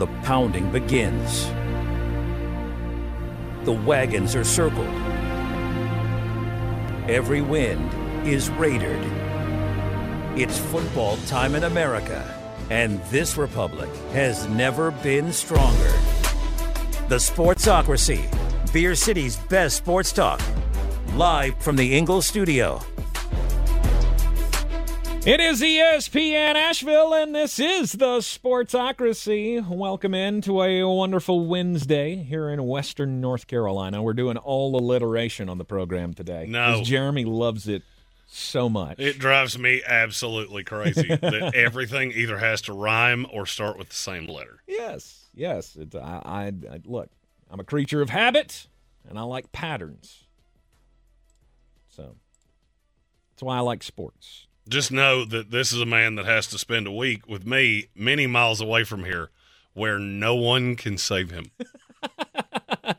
the pounding begins. The wagons are circled. Every wind is raided. It's football time in America, and this republic has never been stronger. The Sportsocracy, Beer City's best sports talk, live from the Ingles studio. It is ESPN Asheville, and this is the Sportsocracy. Welcome into a wonderful Wednesday here in Western North Carolina. We're doing all alliteration on the program today. No. Jeremy loves it so much. It drives me absolutely crazy that everything either has to rhyme or start with the same letter. yes, yes. It, I, I, I look. I'm a creature of habit, and I like patterns. So that's why I like sports. Just know that this is a man that has to spend a week with me many miles away from here where no one can save him.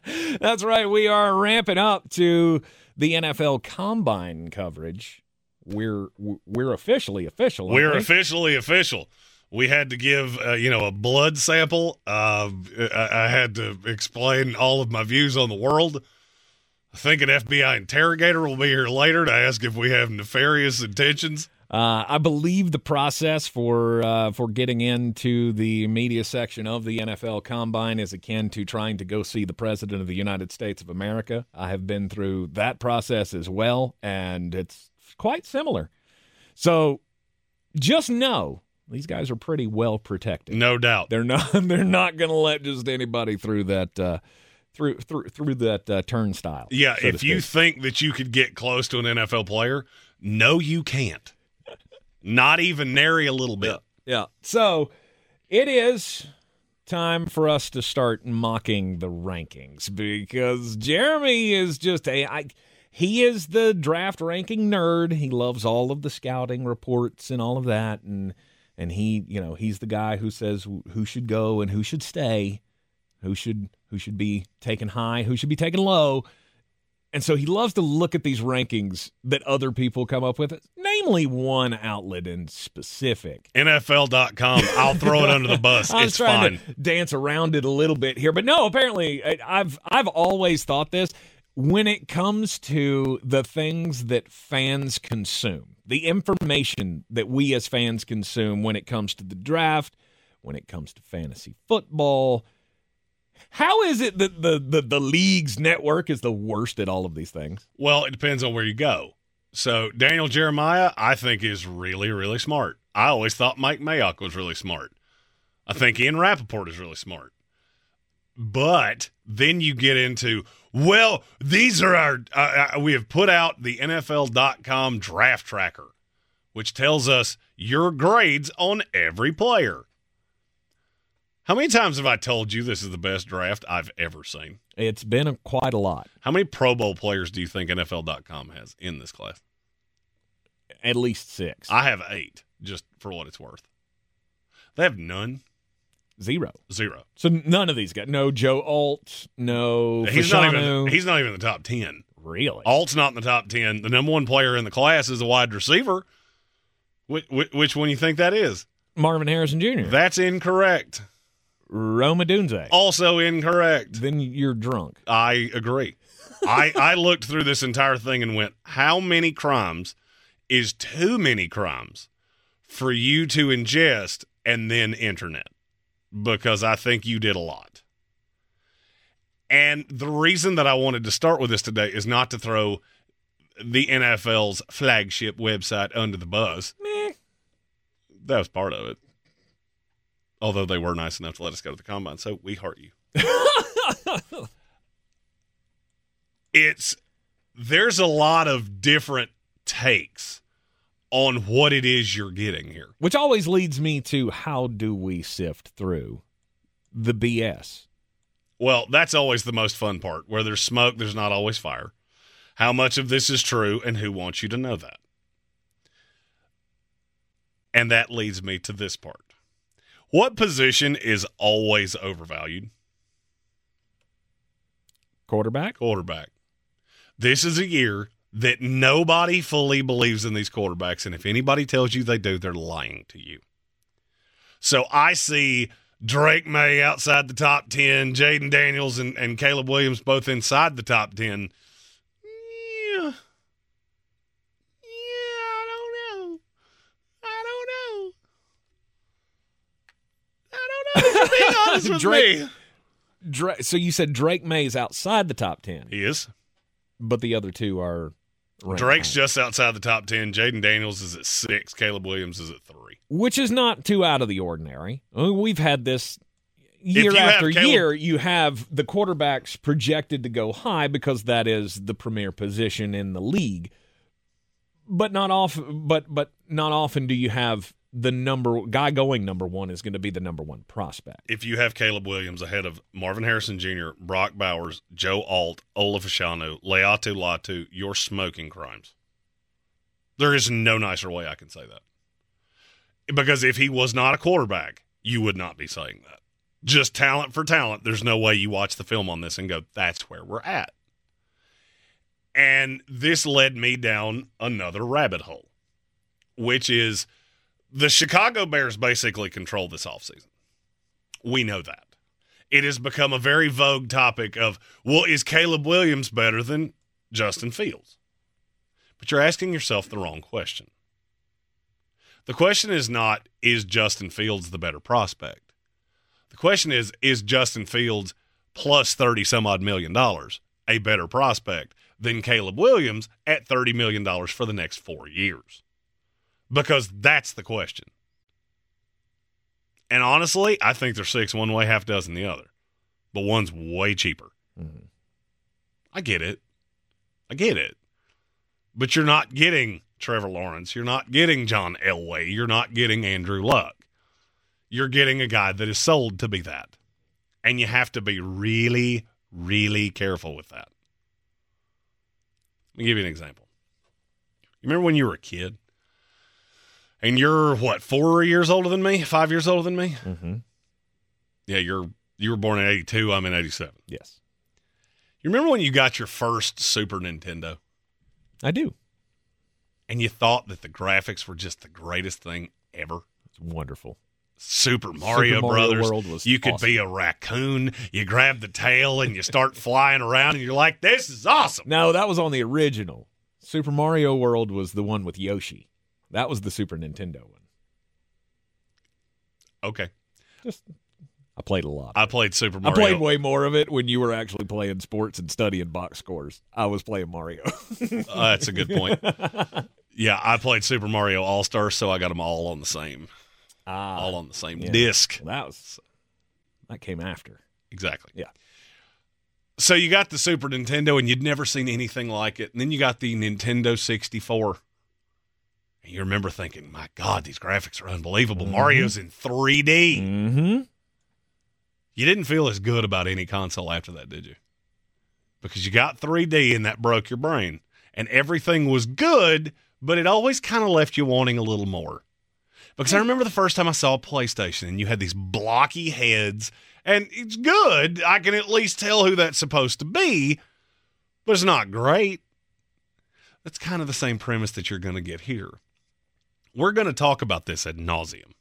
That's right. We are ramping up to the NFL Combine coverage. We're we're officially official. We're we? officially official. We had to give, uh, you know, a blood sample. Uh, I, I had to explain all of my views on the world. I think an FBI interrogator will be here later to ask if we have nefarious intentions. Uh, I believe the process for uh, for getting into the media section of the NFL Combine is akin to trying to go see the President of the United States of America. I have been through that process as well, and it's quite similar. So just know these guys are pretty well protected. No doubt. They're not. They're not going to let just anybody through that uh, through through through that uh, turnstile. Yeah, so if you think that you could get close to an NFL player, no, you can't. Not even nary a little bit. yeah. So it is time for us to start mocking the rankings because Jeremy is just a. I, he is the draft ranking nerd. He loves all of the scouting reports and all of that, and and he, you know, he's the guy who says who should go and who should stay, who should who should be taken high, who should be taken low. And so he loves to look at these rankings that other people come up with, namely one outlet in specific. NFL.com. I'll throw it under the bus. I was It's trying fine. to dance around it a little bit here, but no. Apparently, I've I've always thought this. When it comes to the things that fans consume, the information that we as fans consume when it comes to the draft, when it comes to fantasy football, how is it that the the, the league's network is the worst at all of these things? Well, it depends on where you go. So Daniel Jeremiah, I think, is really, really smart. I always thought Mike Mayock was really smart. I think Ian Rapoport is really smart. But then you get into, well, these are our, uh, uh, we have put out the NFL.com draft tracker, which tells us your grades on every player. How many times have I told you this is the best draft I've ever seen? It's been a, quite a lot, How many Pro Bowl players do you think NFL.com has in this class? at least six, I have eight, just for what it's worth. They have none, zero. zero. So none of these guys. No Joe Alt. No He's not even. He's not even in the top ten. really. Alt's not in the top ten. The number one player in the class is a wide receiver. Which, which one you think that is? Marvin Harrison Jr. That's incorrect. Rome Odunze. Also incorrect. Then you're drunk. I agree. I I looked through this entire thing and went, how many crimes is too many crimes for you to ingest and then internet? Because I think you did a lot. And the reason that I wanted to start with this today is not to throw the NFL's flagship website under the bus. Meh. That was part of it. Although they were nice enough to let us go to the combine, so we heart you. it's there's a lot of different takes on what it is you're getting here. Which always leads me to how do we sift through the BS? Well, that's always the most fun part. Where there's smoke, there's not always fire. How much of this is true, and who wants you to know that? And that leads me to this part. What position is always overvalued? Quarterback? Quarterback. This is a year that nobody fully believes in these quarterbacks. And if anybody tells you they do, they're lying to you. So I see Drake Maye outside the top 10, Jayden Daniels and, and Caleb Williams both inside the top 10. Yeah. Yeah, I don't know. I don't know. I don't know. If you're being honest with Drake- me. Dra- so you said Drake Maye is outside the top 10, He is. but the other two are Drake's high. just outside the top 10. Jayden Daniels is at six. Caleb Williams is at three. which is not too out of the ordinary. I mean, We've had this year after Caleb- year. You have the quarterbacks projected to go high because that is the premier position in the league. But not often. But but not often do you have the number guy going number one is going to be the number one prospect. if you have Caleb Williams ahead of Marvin Harrison Jr., Brock Bowers, Joe Alt, Olu Fashanu, Laiatu Latu, you're smoking crimes. There is no nicer way I can say that. Because if he was not a quarterback, you would not be saying that. Just talent for talent, there's no way you watch the film on this and go, that's where we're at. And this led me down another rabbit hole, which is the Chicago Bears basically control this offseason. We know that. It has become a very vogue topic of, well, is Caleb Williams better than Justin Fields? But you're asking yourself the wrong question. The question is not, is Justin Fields the better prospect? The question is, is Justin Fields plus 30 some odd million dollars a better prospect than Caleb Williams at $30 million for the next four years? Because that's the question. And honestly, I think they're six one way, half dozen the other. But one's way cheaper. Mhm. I get it. I get it. But you're not getting Trevor Lawrence. You're not getting John Elway. You're not getting Andrew Luck. You're getting a guy that is sold to be that. And you have to be really, really careful with that. Let me give you an example. You remember when you were a kid? And you're what, four years older than me? Five years older than me? Mm-hmm. Yeah, you're you were born in eighty two, I'm in eighty seven. Yes, You remember when you got your first Super Nintendo I do. and you thought that the graphics were just the greatest thing ever? It's wonderful. Super Mario, Super Mario Brothers. World was you could awesome. be a raccoon. You grab the tail and you start flying around, and you're like, "This is awesome." No, that was on the original. Super Mario World was the one with Yoshi. That was the Super Nintendo one. Okay, Just I played a lot. I played Super Mario. I played way more of it when you were actually playing sports and studying box scores. I was playing Mario. Uh, that's a good point. yeah, I played Super Mario All Stars, so I got them all on the same, ah, all on the same yeah. disc. that was that came after. Exactly. Yeah. So you got the Super Nintendo and you'd never seen anything like it. And then you got the Nintendo 64. And you remember thinking, my God, these graphics are unbelievable. Mhm. Mario's in 3D. Mm-hmm. You didn't feel as good about any console after that, did you? Because you got 3D and that broke your brain. And everything was good, but it always kind of left you wanting a little more. Because I remember the first time I saw a PlayStation and you had these blocky heads, and it's good. I can at least tell who that's supposed to be, but it's not great. That's kind of the same premise that you're going to get here. We're going to talk about this ad nauseum.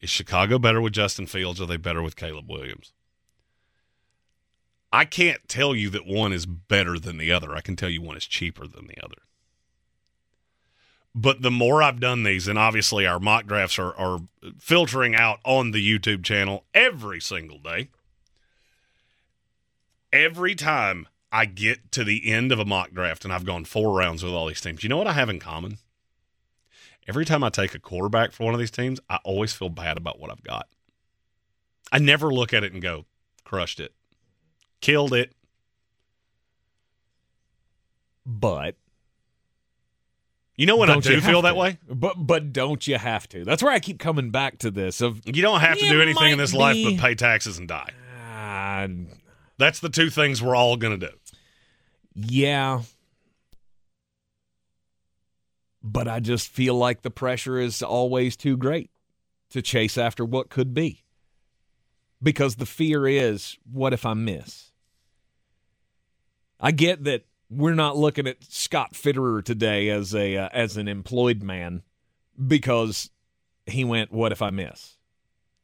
Is Chicago better with Justin Fields or are they better with Caleb Williams? I can't tell you that one is better than the other. I can tell you one is cheaper than the other. But the more I've done these, and obviously our mock drafts are, are filtering out on the YouTube channel every single day. Every time I get to the end of a mock draft and I've gone four rounds with all these teams, you know what I have in common? Every time I take a quarterback for one of these teams, I always feel bad about what I've got. I never look at it and go, crushed it, killed it. But You know when I do feel have that way? But but don't you have to? That's where I keep coming back to this. Of You don't have to do anything in this life but pay taxes and die. ah, That's the two things we're all going to do. yeah. But I just feel like the pressure is always too great to chase after what could be. Because the fear is, what if I miss? I get that we're not looking at Scott Fitterer today as a uh, as an employed man because he went, "What if I miss?"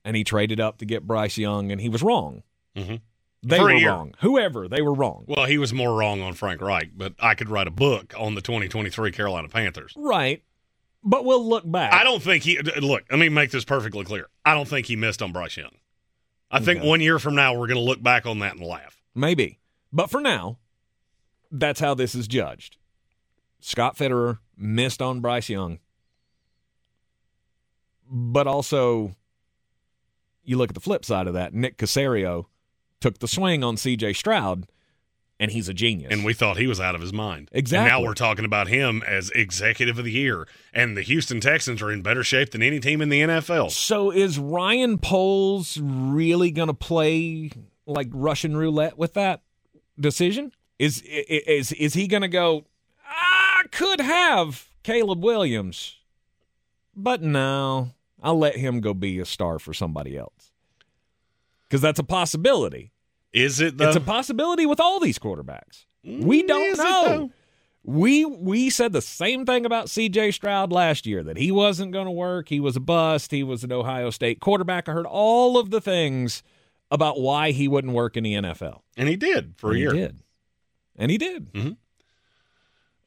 and he traded up to get Bryce Young, and he was wrong. Mhm. They were year. wrong. Whoever they were wrong. Well, he was more wrong on Frank Reich, but I could write a book on the 2023 Carolina Panthers. Right. But we'll look back. I don't think he look. Let me make this perfectly clear. I don't think he missed on Bryce Young. I think Okay. one year from now we're going to look back on that and laugh. Maybe. But for now, that's how this is judged. Scott Fitterer missed on Bryce Young. But also, you look at the flip side of that. Nick Caserio took the swing on CJ Stroud, and he's a genius. And we thought he was out of his mind. Exactly. And now we're talking about him as executive of the year. And the Houston Texans are in better shape than any team in the NFL. So is Ryan Poles really going to play like Russian roulette with that decision? Is is is he going to go? I could have Caleb Williams, but no, I'll let him go be a star for somebody else because that's a possibility. Is it though? It's a possibility with all these quarterbacks. We mm, don't Is know. We we said the same thing about C.J. Stroud last year that he wasn't going to work. He was a bust. He was an Ohio State quarterback. I heard all of the things about why he wouldn't work in the NFL. And he did for a And year. He did, and he did. Mm-hmm.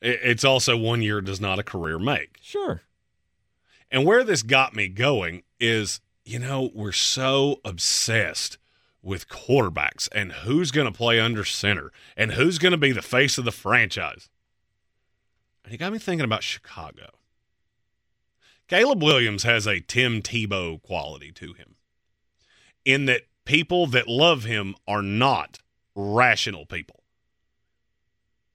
It- It's also one year does not a career make. Sure. And where this got me going is, you know, we're so obsessed with quarterbacks and who's going to play under center and who's going to be the face of the franchise. And it got me thinking about Chicago. Caleb Williams has a Tim Tebow quality to him in that people that love him are not rational people.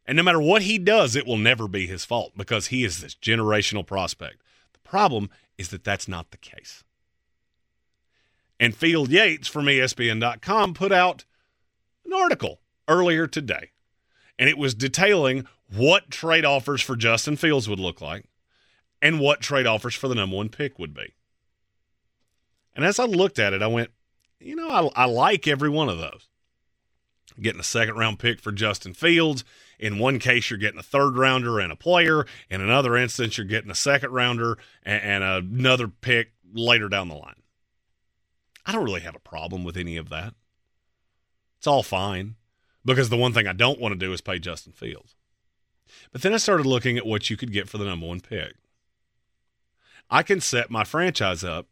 And no matter what he does, it will never be his fault because he is this generational prospect. The problem is that that's not the case. And Field Yates from ESPN.com put out an article earlier today, and it was detailing what trade offers for Justin Fields would look like and what trade offers for the number one pick would be. And as I looked at it, I went, you know, I, I like every one of those. Getting a second round pick for Justin Fields. In one case, you're getting a third rounder and a player. In another instance, you're getting a second rounder and, and another pick later down the line. I don't really have a problem with any of that. It's all fine because the one thing I don't want to do is pay Justin Fields. But then I started looking at what you could get for the number one pick. I can set my franchise up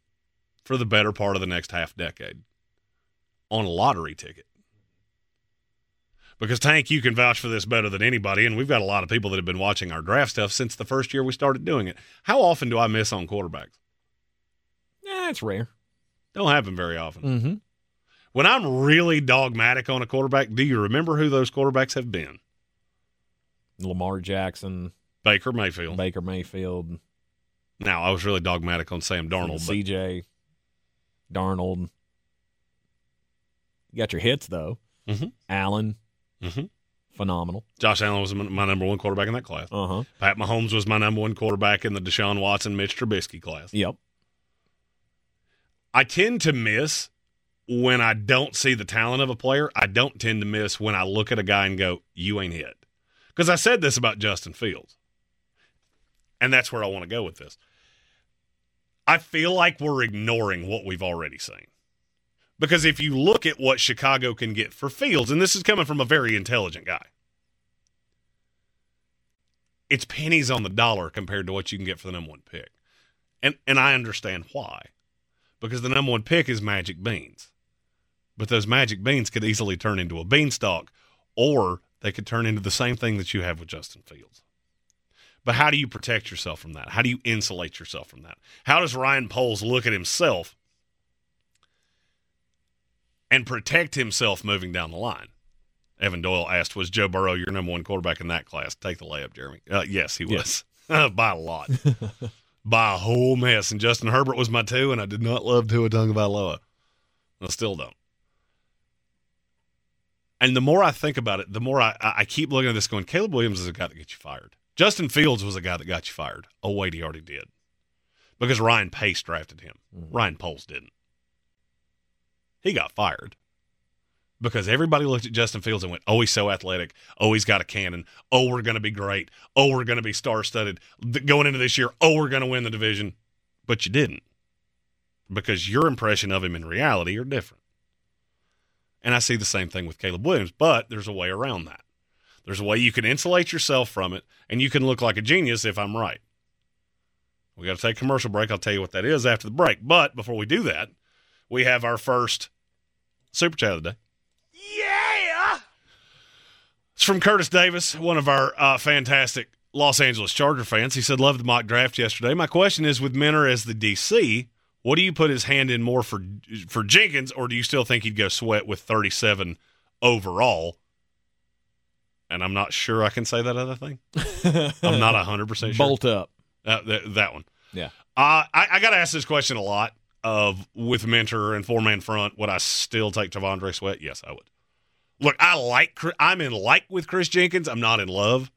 for the better part of the next half decade on a lottery ticket. Because Tank, you can vouch for this better than anybody, and we've got a lot of people that have been watching our draft stuff since the first year we started doing it. How often do I miss on quarterbacks? Yeah, it's rare. Don't happen very often. Mm-hmm. When I'm really dogmatic on a quarterback, do you remember who those quarterbacks have been? Lamar Jackson, Baker Mayfield. Baker Mayfield, Now, I was really dogmatic on Sam Darnold, C.J. Darnold. You got your hits though. Mhm. Allen, Mhm. phenomenal. Josh Allen was my my number one quarterback in that class. Uh huh. Pat Mahomes was my number one quarterback in the Deshaun Watson, Mitch Trubisky class. Yep. I tend to miss when I don't see the talent of a player. I don't tend to miss when I look at a guy and go, "You ain't hit." Because I said this about Justin Fields, and that's where I want to go with this. I feel like we're ignoring what we've already seen. Because if you look at what Chicago can get for Fields, and this is coming from a very intelligent guy, it's pennies on the dollar compared to what you can get for the number one pick. And and I understand why. Because the number one pick is magic beans. But those magic beans could easily turn into a beanstalk, or they could turn into the same thing that you have with Justin Fields. But how do you protect yourself from that? How do you insulate yourself from that? How does Ryan Poles look at himself and protect himself moving down the line? Evan Doyle asked, "Was Joe Burrow your number one quarterback in that class?" Take the layup, Jeremy. Uh, yes, he was by a lot, by a whole mess. And Justin Herbert was my two, and I did not love Tua Tagovailoa. I still don't. And the more I think about it, the more I, I I keep looking at this, going, Caleb Williams is a guy that gets you fired. Justin Fields was a guy that got you fired. Oh wait, he already did, because Ryan Pace drafted him. Mm-hmm. Ryan Poles didn't. He got fired because everybody looked at Justin Fields and went, "Oh, he's so athletic. Oh, he's got a cannon. Oh, we're going to be great. Oh, we're going to be star-studded going into this year. Oh, we're going to win the division." But you didn't because your impression of him in reality are different. And I see the same thing with Caleb Williams, but there's a way around that. There's a way you can insulate yourself from it, and you can look like a genius if I'm right. We got to take a commercial break. I'll tell you what that is after the break. But before we do that, we have our first super chat of the day. Yeah! It's from Curtis Davis, one of our uh, fantastic Los Angeles Charger fans. He said, Love the mock draft yesterday. My question is with Minter as the DC, what do you put his hand in more for for Jenkins, or do you still think he'd go sweat with 37 overall? And I'm not sure I can say that other thing. I'm not 100% sure. Bolt up. Uh, th- that one. Yeah. Uh, I, I got to ask this question a lot of with Minter and four man front. Would I still take T'Vondre Sweat? Yes, I would. Look, I like. I'm in like with Chris Jenkins. I'm not in love,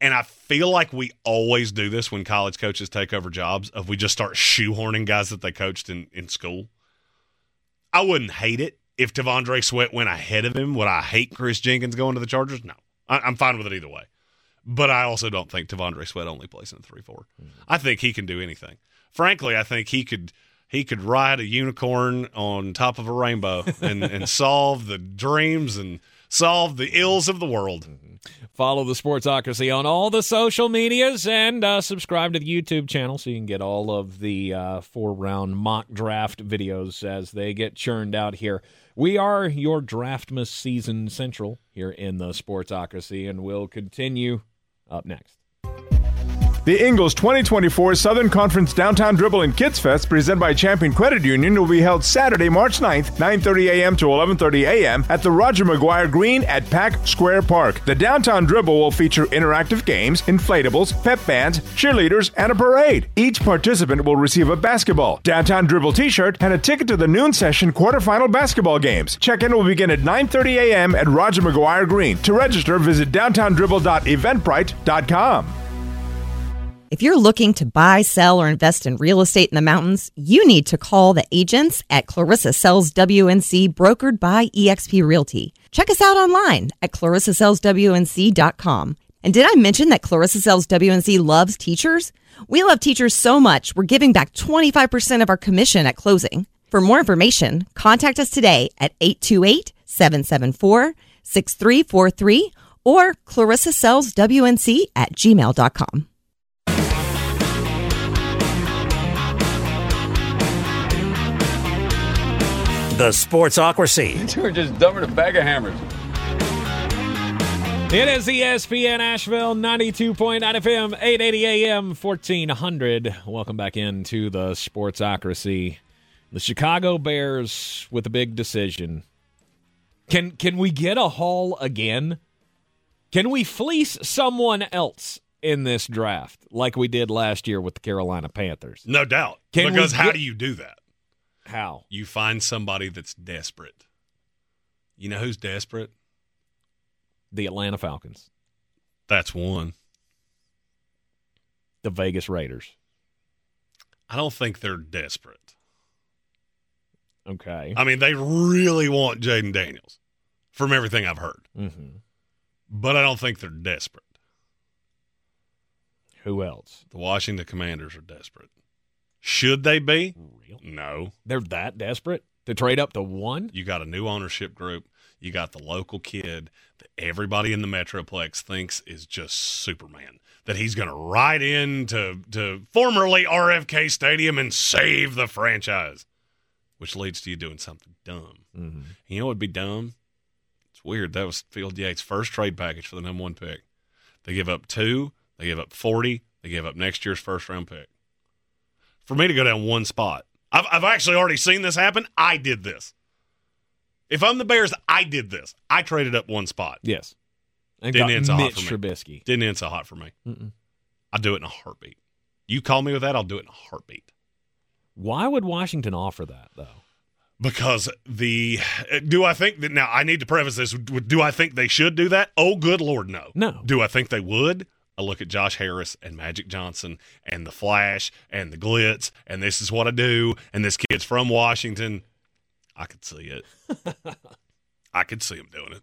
and I feel like we always do this when college coaches take over jobs. Of we just start shoehorning guys that they coached in in school. I wouldn't hate it if T'Vondre Sweat went ahead of him. Would I hate Chris Jenkins going to the Chargers? No, I, I'm fine with it either way. But I also don't think T'Vondre Sweat only plays in a three four. Mm-hmm. I think he can do anything. Frankly, I think he could he could ride a unicorn on top of a rainbow and, and solve the dreams and solve the ills of the world. Follow the Sportsocracy on all the social medias and uh, subscribe to the YouTube channel so you can get all of the uh, four round mock draft videos as they get churned out here. We are your Draftmas season central here in the Sportsocracy, and we'll continue up next. The Ingles 2024 Southern Conference Downtown Dribble and Kids Fest presented by Champion Credit Union will be held Saturday, March 9th, 9:30 a.m. to 11:30 a.m. at the Roger McGuire Green at Pack Square Park. The Downtown Dribble will feature interactive games, inflatables, pep bands, cheerleaders, and a parade. Each participant will receive a basketball, Downtown Dribble t-shirt, and a ticket to the noon session quarterfinal basketball games. Check-in will begin at 9:30 a.m. at Roger McGuire Green. To register, visit downtowndribble.eventbrite.com. If you're looking to buy, sell, or invest in real estate in the mountains, you need to call the agents at Clarissa Sells WNC, brokered by eXp Realty. Check us out online at clarissasellswnc.com. And did I mention that Clarissa Sells WNC loves teachers? We love teachers so much, we're giving back 25% of our commission at closing. For more information, contact us today at 828 774 6343 or clarissasellswnc at gmail.com. The Sportsocracy. You're just dumber than a bag of hammers. It is ESPN Asheville 92.9 FM, 880 AM, 1400. Welcome back into the Sportsocracy. The Chicago Bears with a big decision. Can can we get a haul again? Can we fleece someone else in this draft like we did last year with the Carolina Panthers? No doubt. Can we because how do you do that? How? You find somebody that's desperate. You know who's desperate? The Atlanta Falcons, That's one. the Vegas Raiders. I don't think they're desperate. Okay. I mean, they really want Jayden Daniels from everything I've heard, hmm but I don't think they're desperate. Who else? The Washington Commanders are desperate. Should they be? Real? No. They're that desperate to trade up to one? You got a new ownership group. You got the local kid that everybody in the Metroplex thinks is just Superman. That he's going to ride into to formerly RFK Stadium and save the franchise, which leads to you doing something dumb. Mm-hmm. You know what would be dumb? It's weird. That was Field Yates' first trade package for the number one pick. They give up two, they give up 40, they give up next year's first round pick. For me to go down one spot, I've, I've actually already seen this happen. I did this. If I'm the Bears, I did this. I traded up one spot. Yes. And Didn't answer hot Mitch for me. Trubisky. Didn't answer hot for me. Mm-mm. I'll do it in a heartbeat. You call me with that, I'll do it in a heartbeat. Why would Washington offer that though? Because the do I think that now I need to preface this do I think they should do that? Oh good lord no. No. Do I think they would? I look at Josh Harris and Magic Johnson and the Flash and the Glitz and this is what I do and this kid's from Washington. I could see it. I could see him doing it.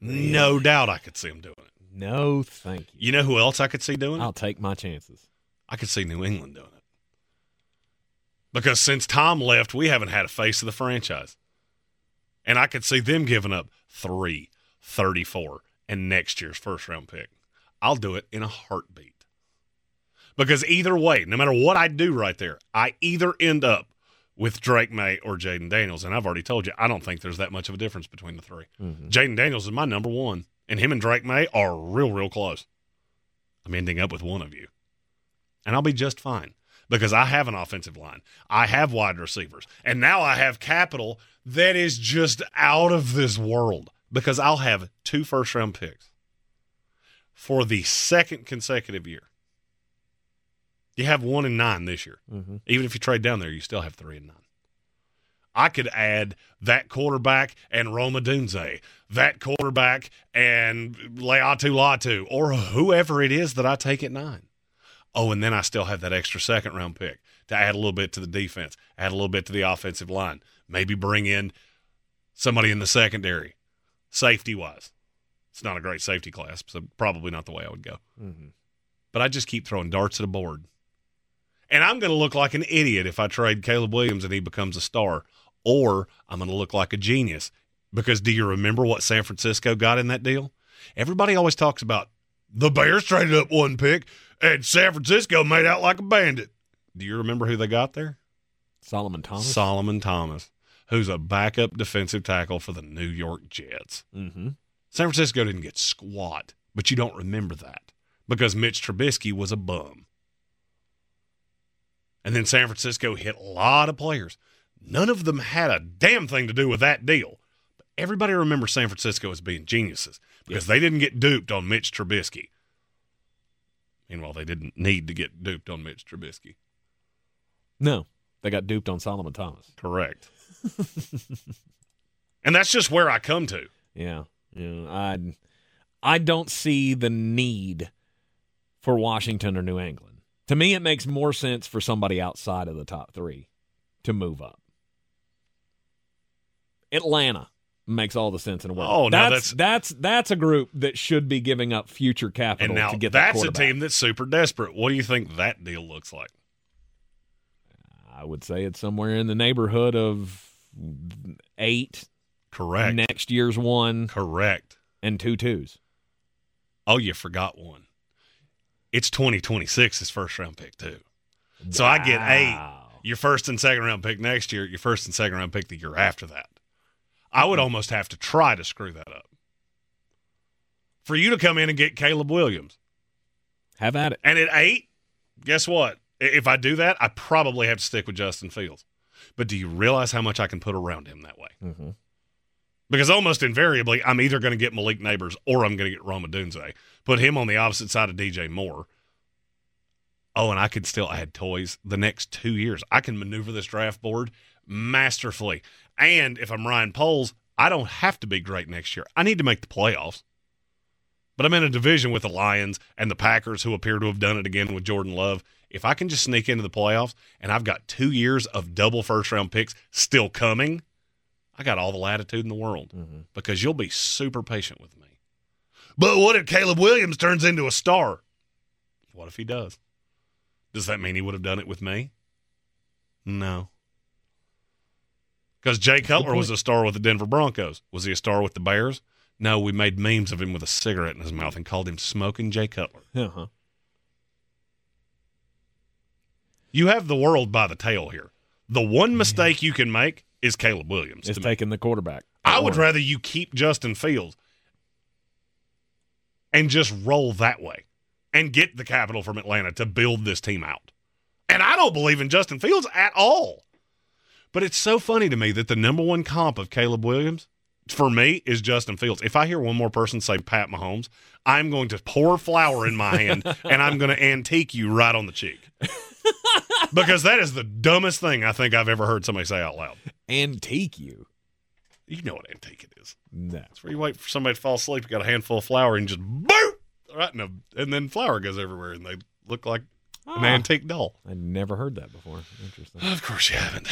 No doubt I could see him doing it. No, thank you. You know who else I could see doing it? I'll take my chances. I could see New England doing it. Because since Tom left, we haven't had a face of the franchise. And I could see them giving up three, 34, and next year's first round pick. I'll do it in a heartbeat. Because either way, no matter what I do right there, I either end up with Drake Maye or Jayden Daniels. And I've already told you, I don't think there's that much of a difference between the 3 Mm-hmm. Jayden Daniels is my number one, and him and Drake Maye are real, real close. I'm ending up with one of you. And I'll be just fine because I have an offensive line, I have wide receivers, and now I have capital that is just out of this world because I'll have two first round picks for the second consecutive year. You have one and nine this year. Mm-hmm. Even if you trade down there, you still have three and nine. I could add that quarterback and Rome Odunze, that quarterback and Laiatu Latu, or whoever it is that I take at nine. Oh, and then I still have that extra second round pick to add a little bit to the defense, add a little bit to the offensive line, maybe bring in somebody in the secondary, safety wise. It's not a great safety class, so probably not the way I would go. Mm-hmm. But I just keep throwing darts at a board. And I'm going to look like an idiot if I trade Caleb Williams and he becomes a star, or I'm going to look like a genius. Because do you remember what San Francisco got in that deal? Everybody always talks about the Bears traded up one pick and San Francisco made out like a bandit. Do you remember who they got there? Solomon Thomas. Solomon Thomas, who's a backup defensive tackle for the New York Jets. mm-hmm. San Francisco didn't get squat, but you don't remember that because Mitch Trubisky was a bum. And then San Francisco hit a lot of players. None of them had a damn thing to do with that deal. But everybody remembers San Francisco as being geniuses because they didn't get duped on Mitch Trubisky. Meanwhile, they didn't need to get duped on Mitch Trubisky. No, they got duped on Solomon Thomas. Correct. and that's just where I come to. Yeah, yeah. I I don't see the need for Washington or New England. To me, it makes more sense for somebody outside of the top three to move up. Atlanta makes all the sense in the world. Oh, now that's, that's that's a group that should be giving up future capital And now to get that that's a team that's super desperate. What do you think that deal looks like? I would say it's somewhere in the neighborhood of eight Correct. next year's one Correct. and two twos. Oh, you forgot one. It's 2026, his first round pick, too. So I get eight. Your first and second round pick next year, your first and second round pick the year after that. I would almost have to try to screw that up. For you to come in and get Caleb Williams. Have at it. And at eight, guess what? If I do that, I probably have to stick with Justin Fields. But do you realize how much I can put around him that way? Mm-hmm. Because almost invariably, I'm either going to get Malik Nabers or I'm going to get Rome Odunze. Put him on the opposite side of DJ Moore. Oh, and I could still add toys the next two years. I can maneuver this draft board masterfully. And if I'm Ryan Poles, I don't have to be great next year. I need to make the playoffs. But I'm in a division with the Lions and the Packers, who appear to have done it again with Jordan Love. If I can just sneak into the playoffs and I've got two years of double first round picks still coming, I got all the latitude in the world Mm-hmm. because you'll be super patient with me. But what if Caleb Williams turns into a star? What if he does? Does that mean he would have done it with me? No. Because Jay Cutler was a star with the Denver Broncos. Was he a star with the Bears? No, we made memes of him with a cigarette in his mouth and called him Smoking Jay Cutler. Uh-huh. You have the world by the tail here. The one mistake you can make is Caleb Williams. It's me. taking the quarterback. I would rather you keep Justin Fields and just roll that way and get the capital from Atlanta to build this team out. And I don't believe in Justin Fields at all. But it's so funny to me that the number one comp of Caleb Williams for me is Justin Fields. If I hear one more person say Pat Mahomes, I'm going to pour flour in my hand and I'm going to antique you right on the cheek. because that is the dumbest thing I think I've ever heard somebody say out loud. Antique you. You know what antique it is. No. It's where you wait for somebody to fall asleep. You got a handful of flour and just boop right in a, and then flour goes everywhere and they look like an Ah. antique doll. I never heard that before. Interesting. Of course you haven't.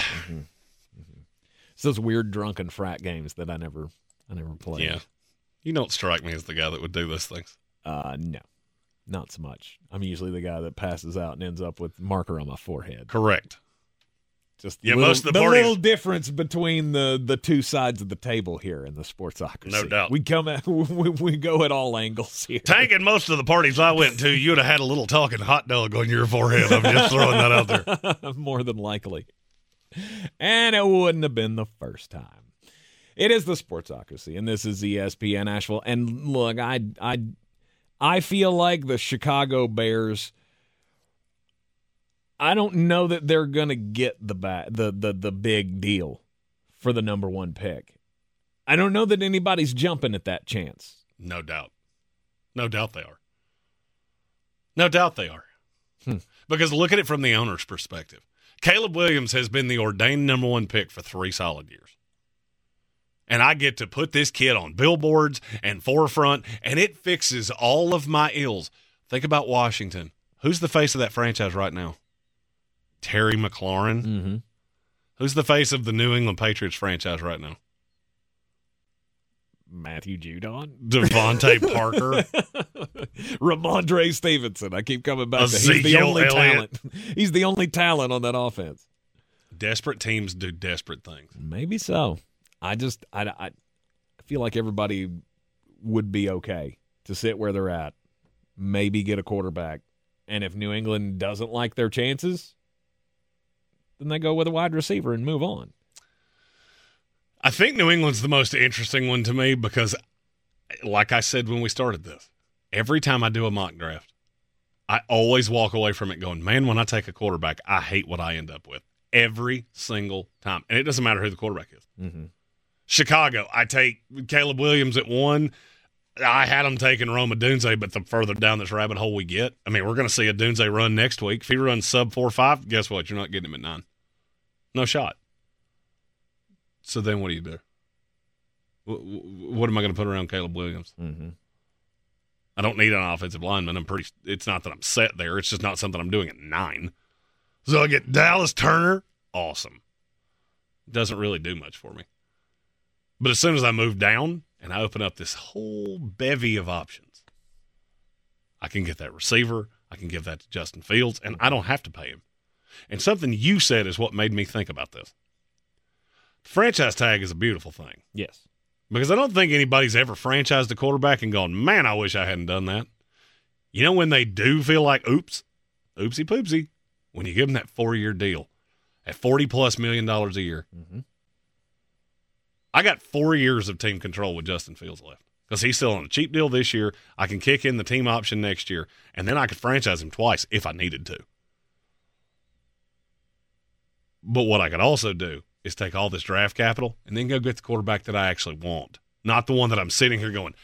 It's those weird drunken frat games that I never I never played. Yeah. You don't strike me as the guy that would do those things. Uh no. Not so much. I'm usually the guy that passes out and ends up with marker on my forehead. Correct. Just Yeah, little, most of the the parties- little difference between the the two sides of the table here in the sportsocracy. No doubt. we come at we, we go at all angles here. Tank and most of the parties I went to, you'd have had a little talking hot dog on your forehead. I'm just throwing that out there. more than likely. And it wouldn't have been the first time. It is the Sportsocracy, and this is ESPN Asheville. And look, I I I feel like the Chicago Bears. I don't know that they're gonna get the bat, the the the big deal for the number one pick. I don't know that anybody's jumping at that chance. No doubt. No doubt they are. No doubt they are. Hmm. Because look at it from the owner's perspective. Caleb Williams has been the ordained number one pick for three solid years. And I get to put this kid on billboards and forefront, and it fixes all of my ills. Think about Washington. Who's the face of that franchise right now? Terry McLaurin. Mm-hmm. Who's the face of the New England Patriots franchise right now? Matthew Judon, DeVante Parker. Rhamondre Stevenson. I keep coming back. to He's the only Elliott. talent. He's the only talent on that offense. Desperate teams do desperate things. Maybe so. I just I I feel like everybody would be okay to sit where they're at, maybe get a quarterback, and if New England doesn't like their chances, then they go with a wide receiver and move on. I think New England's the most interesting one to me because, like I said when we started this, every time I do a mock draft, I always walk away from it going, man, when I take a quarterback, I hate what I end up with every single time. And it doesn't matter who the quarterback is. Mm-hmm. Chicago, I take Caleb Williams at one. I had him taking Rome Odunze, but the further down this rabbit hole we get, I mean, we're going to see a Dunze run next week. If he runs sub four five, guess what? You're not getting him at nine. No shot. So then, what do you do? Wh- wh- What am I going to put around Caleb Williams? Mm-hmm. I don't need an offensive lineman. I'm pretty. It's not that I'm set there. It's just not something I'm doing at nine. So I get Dallas Turner. Awesome. Doesn't really do much for me. But as soon as I move down and I open up this whole bevy of options, I can get that receiver. I can give that to Justin Fields, and I don't have to pay him. And something you said is what made me think about this. Franchise tag is a beautiful thing Yes. because I don't think anybody's ever franchised a quarterback and gone, man, I wish I hadn't done that. You know when they do feel like, oops, oopsie poopsie, when you give them that four year deal at forty plus million dollars a year. Mhm. I got four years of team control with Justin Fields left because he's still on a cheap deal this year. I can kick in the team option next year, and then I could franchise him twice if I needed to. But what I could also do is take all this draft capital and then go get the quarterback that I actually want, not the one that I'm sitting here going,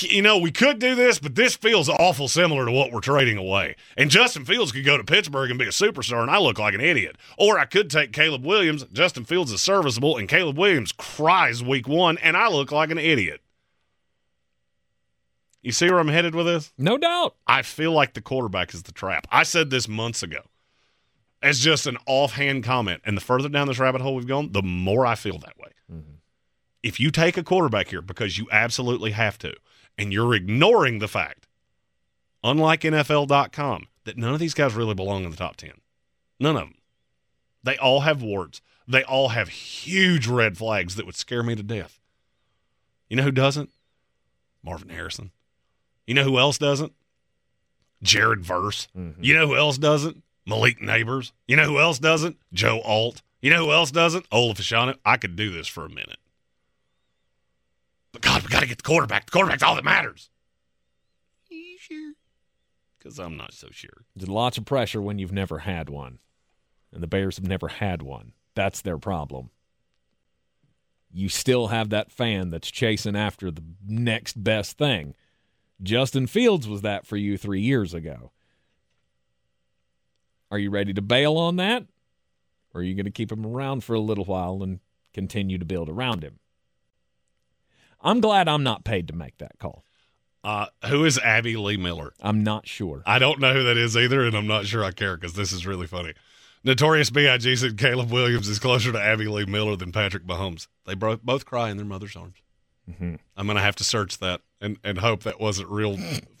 you know, we could do this, but this feels awful similar to what we're trading away. And Justin Fields could go to Pittsburgh and be a superstar, and I look like an idiot. Or I could take Caleb Williams. Justin Fields is serviceable, and Caleb Williams cries week one, and I look like an idiot. You see where I'm headed with this? No doubt. I feel like the quarterback is the trap. I said this months ago as just an offhand comment. And the further down this rabbit hole we've gone, the more I feel that way. Mm-hmm. If you take a quarterback here because you absolutely have to, and you're ignoring the fact, unlike NFL.com, that none of these guys really belong in the top 10. None of them. They all have warts. They all have huge red flags that would scare me to death. You know who doesn't? Marvin Harrison. You know who else doesn't? Jared Verse. Mm-hmm. You know who else doesn't? Malik Nabers. You know who else doesn't? Joe Alt. You know who else doesn't? Olu Fashanu. I could do this for a minute. But God, we got to get the quarterback. The quarterback's all that matters. You sure? Because I'm not so sure. There's lots of pressure when you've never had one. And the Bears have never had one. That's their problem. You still have that fan that's chasing after the next best thing. Justin Fields was that for you three years ago. Are you ready to bail on that? Or are you going to keep him around for a little while and continue to build around him? I'm glad I'm not paid to make that call. Uh, who is Abby Lee Miller? I'm not sure. I don't know who that is either, and I'm not sure I care because this is really funny. Notorious B.I.G. said Caleb Williams is closer to Abby Lee Miller than Patrick Mahomes. They bro- both cry in their mother's arms. I'm going to have to search that and, and hope that wasn't real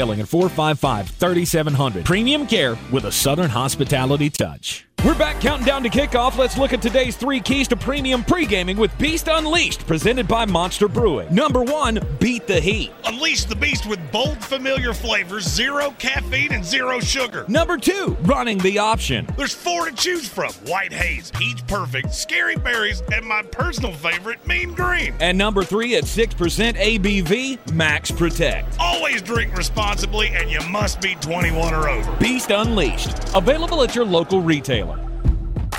at 455 3700. Premium care with a Southern hospitality touch. We're back counting down to kickoff. Let's look at today's three keys to premium pre-gaming with Beast Unleashed, presented by Monster Brewing. Number one, beat the heat. Unleash the beast with bold, familiar flavors, zero caffeine, and zero sugar. Number two, running the option. There's four to choose from White Haze, Peach Perfect, Scary Berries, and my personal favorite, Mean Green. And number three, at 6% ABV, Max Protect. Always drink responsibly, and you must be 21 or over. Beast Unleashed, available at your local retailer.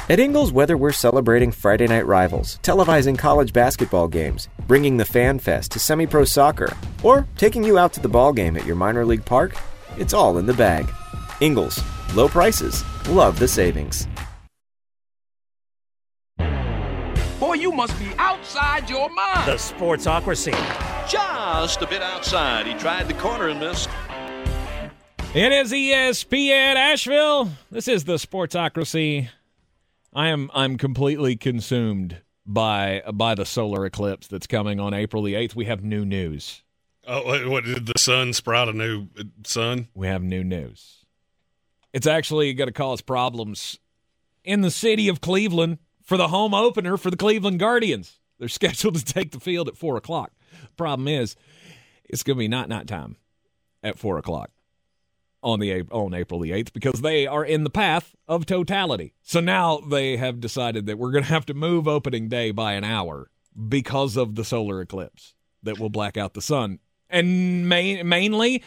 At Ingles, whether we're celebrating Friday night rivals, televising college basketball games, bringing the Fan Fest to semi pro soccer, or taking you out to the ball game at your minor league park, it's all in the bag. Ingles, low prices, love the savings. You must be outside your mind. The Sportsocracy. Just a bit outside. He tried the corner and missed. It is ESPN Asheville. This is the Sportsocracy. I am I'm completely consumed by by the solar eclipse that's coming on April the 8th. We have new news. Oh, what, what did the sun sprout a new sun? We have new news. It's actually going to cause problems in the city of Cleveland for the home opener for the Cleveland Guardians. They're scheduled to take the field at four o'clock. Problem is, it's going to be not night time at four o'clock on the on April the eighth because they are in the path of totality. So now they have decided that we're going to have to move opening day by an hour because of the solar eclipse that will black out the sun, and main, mainly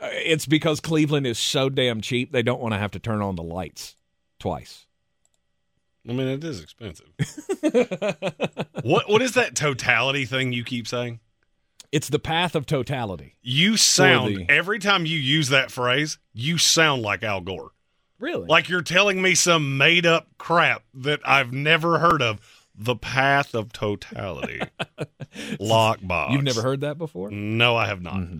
uh, it's because Cleveland is so damn cheap they don't want to have to turn on the lights twice. I mean, it is expensive. what What is that totality thing you keep saying? It's the path of totality. You sound the- every time you use that phrase, you sound like Al Gore. Really? Like you're telling me some made up crap that I've never heard of. The path of totality. Lockbox. You've never heard that before? No, I have not. Mm-hmm.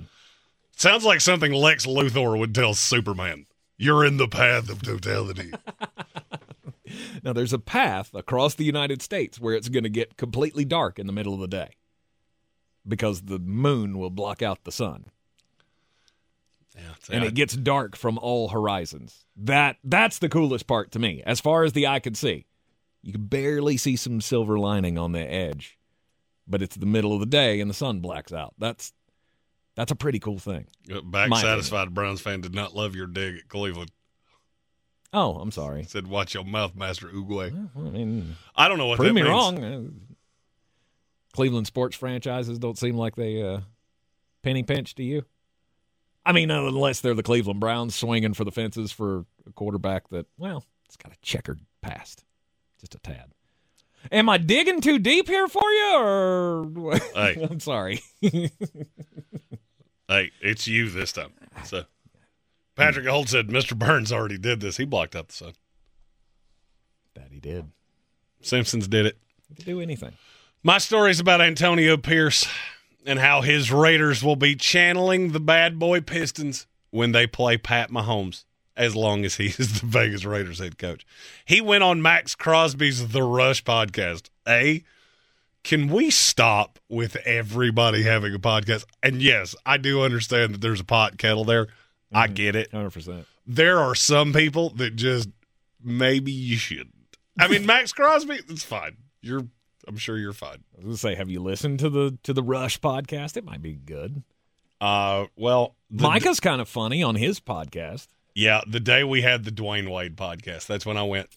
Sounds like something Lex Luthor would tell Superman. You're in the path of totality. Now, there's a path across the United States where it's going to get completely dark in the middle of the day because the moon will block out the sun yeah, and it gets dark from all horizons. That that's the coolest part to me. As far as the eye can see, you can barely see some silver lining on the edge, but it's the middle of the day and the sun blacks out. That's that's a pretty cool thing. Back My satisfied Browns fan did not love your dig at Cleveland. Oh, I'm sorry. Said, "Watch your mouth, Master Uguay." I mean, I don't know what prove that me means. wrong. Uh, Cleveland sports franchises don't seem like they uh, penny pinch to you. I mean, uh, unless they're the Cleveland Browns swinging for the fences for a quarterback that, well, it's got a checkered past, just a tad. Am I digging too deep here for you, or Hey. I'm sorry. Hey, it's you this time. So, Patrick Holt said, "Mr. Burns already did this. He blocked out the sun. that he did. Simpsons did it." He could do anything. My story is about Antonio Pierce and how his Raiders will be channeling the bad boy Pistons when they play Pat Mahomes, as long as he is the Vegas Raiders head coach. He went on Maxx Crosby's The Rush podcast. A, can we stop with everybody having a podcast? And yes, I do understand that there's a pot kettle there. I get it. 100%. There are some people that just maybe you shouldn't. I mean, Maxx Crosby, it's fine. You're, I'm sure you're fine. I was going to say, have you listened to the to the Rush podcast? It might be good. Uh, well, the, Micah's kind of funny on his podcast. yeah, the day we had the Dwyane Wade podcast, that's when I went.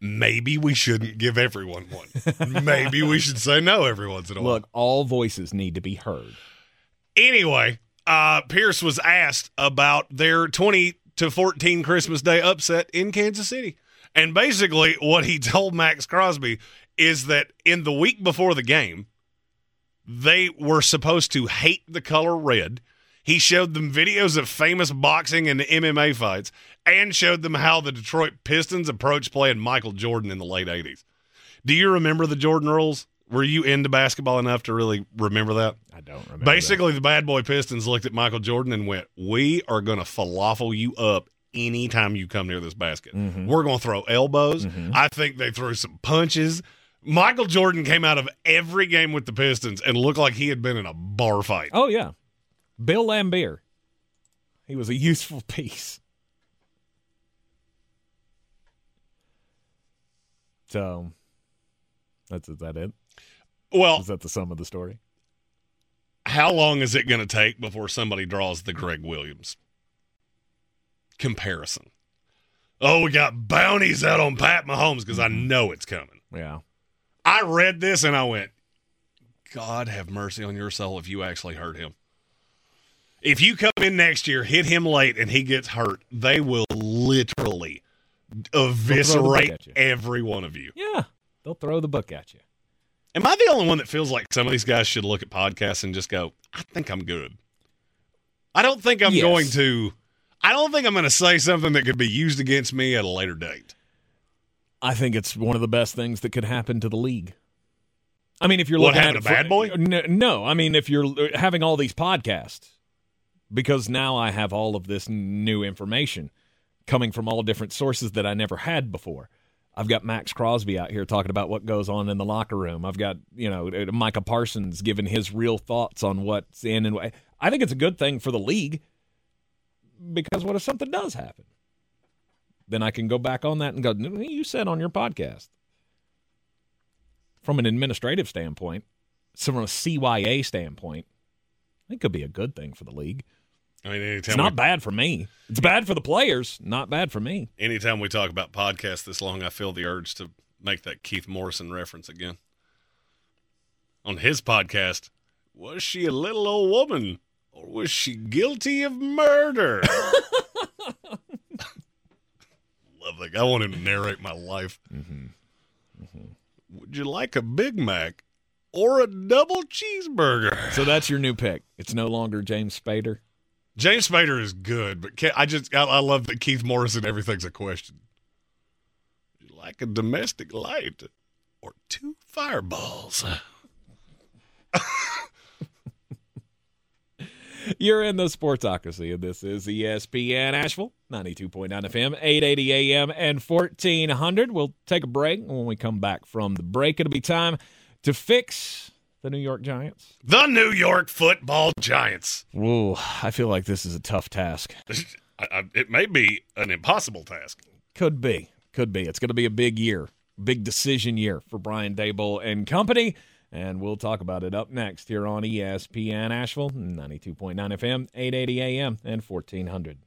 Maybe we shouldn't give everyone one. maybe we should say no every once in a while. Look, all voices need to be heard. Anyway, uh, Pierce was asked about their 20 to 14 Christmas Day upset in Kansas City. And basically, what he told Maxx Crosby is that in the week before the game, they were supposed to hate the color red. He showed them videos of famous boxing and MMA fights and showed them how the Detroit Pistons approached playing Michael Jordan in the late 80s. Do you remember the Jordan rules? Were you into basketball enough to really remember that? I don't remember. Basically, the bad boy Pistons looked at Michael Jordan and went, We are going to falafel you up anytime you come near this basket. Mm-hmm. We're going to throw elbows. I think they threw some punches. Michael Jordan came out of every game with the Pistons and looked like he had been in a bar fight. Oh yeah, Bill Laimbeer. He was a useful piece. So, that's is that it? Well, Is that the sum of the story? how long is it going to take before somebody draws the Gregg Williams comparison? Oh, we got bounties out on Pat Mahomes because I mm-hmm. know it's coming. Yeah. I read this and I went, God have mercy on your soul if you actually hurt him. If you come in next year, hit him late, and he gets hurt, they will literally eviscerate at every one of you. Yeah. They'll throw the book at you. Am I the only one that feels like some of these guys should look at podcasts and just go, I think I'm good? I don't think I'm Yes. going to. I don't think I'm going to say something that could be used against me at a later date. I think it's one of the best things that could happen to the league. I mean, if you're What, looking at a bad boy? no, no, I mean if you're uh, having all these podcasts, because now I have all of this new information coming from all different sources that I never had before. I've got Maxx Crosby out here talking about what goes on in the locker room. I've got you know uh, Micah Parsons giving his real thoughts on what's in and what. I think it's a good thing for the league because what if something does happen? Then I can go back on that and go, you said on your podcast. From an administrative standpoint, from a CYA standpoint, it could be a good thing for the league. I mean, anytime It's not we, bad for me. It's bad for the players, not bad for me. anytime we talk about podcasts this long, I feel the urge to make that Keith Morrison reference again. On his podcast, was she a little old woman or was she guilty of murder? Love that. guy. I want him to narrate my life. Mm-hmm. Mm-hmm. Would you like a Big Mac or a double cheeseburger? So that's your new pick. It's no longer James Spader. James Spader is good, but I just I, I love that Keith Morrison. Everything's a question. You like a domestic light or two fireballs? You're in the Sportsocracy, and this is ESPN Asheville, 92.9 FM, 880 AM, and 1400. We'll take a break. When we come back from the break, it'll be time to fix the New York Giants. The New York Football Giants. Whoa, I feel like this is a tough task. I, I, it may be an impossible task. Could be. Could be. It's going to be a big year, big decision year for Brian Daboll and company. And we'll talk about it up next here on ESPN Asheville, 92.9 FM, 880 AM, and 1400.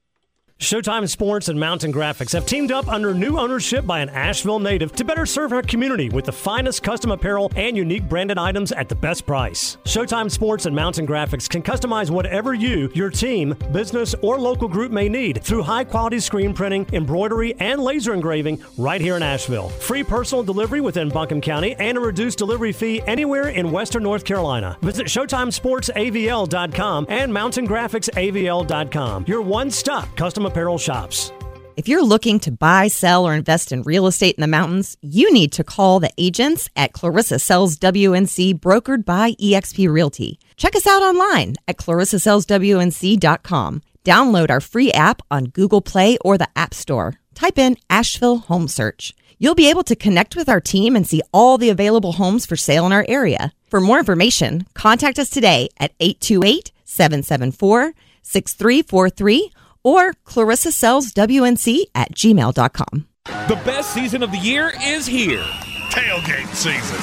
Showtime Sports and Mountain Graphics have teamed up under new ownership by an Asheville native to better serve our community with the finest custom apparel and unique branded items at the best price. Showtime Sports and Mountain Graphics can customize whatever you, your team, business, or local group may need through high quality screen printing, embroidery, and laser engraving right here in Asheville. Free personal delivery within Buncombe County and a reduced delivery fee anywhere in Western North Carolina. Visit ShowtimeSportsAVL.com and MountainGraphicsAVL.com. Your one stop custom apparel shops. If you're looking to buy, sell, or invest in real estate in the mountains, you need to call the agents at Clarissa Sells WNC, brokered by eXp Realty. Check us out online at clarissasellswnc.com. Download our free app on Google Play or the App Store. Type in Asheville Home Search. You'll be able to connect with our team and see all the available homes for sale in our area. For more information, contact us today at 828 774 6343 or clarissasellswnc at gmail.com. The best season of the year is here. Tailgate season.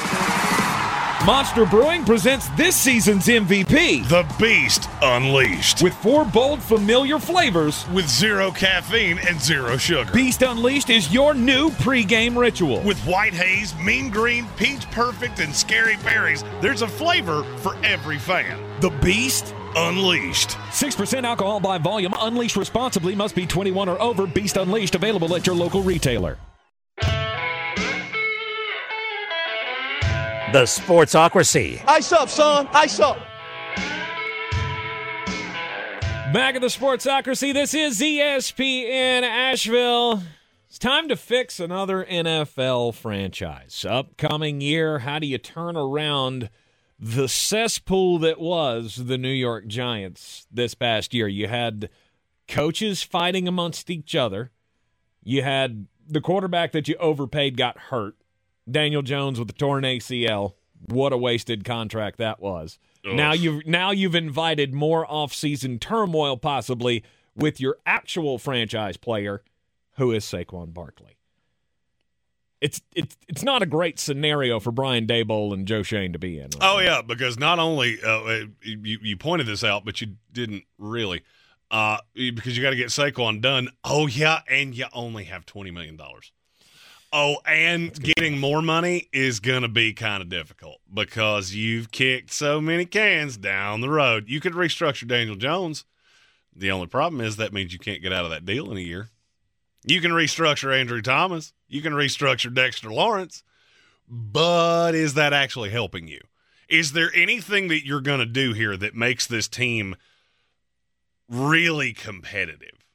Monster Brewing presents this season's MVP The Beast Unleashed. with four bold, familiar flavors. With zero caffeine and zero sugar. Beast Unleashed is your new pregame ritual. With white haze, mean green, peach perfect, and scary berries, there's a flavor for every fan. the Beast Unleashed. 6% alcohol by volume. Unleashed responsibly. Must be 21 or over. Beast Unleashed available at your local retailer. The Sportsocracy. Ice up, son. Ice up. Back at the Sportsocracy, this is ESPN Asheville. It's time to fix another NFL franchise. Upcoming year, how do you turn around the cesspool that was the New York Giants this past year? You had coaches fighting amongst each other. You had the quarterback that you overpaid got hurt. Daniel Jones with the torn ACL. What a wasted contract that was. Ugh. Now you've now you've invited more offseason turmoil possibly with your actual franchise player, who is Saquon Barkley. It's it's it's not a great scenario for Brian Daboll and Joe Schoen to be in. right Oh yeah, because not only uh, you you pointed this out, but you didn't really, uh, because you got to get Saquon done. Oh yeah, and you only have twenty million dollars. Oh, and getting more money is gonna be kind of difficult because you've kicked so many cans down the road. You could restructure Daniel Jones. The only problem is that means you can't get out of that deal in a year. You can restructure Andrew Thomas. You can restructure Dexter Lawrence. But is that actually helping you? Is there anything that you're going to do here that makes this team really competitive?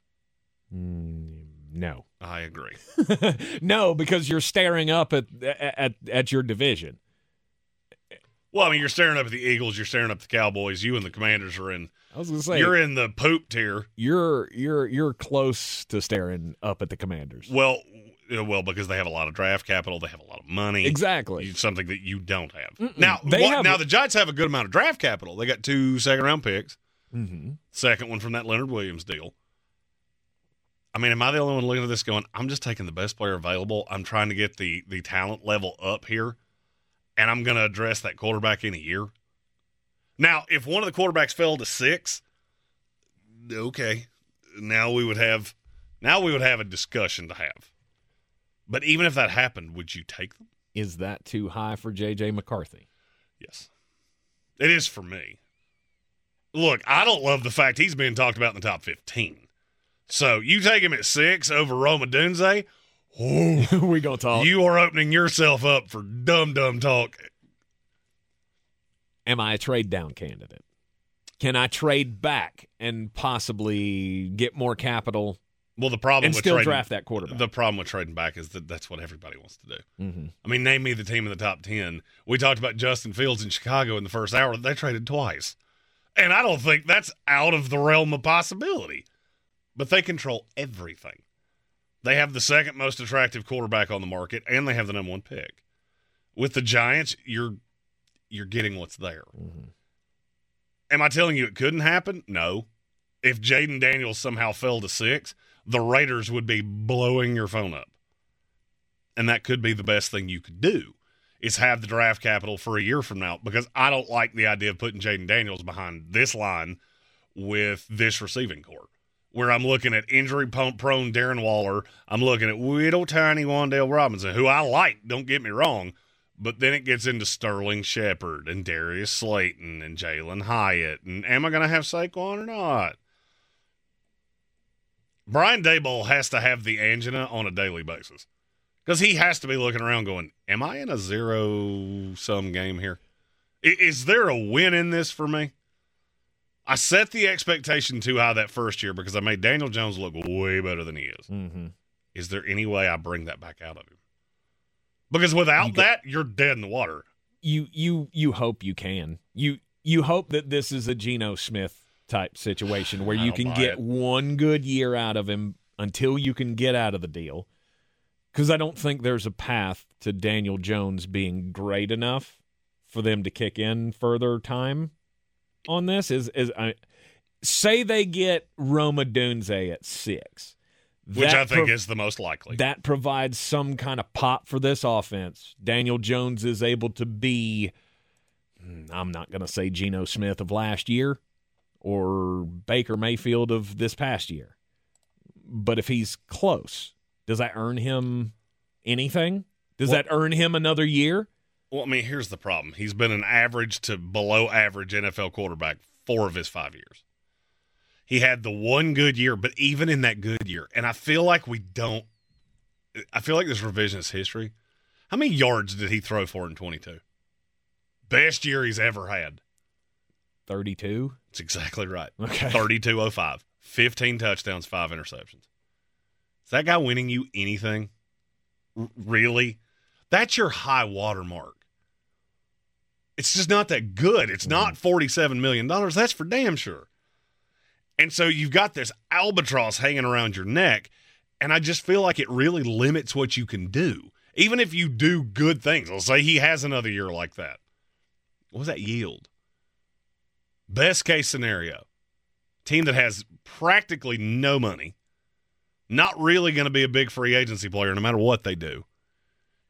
Mm, no. I agree. no, because you're staring up at at at your division. Well, I mean, you're staring up at the Eagles, you're staring up at the Cowboys. You and the Commanders are in. I was going to say You're in the poop tier. you're you're you're close to staring up at the Commanders. Well, well, because they have a lot of draft capital, they have a lot of money. Exactly. Something that you don't have. Now, They what- have- now the Giants have a good amount of draft capital. They got two second round picks. Mm-hmm. Second one from that Leonard Williams deal. I mean, am I the only one looking at this going, I'm just taking the best player available. I'm trying to get the the talent level up here, and I'm going to address that quarterback in a year. Now, if one of the quarterbacks fell to six, okay, now we would have now we would have a discussion to have. But even if that happened, would you take them? Is that too high for JJ McCarthy? Yes. It is for me. Look, I don't love the fact he's being talked about in the top 15. So you take him at six over Rome Odunze, we gonna talk. you are opening yourself up for dumb, dumb talk. Am I a trade down candidate? Can I trade back and possibly get more capital Well, the problem and with still trading, draft that quarterback? The problem with trading back is that that's what everybody wants to do. mm-hmm. I mean, name me the team in the top 10. We talked about Justin Fields in Chicago in the first hour. They traded twice. And I don't think that's out of the realm of possibility. But they control everything. They have the second most attractive quarterback on the market, and they have the number one pick. With the Giants, you're you're getting what's there. Mm-hmm. Am I telling you it couldn't happen? No. If Jayden Daniels somehow fell to six, the Raiders would be blowing your phone up. And that could be the best thing you could do is have the draft capital for a year from now because I don't like the idea of putting Jayden Daniels behind this line with this receiving core. Where I'm looking at injury prone Darren Waller, I'm looking at little tiny Wan'Dale Robinson, who I like, don't get me wrong, but then it gets into Sterling Shepard and Darius Slayton and Jalin Hyatt. And am I going to have Saquon or not? Brian Daboll has to have the angina on a daily basis because he has to be looking around going, Am I in a zero sum game here? Is there a win in this for me? I set the expectation too high that first year because I made Daniel Jones look way better than he is. Mm-hmm. Is there any way I bring that back out of him? Because without You get- that, you're dead in the water. You you you hope you can. You you hope that this is a Geno Smith type situation where you can get it. one good year out of him until you can get out of the deal. Because I don't think there's a path to Daniel Jones being great enough for them to kick in further time on this. Is is I say they get Rome Odunze at six, Which I think prov- is the most likely. that provides some kind of pop for this offense. Daniel Jones is able to be, hmm, I'm not going to say Geno Smith of last year or Baker Mayfield of this past year, but if he's close, does that earn him anything? Does Well- that earn him another year? Well, I mean, here's the problem. He's been an average to below average NFL quarterback four of his five years. He had the one good year, but even in that good year, and I feel like we don't, I feel like this revisionist history. How many yards did he throw for in 22? Best year he's ever had. 32. That's exactly right. Okay. 3205. 15 touchdowns, five interceptions. Is that guy winning you anything? R- really? That's your high water mark. It's just not that good. It's not mm-hmm. $47 million. That's for damn sure. And so you've got this albatross hanging around your neck, and I just feel like it really limits what you can do. Even if you do good things, let's say he has another year like that. What does that yield? Best case scenario team that has practically no money, not really going to be a big free agency player no matter what they do.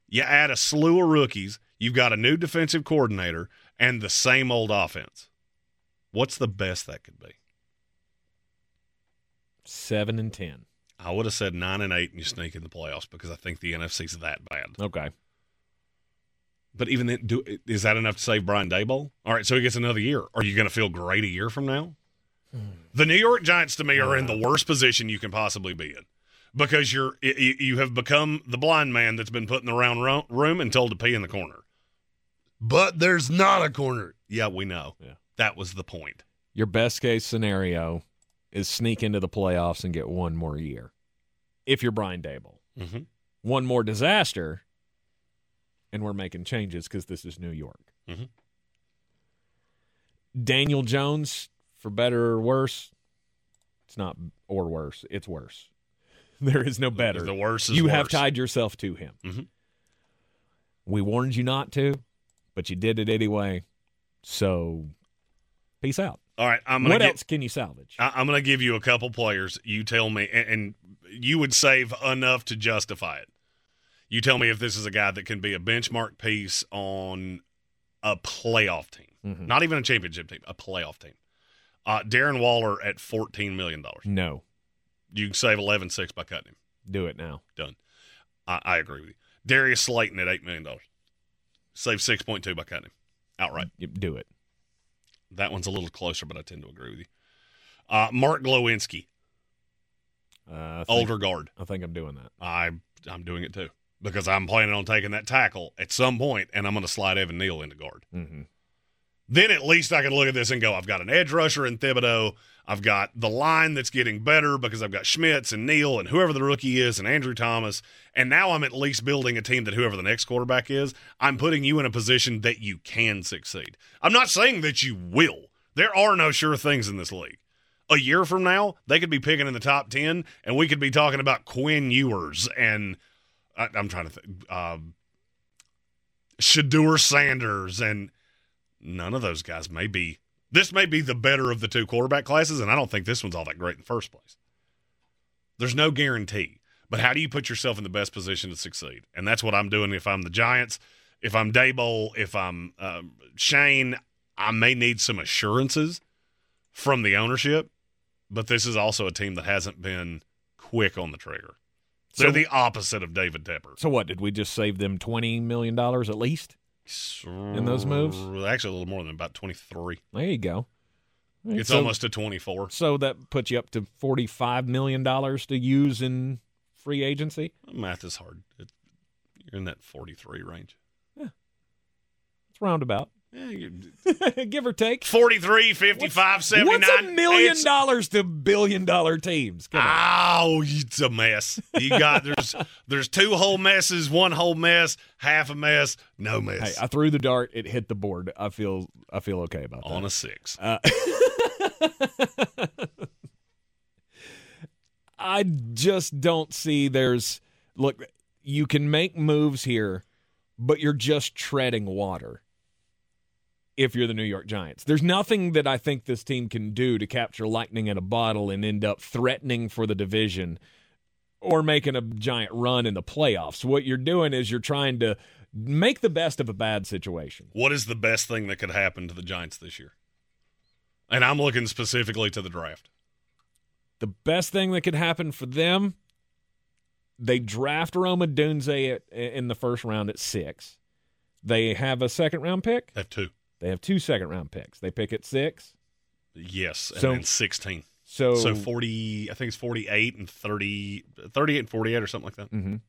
You add a slew of rookies, you've got a new defensive coordinator, and the same old offense. What's the best that could be? 7 and 10. I would have said nine and eight, and you sneak in the playoffs because I think the NFC's that bad. Okay. But even then, do, is that enough to save Brian Daboll? All right, so he gets another year. Are you going to feel great a year from now? Hmm. The New York Giants, to me, are in the uh. worst position you can possibly be in because you're you, you have become the blind man that's been put in the round room and told to pee in the corner. But there's not a corner. Yeah, we know. Yeah. That was the point. Your best case scenario is sneak into the playoffs and get one more year. If you're Brian Daboll, Mm-hmm. one more disaster, and we're making changes because this is New York. Mhm. Daniel Jones, for better or worse, it's not or worse. It's worse. There is no better. The worst is you have tied yourself to him. Mhm. We warned you not to, but you did it anyway. So, peace out. All right, I'm gonna What get, else can you salvage? I, I'm going to give you a couple players. You tell me, and, and you would save enough to justify it. You tell me if this is a guy that can be a benchmark piece on a playoff team, Mhm. not even a championship team, a playoff team. Uh, Darren Waller at $14 million. no, You can save 11 6 by cutting him. do it now. Done. I, I agree with you. Darius Slayton at $8 million. Save 6.2 by cutting him outright. Do it. That one's a little closer, but I tend to agree with you. Uh, Mark Glowinski, Uh, think, older guard. I think I'm doing that. I I'm doing it too because I'm planning on taking that tackle at some point, and I'm going to slide Evan Neal into guard. Mm-hmm. Then at least I can look at this and go, I've got an edge rusher in Thibodeaux. I've got the line that's getting better because I've got Schmitz and Neal and whoever the rookie is and Andrew Thomas. And now I'm at least building a team that whoever the next quarterback is, I'm putting you in a position that you can succeed. I'm not saying that you will. There are no sure things in this league. A year from now, they could be picking in the top 10, and we could be talking about Quinn Ewers and I, I'm trying to think, um, Shedeur Sanders, and none of those guys may be. This may be the better of the two quarterback classes, and I don't think this one's all that great in the first place. There's no guarantee, but how do you put yourself in the best position to succeed? And that's what I'm doing. If I'm the Giants, if I'm Daboll, if I'm um, Schoen, I may need some assurances from the ownership, but this is also a team that hasn't been quick on the trigger. They're So- the opposite of David Tepper. So what? Did we just save them twenty million dollars at least? In those moves? Actually, a little more than about 23. There you go. It's So- almost a 24. So that puts you up to forty-five million dollars to use in free agency. Math is hard. It, you're in that 43 range. Yeah. It's roundabout, Yeah, give or take. 43, 55, 79. What's a million It's- dollars to billion-dollar teams? Come on. Oh, it's a mess. You got there's there's two whole messes, one whole mess, half a mess, no Hey, mess. I threw the dart. It hit the board. I feel I feel okay about that. on a six. Uh, I just don't see there's look, you can make moves here, but you're just treading water if you're the New York Giants. There's nothing that I think this team can do to capture lightning in a bottle and end up threatening for the division or making a giant run in the playoffs. What you're doing is you're trying to make the best of a bad situation. What is the best thing that could happen to the Giants this year? And I'm looking specifically to the draft. the best thing that could happen for them, they draft Rome Odunze at, in the first round at six. They have a second round pick. They Have two. They have two second round picks. They pick at six. Yes, and So- then 16. So, So 40, I think it's 48 and 30, 38 and 48 or something like that. Mhm.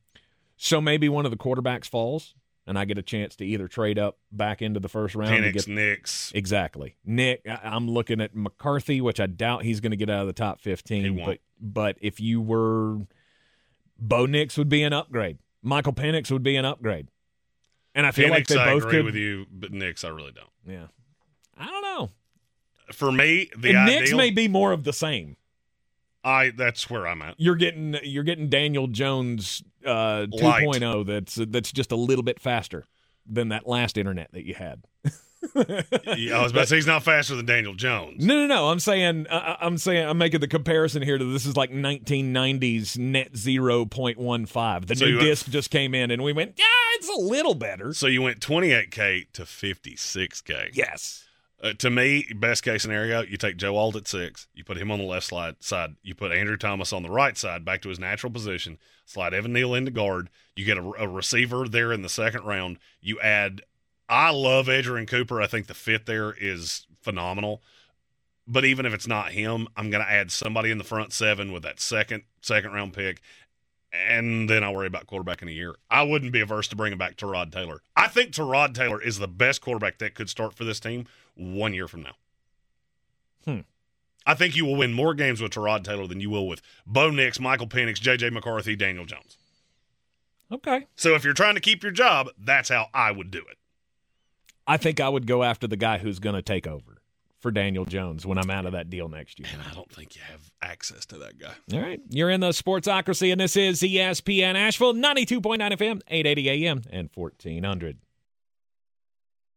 so maybe one of the quarterbacks falls. and I get a chance to either trade up back into the first round Penix, get Nix. exactly Nick. I- I'm looking at McCarthy, which I doubt he's going to get out of the top He 15. won't. But but if you were Bo Nix would be an upgrade. Michael Penix would be an upgrade. And I feel Penix, like they I both agree could. with you, but Nix, I really don't. Yeah, I don't know. For me, the and ideal, Nix may be more of the same. I that's where I'm at. You're getting you're getting Daniel Jones uh, Light. 2.0 that's that's just a little bit faster than that last internet that you had. Yeah, I was about to say he's not faster than Daniel Jones. No, no, no. I'm saying, uh, I'm saying, I'm making the comparison here to this is like 1990s net 0.15. The So new you- disc just came in, and we went, yeah, it's a little better. So you went 28k to 56k. Yes. Uh, to me, best case scenario, you take Joe Alt at six, you put him on the left slide, side, you put Andrew Thomas on the right side, back to his natural position, slide Evan Neal into guard, you get a, a receiver there in the second round, you add. I love Edgerrin Cooper. I think the fit there is phenomenal. But even if it's not him, I'm going to add somebody in the front seven with that second second round pick, and then I'll worry about quarterback in a year. I wouldn't be averse to bringing back Tyrod Taylor. I think Tyrod Taylor is the best quarterback that could start for this team one year from now. Hmm. I think you will win more games with Tyrod Taylor than you will with Bo Nix, Michael Penix, J.J. McCarthy, Daniel Jones. Okay. So if you're trying to keep your job, that's how I would do it. I think I would go after the guy who's going to take over for Daniel Jones when I'm out of that deal next year. And I don't think you have access to that guy. All right. You're in the Sportsocracy, and this is ESPN Asheville, 92.9 FM, 880 AM, and 1400.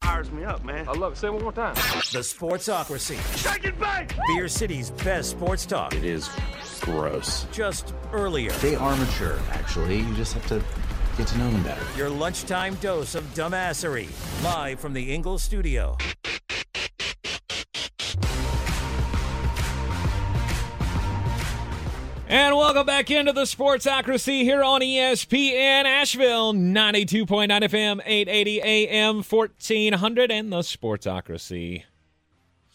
Fires me up, man. I love it. Say it one more time. The Sportsocracy. Shake it back! Beer City's best sports talk. It is gross. Just earlier. They are mature, actually. You just have to get to know them better. Your lunchtime dose of dumbassery. Live from the Ingles studio. And welcome back into the Sportsocracy here on ESPN Asheville, 92.9 FM, 880 AM, 1400, and the Sportsocracy.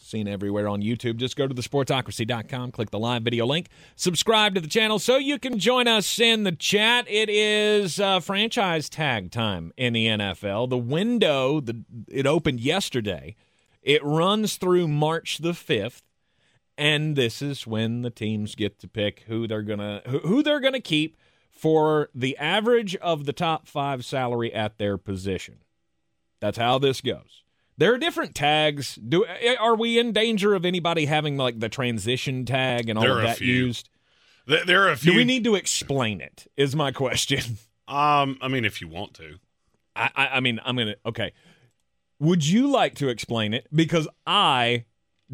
Seen everywhere on YouTube. Just go to thesportsocracy.com, click the live video link, subscribe to the channel so you can join us in the chat. It is uh, franchise tag time in the NFL. The window, the, it opened yesterday. It runs through March the 5th and this is when the teams get to pick who they're gonna who, who they're gonna keep for the average of the top five salary at their position. That's how this goes. There are different tags. Do are we in danger of anybody having like the transition tag and all There of that used? Th- There are a few. Do we need to explain it? Is my question. Um, I mean, if you want to. I, I, I mean, I'm gonna okay. Would you like to explain it? Because I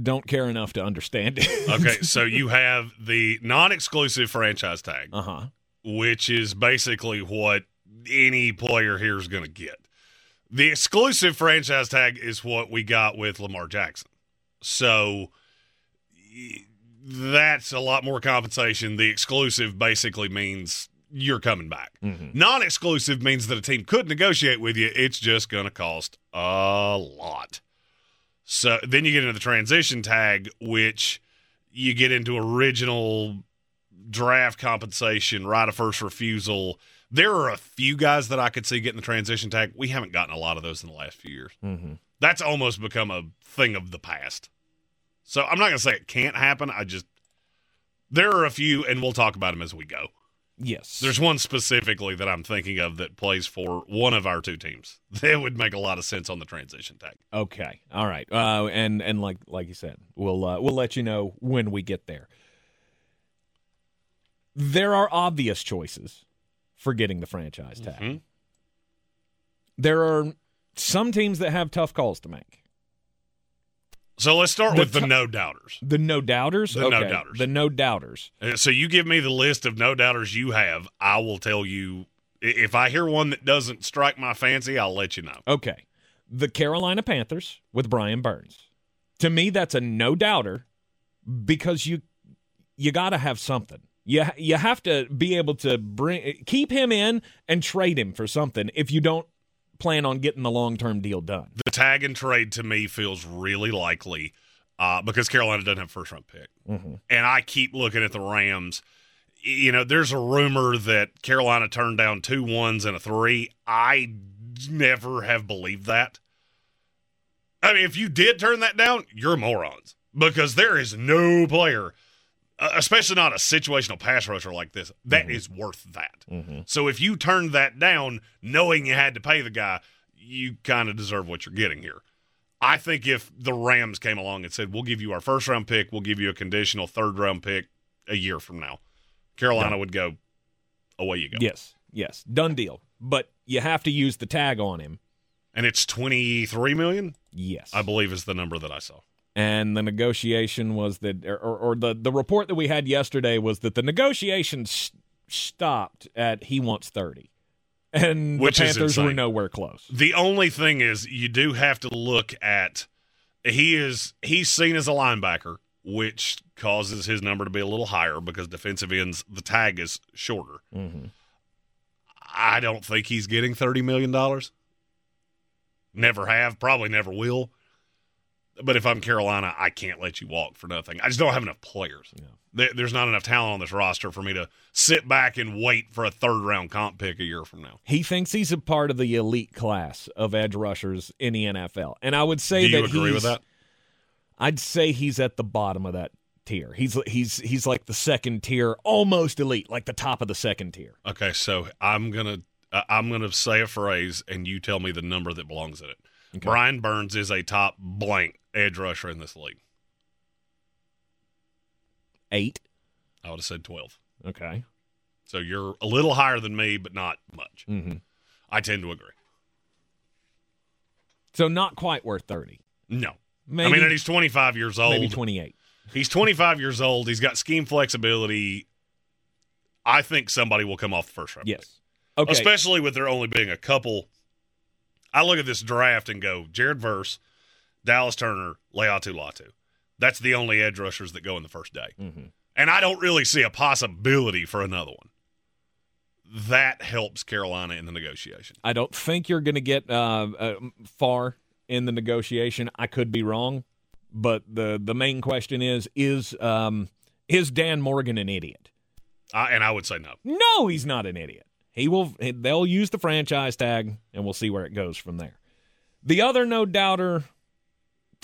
don't care enough to understand it. Okay, so you have the non-exclusive franchise tag, uh huh. which is basically what any player here is going to get. The exclusive franchise tag is what we got with Lamar Jackson. So that's a lot more compensation. The exclusive basically means you're coming back. Mm-hmm. Non exclusive means that a team could negotiate with you. It's just going to cost a lot. So then you get into the transition tag, which you get into original draft compensation, right of first refusal. There are a few guys that I could see getting the transition tag. We haven't gotten a lot of those in the last few years. Mm-hmm. That's almost become a thing of the past. So I'm not going to say it can't happen. I just there are a few, and we'll talk about them as we go. Yes. There's one specifically that I'm thinking of that plays for one of our two teams. That would make a lot of sense on the transition tag. Okay. All right. Uh, and and like like you said, we'll uh, we'll let you know when we get there. There are obvious choices for getting the franchise tag. Mhm. There are some teams that have tough calls to make. So let's start The with the t- no doubters. The no doubters. The no doubters. The no doubters. Uh, So you give me the list of no doubters you have. I will tell you if I hear one that doesn't strike my fancy. I'll let you know. Okay. The Carolina Panthers with Brian Burns. To me, that's a no doubter because you you got to have something. You you have to be able to bring keep him in and trade him for something if you don't plan on getting the long term deal done. The tag and trade to me feels really likely uh, because Carolina doesn't have a first round pick, Mhm. and I keep looking at the Rams. You know, there's a rumor that Carolina turned down two ones and a three. I never have believed that. I mean, if you did turn that down, you're morons because there is no player, Uh, especially not a situational pass rusher like this, that mm-hmm. is worth that. Mm-hmm. So if you turned that down knowing you had to pay the guy, you kind of deserve what you're getting here. I think if the Rams came along and said, "We'll give you our first round pick, we'll give you a conditional third round pick a year from now," Carolina would go, "Away you go." Yes, yes, done deal. But you have to use the tag on him. And it's twenty three million, Yes, I believe, is the number that I saw. And the negotiation was that, or, or the the report that we had yesterday was that the negotiations stopped at he wants thirty, and Which the Panthers were nowhere close. The only thing is, you do have to look at he is he's seen as a linebacker, which causes his number to be a little higher because defensive ends the tag is shorter. Mm-hmm. I don't think he's getting thirty million dollars. Never have, probably never will. But if I'm Carolina, I can't let you walk for nothing. I just don't have enough players. There- There's not enough talent on this roster for me to sit back and wait for a third round comp pick a year from now. He thinks he's a part of the elite class of edge rushers in the NFL, and I would say that agree with he's- that? I'd say he's at the bottom of that tier. He's he's he's like the second tier, almost elite, like the top of the second tier. Okay, so I'm gonna uh, I'm gonna say a phrase, and you tell me the number that belongs in it. Brian Burns is a top blank edge rusher in this league. Eight. I would have said twelve. Okay. So you're a little higher than me, but not much. Mm-hmm. I tend to agree. So not quite worth thirty. No, Maybe, I mean, he's 25 years old. maybe twenty eight. He's 25 years old. He's got scheme flexibility. I think somebody will come off the first round. pick. Yes. Okay. especially with there only being a couple. I look at this draft and go Jared Verse, Dallas Turner, Laiatu Latu. That's the only edge rushers that go in the first day, Mhm. and I don't really see a possibility for another one. That helps Carolina in the negotiation. I don't think you're going to get uh, uh, far in the negotiation. I could be wrong, but the the main question is is um, is Dan Morgan an idiot? I, and I would say no. No, he's not an idiot. He will. They'll use the franchise tag, and we'll see where it goes from there. The other no doubter,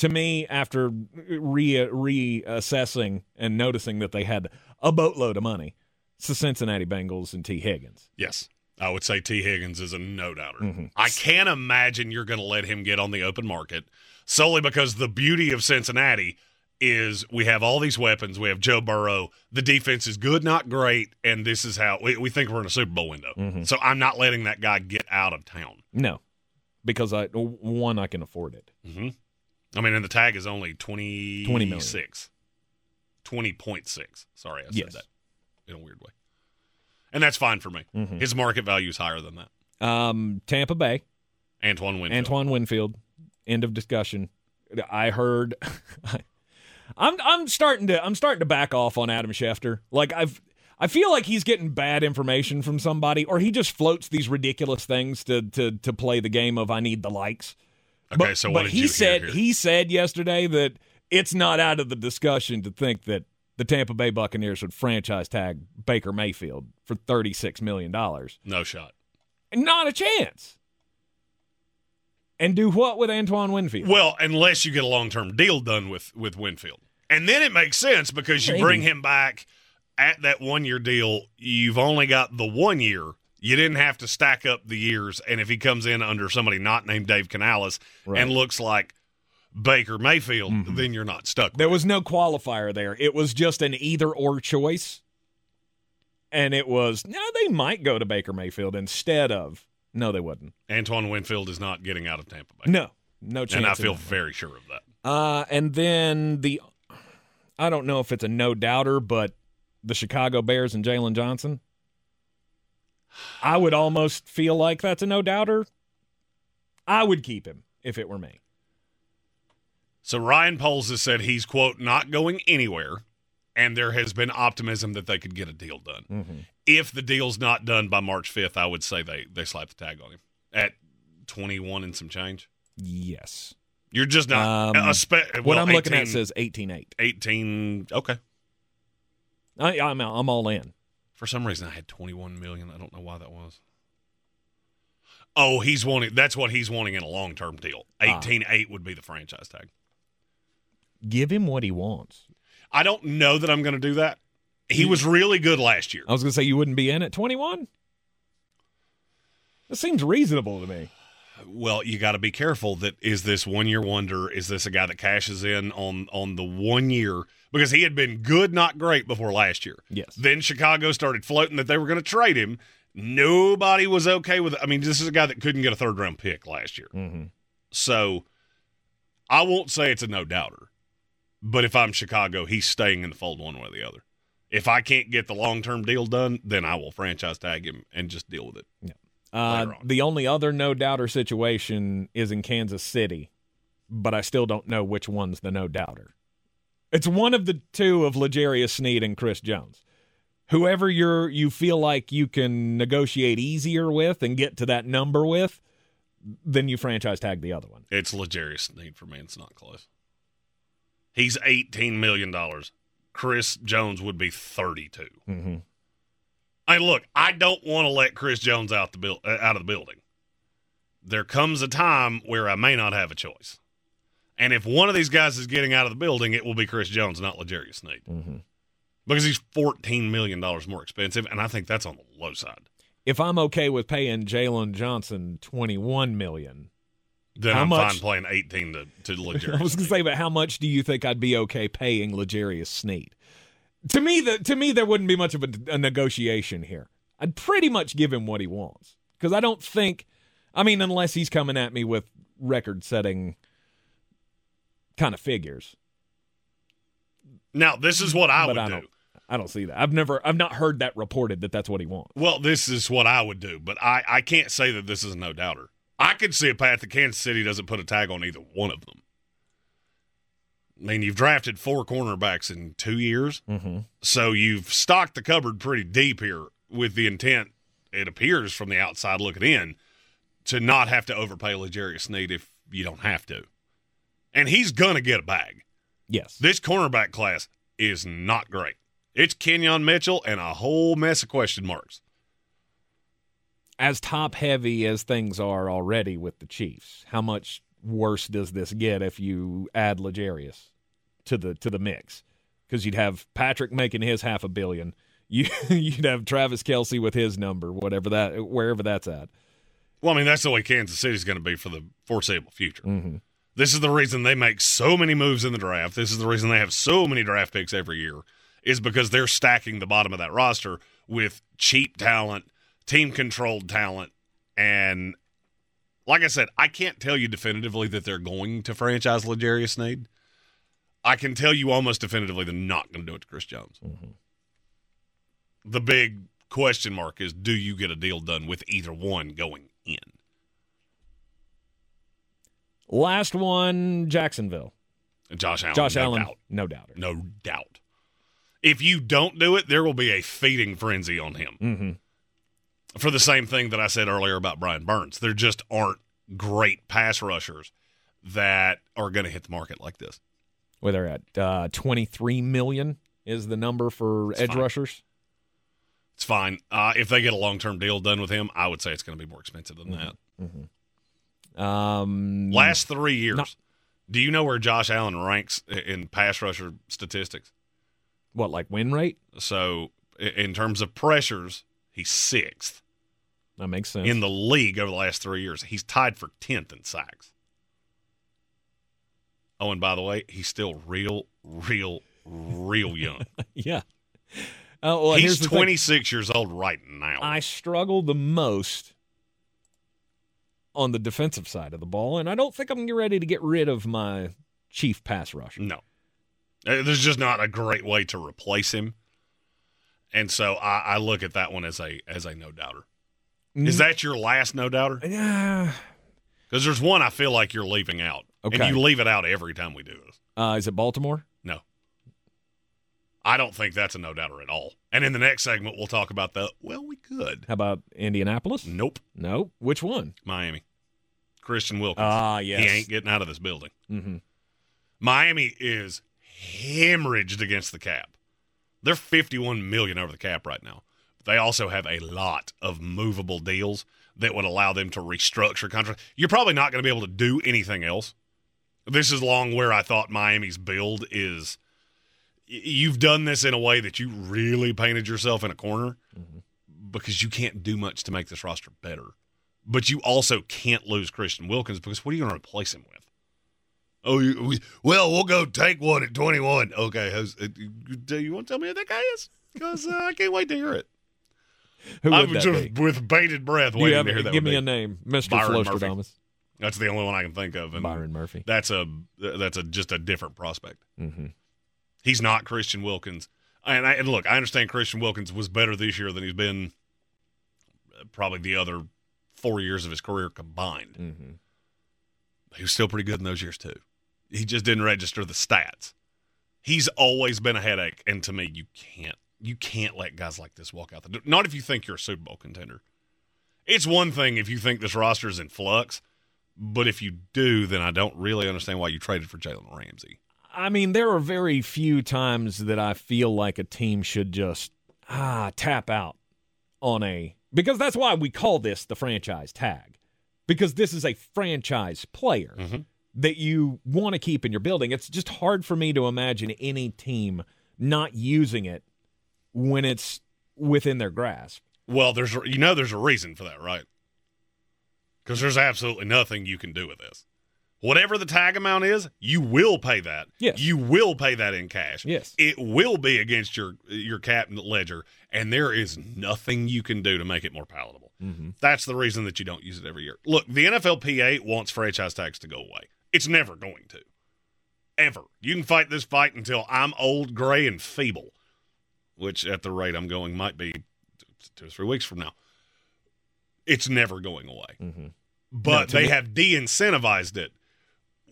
to me, after re reassessing and noticing that they had a boatload of money, it's the Cincinnati Bengals and Tee Higgins. Yes, I would say Tee Higgins is a no doubter. Mhm. I can't imagine you're going to let him get on the open market solely because the beauty of Cincinnati is we have all these weapons. We have Joe Burrow. The defense is good, not great, and this is how we, we think we're in a Super Bowl window. Mhm. So I'm not letting that guy get out of town. No, because I one I can afford it. Mm-hmm. I mean, and the tag is only 20, 20 million. 20.6. Sorry, I said Yes. that in a weird way. And that's fine for me. Mhm. His market value is higher than that. Um, Tampa Bay, Antoine Winfield. Antoine Winfield. End of discussion. I heard. I'm I'm starting to I'm starting to back off on Adam Schefter. Like I've I feel like he's getting bad information from somebody, or he just floats these ridiculous things to to to play the game of I need the likes. Okay, but, so what did he you said here? he said yesterday that it's not out of the discussion to think that the Tampa Bay Buccaneers would franchise tag Baker Mayfield for thirty six million dollars. No shot. Not a chance. And do what with Antoine Winfield? Well, unless you get a long term deal done with with Winfield, and then it makes sense because you Maybe. bring him back at that one year deal. You've only got the one year. You didn't have to stack up the years, and if he comes in under somebody not named Dave Canales Right. and looks like Baker Mayfield, then you're not stuck. There was no qualifier there. It was just an either or choice. And it was, no, they might go to Baker Mayfield instead of, no, they wouldn't. Antoine Winfield is not getting out of Tampa Bay, No, no chance. and I feel very sure of that. Uh, and then the, I don't know if it's a no doubter, but the Chicago Bears and Jaylon Johnson. I would almost feel like that's a no doubter. I would keep him if it were me. So Ryan Poles has said he's quote not going anywhere, and there has been optimism that they could get a deal done. Mm-hmm. If the deal's not done by March fifth, I would say they they slap the tag on him at twenty one and some change. Yes. You're just not. Um, a spe- what I'm looking at says 18-8. 18 Okay. I, I'm I'm all in. For some reason, I had twenty one million. I don't know why that was. Oh, he's wanting. That's what he's wanting in a long term deal. Ah. Eighteen eight would be the franchise tag. Give him what he wants. I don't know that I'm going to do that. He was really good last year. I was going to say you wouldn't be in at 21. That seems reasonable to me. Well, you got to be careful. That is this one year wonder. Is this a guy that cashes in on on the one year because he had been good, not great before last year. Yes. Then Chicago started floating that they were going to trade him. Nobody was okay with. it. I mean, this is a guy that couldn't get a third round pick last year. Mm-hmm. So I won't say it's a no doubter, but if I'm Chicago, he's staying in the fold one way or the other. If I can't get the long term deal done, then I will franchise tag him and just deal with it. Yeah. Uh, the only other no doubter situation is in Kansas City, but I still don't know which one's the no doubter. It's one of the two of Legarius Sneed and Chris Jones. Whoever you're you feel like you can negotiate easier with and get to that number with, then you franchise tag the other one. It's Legarius Sneed for me. It's not close. He's eighteen million dollars. Chris Jones would be thirty-two. Mm-hmm. I look. I don't want to let Chris Jones out the buil- uh, out of the building. There comes a time where I may not have a choice, and if one of these guys is getting out of the building, it will be Chris Jones, not Legarius Sneed, Mm-hmm. because he's fourteen million dollars more expensive, and I think that's on the low side. If I'm okay with paying Jaylon Johnson 21 million, Then How I'm much- fine playing eighteen to to Legarius. I was going to say, but how much do you think I'd be okay paying Legarius Sneed? To me, the, to me, there wouldn't be much of a, a negotiation here. I'd pretty much give him what he wants because I don't think, I mean, unless he's coming at me with record-setting kind of figures. Now, this is what I but would I do. I don't see that. I've never, I've not heard that reported that that's what he wants. Well, this is what I would do, but I, I can't say that this is a no doubter. I could see a path that Kansas City doesn't put a tag on either one of them. I mean, you've drafted four cornerbacks in two years, Mm-hmm. so you've stocked the cupboard pretty deep here with the intent, it appears from the outside looking in, to not have to overpay Legarius Sneed if you don't have to. And he's going to get a bag. Yes. This cornerback class is not great. It's Quinyon Mitchell and a whole mess of question marks. as top heavy as things are already with the Chiefs, how much worse does this get if you add Legarius to the to the mix? Because you'd have Patrick making his half a billion. You you'd have Travis Kelce with his number, whatever that wherever that's at. Well, I mean, that's the way Kansas City's going to be for the foreseeable future. Mm-hmm. This is the reason they make so many moves in the draft. This is the reason they have so many draft picks every year, is because they're stacking the bottom of that roster with cheap talent, team controlled talent. And like I said, I can't tell you definitively that they're going to franchise Legarius Sneed. I can tell you almost definitively they're not going to do it to Chris Jones. The big question mark is do you get a deal done with either one going in? Last one, Jacksonville. Josh Allen. Josh no Allen, doubt. no doubter. No doubt. If you don't do it, there will be a feeding frenzy on him. Mm-hmm. For the same thing that I said earlier about Brian Burns. There just aren't great pass rushers that are going to hit the market like this. Where they're at uh, twenty three million is the number for It's edge fine. rushers. It's fine. Uh, if they get a long term deal done with him, I would say it's going to be more expensive than that. Um, Last three years, Not- do you know where Josh Allen ranks in pass rusher statistics? what like win rate? So, in terms of pressures, he's sixth That makes sense. in the league over the last three years. He's tied for 10th in sacks. Oh, and by the way, he's still real, real, real young. yeah. Oh, well, he's the thing. 26 years old right now. I struggle the most on the defensive side of the ball, and I don't think I'm ready to get rid of my chief pass rusher. no. Uh, There's just not a great way to replace him. And so I, I look at that one as a as a no doubter. Is that your last no doubter? Yeah. Because there's one I feel like you're leaving out. Okay. And you leave it out every time we do this. Uh, is it Baltimore? No. I don't think that's a no doubter at all. And in the next segment, we'll talk about the, well, we could. How about Indianapolis? Nope. Nope. Which one? Miami. Christian Wilkins. Ah, yes. He ain't getting out of this building. Mm-hmm. Miami is hemorrhaged against the cap. They're 51 million over the cap right now. They also have a lot of movable deals. that would allow them to restructure contracts. You're probably not going to be able to do anything else. This is long where I thought Miami's build is. You've done this in a way that you really painted yourself in a corner mm-hmm. because you can't do much to make this roster better. But you also can't lose Christian Wilkins because what are you going to replace him with? Oh, you, we, well, we'll go take one at 21. Okay. Uh, do you want to tell me who that guy is? Because uh, I can't wait to hear it. Who I'm just be? with bated breath waiting have, to hear that. Give me be. a name, Mr. Flostradamus. That's the only one I can think of. And Byron Murphy. That's a that's a just a different prospect. Mm-hmm. He's not Christian Wilkins. And, I, and look, I understand Christian Wilkins was better this year than he's been uh, probably the other four years of his career combined. Mm-hmm. He was still pretty good in those years too. He just didn't register the stats. He's always been a headache, and to me, you can't you can't let guys like this walk out the door. Not if you think you're a Super Bowl contender. It's one thing if you think this roster is in flux, but if you do, then I don't really understand why you traded for Jalen Ramsey. I mean, there are very few times that I feel like a team should just ah tap out on a because that's why we call this the franchise tag because this is a franchise player mm-hmm. That you want to keep in your building. It's just hard for me to imagine any team not using it when it's within their grasp. Well, there's you know there's a reason for that, right? Because there's absolutely nothing you can do with this. Whatever the tag amount is, you will pay that. Yes. You will pay that in cash. Yes. It will be against your your cap ledger, and there is nothing you can do to make it more palatable. Mm-hmm. That's the reason that you don't use it every year. Look, the NFLPA wants franchise tags to go away. It's never going to. Ever. You can fight this fight until I'm old, gray, and feeble which at the rate I'm going might be two or three weeks from now. It's never going away. Mm-hmm. But no, they me- have de incentivized it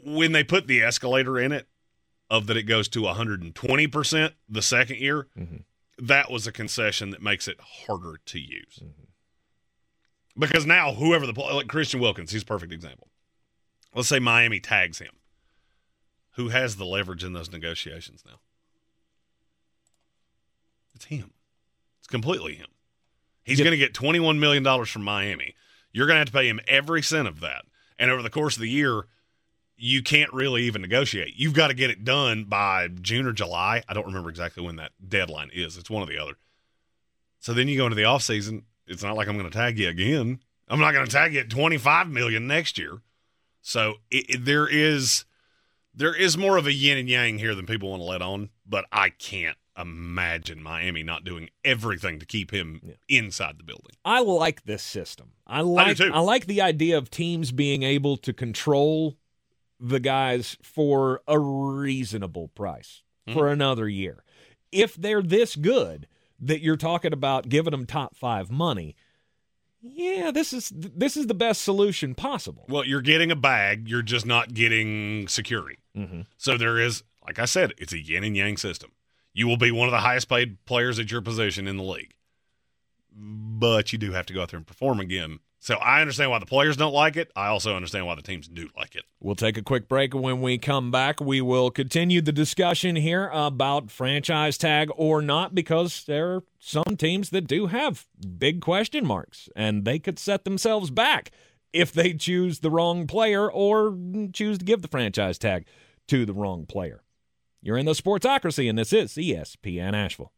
when they put the escalator in it of that it goes to 120% the second year. Mm-hmm. That was a concession that makes it harder to use. Mm-hmm. Because now, whoever the like Christian Wilkins, he's a perfect example. Let's say Miami tags him. Who has the leverage in those negotiations now? It's him. It's completely him. He's yep. going to get $21 million from Miami. You're going to have to pay him every cent of that. And over the course of the year, you can't really even negotiate. You've got to get it done by June or July. I don't remember exactly when that deadline is. It's one or the other. So then you go into the offseason. It's not like I'm going to tag you again. I'm not going to tag you at 25 million next year. So it, it, there is there is more of a yin and yang here than people want to let on, but I can't imagine Miami not doing everything to keep him yeah. inside the building. I like this system. I like I, I, like the idea of teams being able to control the guys for a reasonable price mm-hmm. for another year. If they're this good that you're talking about giving them top 5 money, yeah, this is this is the best solution possible. Well, you're getting a bag, you're just not getting security. Mm-hmm. So there is, like I said, it's a yin and yang system you will be one of the highest paid players at your position in the league. But you do have to go out there and perform again. So I understand why the players don't like it. I also understand why the teams do like it. We'll take a quick break. When we come back, we will continue the discussion here about franchise tag or not, because there are some teams that do have big question marks, and they could set themselves back if they choose the wrong player or choose to give the franchise tag to the wrong player. You're in the Sportsocracy, and this is ESPN Asheville.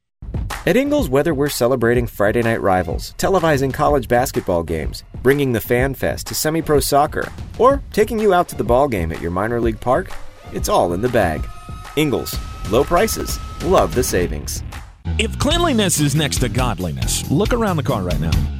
At Ingles, whether we're celebrating Friday night rivals, televising college basketball games, bringing the Fan Fest to semi pro soccer, or taking you out to the ball game at your minor league park, it's all in the bag. Ingles, low prices, love the savings. If cleanliness is next to godliness, look around the car right now.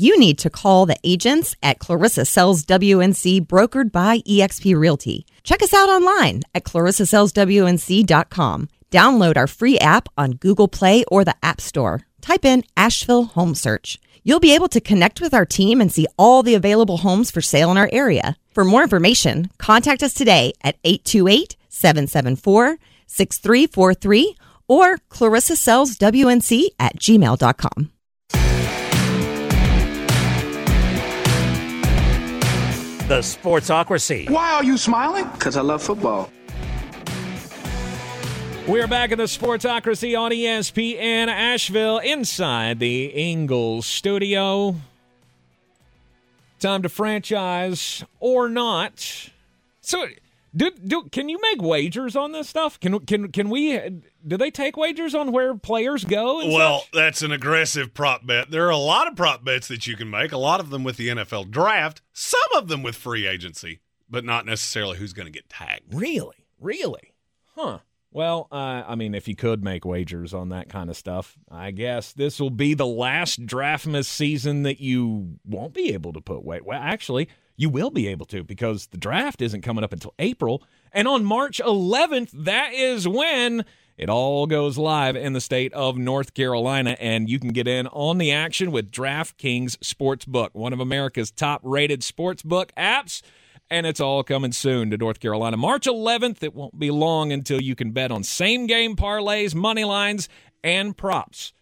you need to call the agents at Clarissa Sells WNC, brokered by eXp Realty. Check us out online at clarissasellswnc.com. Download our free app on Google Play or the App Store. type in Asheville Home Search. You'll be able to connect with our team and see all the available homes for sale in our area. For more information, contact us today at 828 774 6343 or Clarissa Sells WNC at gmail.com. The Sportsocracy. Why are you smiling? Because I love football. We're back in the Sportsocracy on ESPN Asheville inside the Ingles studio. Time to franchise or not. So, do, do can you make wagers on this stuff? Can can can we? Do they take wagers on where players go? Well, such? that's an aggressive prop bet. There are a lot of prop bets that you can make, a lot of them with the NFL draft, some of them with free agency, but not necessarily who's going to get tagged. really, really, huh? Well, uh, I mean, if you could make wagers on that kind of stuff, I guess this will be the last Draftmas season that you won't be able to put weight. Well, actually, you will be able to because the draft isn't coming up until April. And on March 11th, that is when it all goes live in the state of North Carolina. And you can get in on the action with DraftKings Sportsbook, one of America's top rated sportsbook apps and it's all coming soon to North Carolina. March 11th, it won't be long until you can bet on same game parlays, money lines, and props.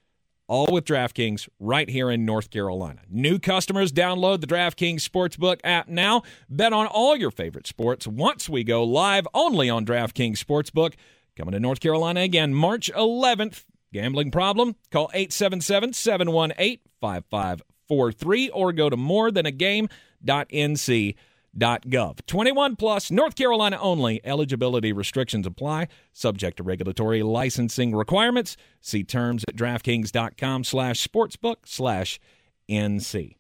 All with DraftKings right here in North Carolina. New customers download the DraftKings Sportsbook app now. Bet on all your favorite sports once we go live only on DraftKings Sportsbook. Coming to North Carolina again March 11th. Gambling problem? Call 877 718 5543 or go to morethanagame.nc gov. 21 plus, North Carolina only. Eligibility restrictions apply, subject to regulatory licensing requirements. See terms at DraftKings.com slash sportsbook slash NC.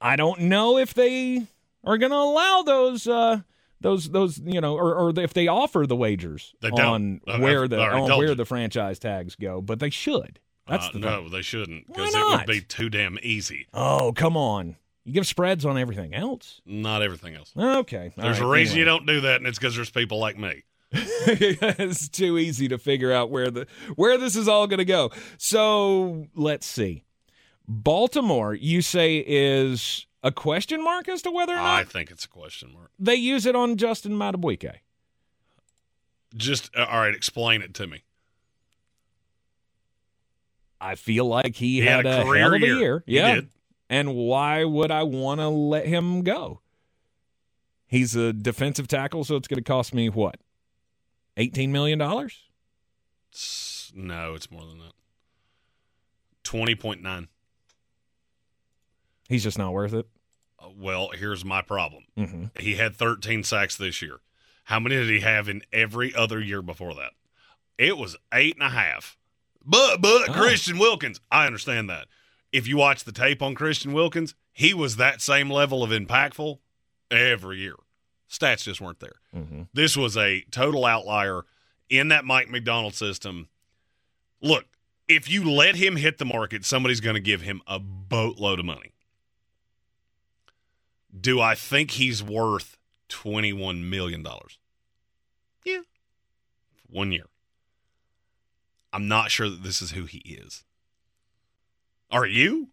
I don't know if they are going to allow those, uh, those, those, you know, or, or if they offer the wagers They on don't. where the on where the franchise tags go, but they should. That's Uh, the no, thing. they shouldn't because it would be too damn easy. Oh, come on. You give spreads on everything else. Not everything else. Okay. There's right, a reason you don't do that, and it's because there's people like me. it's too easy to figure out where the where this is all going to go. So let's see. Baltimore, you say is a question mark as to whether or not I think it's a question mark. they use it on Justin Madubuike. Just uh, all right. Explain it to me. I feel like he, He had, had a career hell of a year. year. He yeah. And why would I want to let him go? He's a defensive tackle, so it's going to cost me what? $18 million? It's- no, it's more than that. Twenty point nine. He's just not worth it. Uh, Well, here's my problem. hmm He had 13 sacks this year. How many did he have in every other year before that? It was eight and a half. But but Oh. Christian Wilkins, I understand that. If you watch the tape on Christian Wilkins, he was that same level of impactful every year. Stats just weren't there. hmm This was a total outlier in that Mike Macdonald system. Look, if you let him hit the market, somebody's going to give him a boatload of money. Do I think he's worth $21 million? Yeah. One year. I'm not sure that this is who he is. Are you?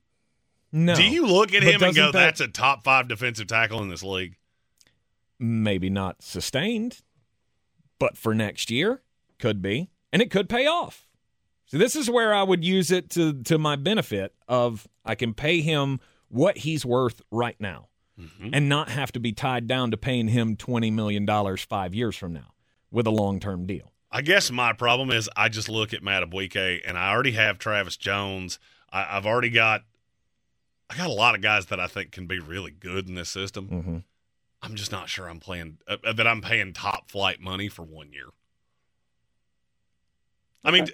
No. Do you look at him and go, that- that's a top five defensive tackle in this league? maybe not sustained, but for next year could be, and it could pay off. So this is where I would use it to to my benefit of I can pay him what he's worth right now Mm-hmm. and not have to be tied down to paying him 20 million dollars 5 years from now with a long-term deal. I guess my problem is I just look at Madubuike and I already have Travis Jones. I, I've already got I got a lot of guys that I think can be really good in this system. Mm-hmm. I'm just not sure I'm playing uh, uh, that I'm paying top flight money for one year. I mean,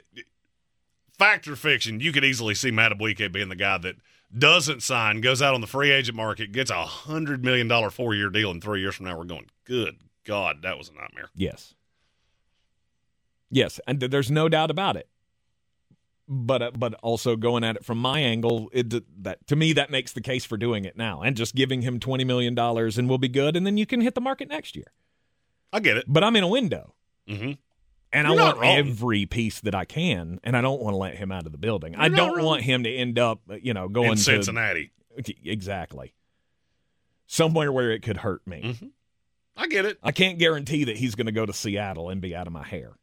fact or fiction, you could easily see Madubuike being the guy that doesn't sign, goes out on the free agent market, gets a hundred million dollar four year deal, and three years from now we're going, good God, that was a nightmare. Yes. Yes, and th- there's no doubt about it. But uh, but also going at it from my angle, it, that to me that makes the case for doing it now and just giving him twenty million dollars and we'll be good, and then you can hit the market next year. I get it. But I'm in a window, Mm-hmm. And You're I want wrong. every piece that I can, and I don't want to let him out of the building. I You're not don't wrong. want him to end up, you know, going in to Cincinnati. exactly somewhere where it could hurt me. Mhm. I get it. I can't guarantee that he's going to go to Seattle and be out of my hair.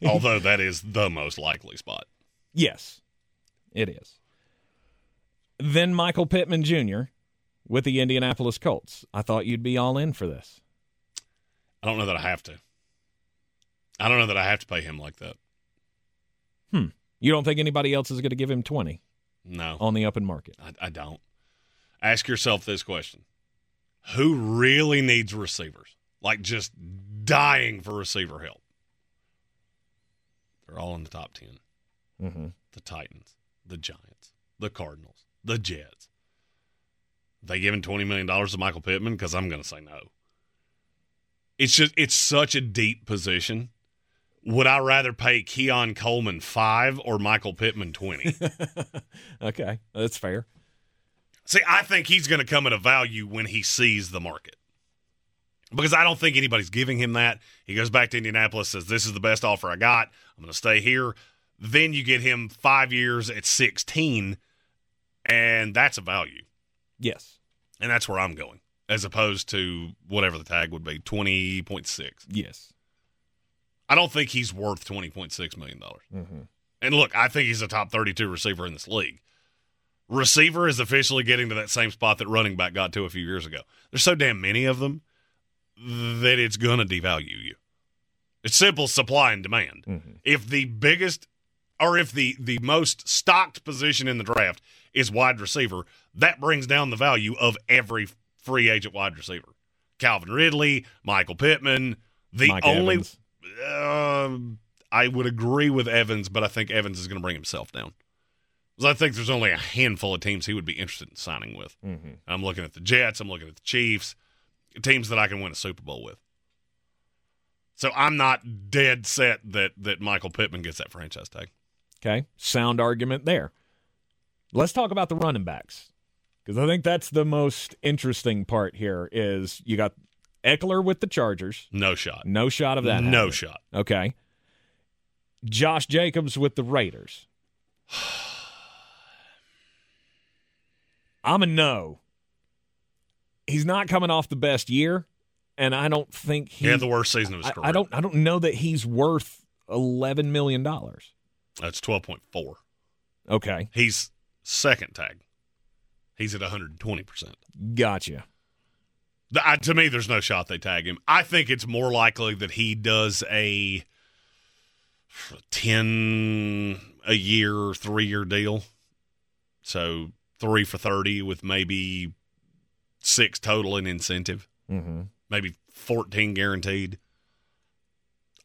Although that is the most likely spot. Yes, it is. Then Michael Pittman Jr. with the Indianapolis Colts. I thought you'd be all in for this. I don't know that I have to. I don't know that I have to pay him like that. Hmm. You don't think anybody else is going to give him 20 No, on the open market? I, I don't. Ask yourself this question Who really needs receivers? Like just dying for receiver help. They're all in the top 10. Mm-hmm. The Titans, the Giants, the Cardinals, the Jets. They giving $20 million to Michael Pittman? Because I'm going to say no. It's just, it's such a deep position. Would I rather pay Keon Coleman five or Michael Pittman 20? okay, that's fair. See, I think he's going to come at a value when he sees the market. Because I don't think anybody's giving him that. He goes back to Indianapolis, says, This is the best offer I got. I'm going to stay here. Then you get him five years at 16, and that's a value. Yes. And that's where I'm going, as opposed to whatever the tag would be 20.6. Yes. I don't think he's worth $20.6 million. Mm-hmm. And look, I think he's a top 32 receiver in this league. Receiver is officially getting to that same spot that running back got to a few years ago. There's so damn many of them that it's going to devalue you. It's simple supply and demand. Mm-hmm. If the biggest or if the the most stocked position in the draft is wide receiver, that brings down the value of every free agent wide receiver. Calvin Ridley, Michael Pittman, the Mike only um, I would agree with Evans, but I think Evans is going to bring himself down. I think there's only a handful of teams he would be interested in signing with. Mm-hmm. I'm looking at the Jets. I'm looking at the Chiefs, teams that I can win a Super Bowl with. So I'm not dead set that that Michael Pittman gets that franchise tag. Okay, sound argument there. Let's talk about the running backs because I think that's the most interesting part here. Is you got Ekeler with the Chargers, No shot. no shot of that. no happening. shot. Okay. Josh Jacobs with the Raiders. I'm a no. He's not coming off the best year, and I don't think he He had the worst season of his I, career. I don't. I don't know that he's worth eleven million dollars. That's 12.4. Okay, He's second tag. He's at 120 percent. gotcha. The- I- to me, there's no shot they tag him. I think it's more likely that he does a ten a year, three year deal. So three for thirty with maybe six total in incentive, Mm-hmm. Maybe fourteen guaranteed.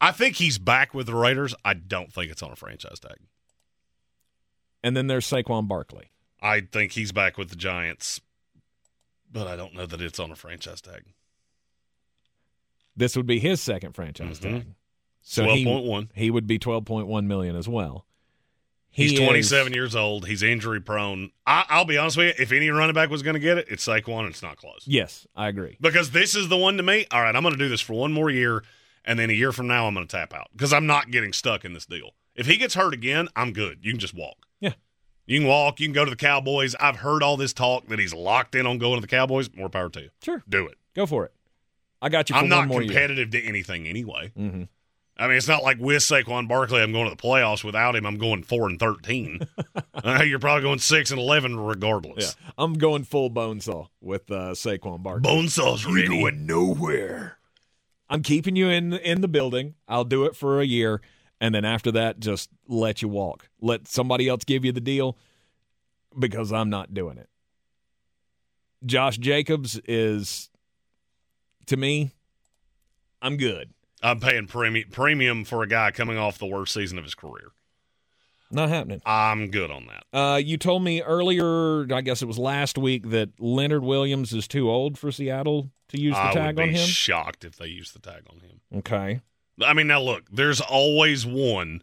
I think he's back with the Raiders. I don't think it's on a franchise tag. And then there's Saquon Barkley. I think he's back with the Giants, but I don't know that it's on a franchise tag. This would be his second franchise Mhm. tag. So he, he would be twelve point one million as well. He He's is- 27 years old. He's injury prone. I, I'll be honest with you. If any running back was going to get it, it's Saquon. and It's not close Yes, I agree. because this is the one to me. All right, I'm going to do this for one more year, and then a year from now, I'm going to tap out because I'm not getting stuck in this deal. If he gets hurt again, I'm good. You can just walk. Yeah. You can walk. You can go to the Cowboys. I've heard all this talk that he's locked in on going to the Cowboys. More power to you. Sure, Do it. go for it. I got you. For I'm not more competitive to anything anyway. Mm-hmm. I mean, it's not like with Saquon Barkley, I'm going to the playoffs. Without him, I'm going four and thirteen. uh, you're probably going six and eleven, regardless. Yeah, I'm going full bone saw with uh, Saquon Barkley. Bonesaw's ready. nowhere. I'm keeping you in in the building. I'll do it for a year, and then after that, just let you walk. Let somebody else give you the deal because I'm not doing it. Josh Jacobs is, to me, I'm good. I'm paying premium premium for a guy coming off the worst season of his career. Not happening. I'm good on that. Uh, you told me earlier, I guess it was last week, that Leonard Williams is too old for Seattle to use the I tag on be him. shocked if they use the tag on him. okay. I mean, now look, there's always one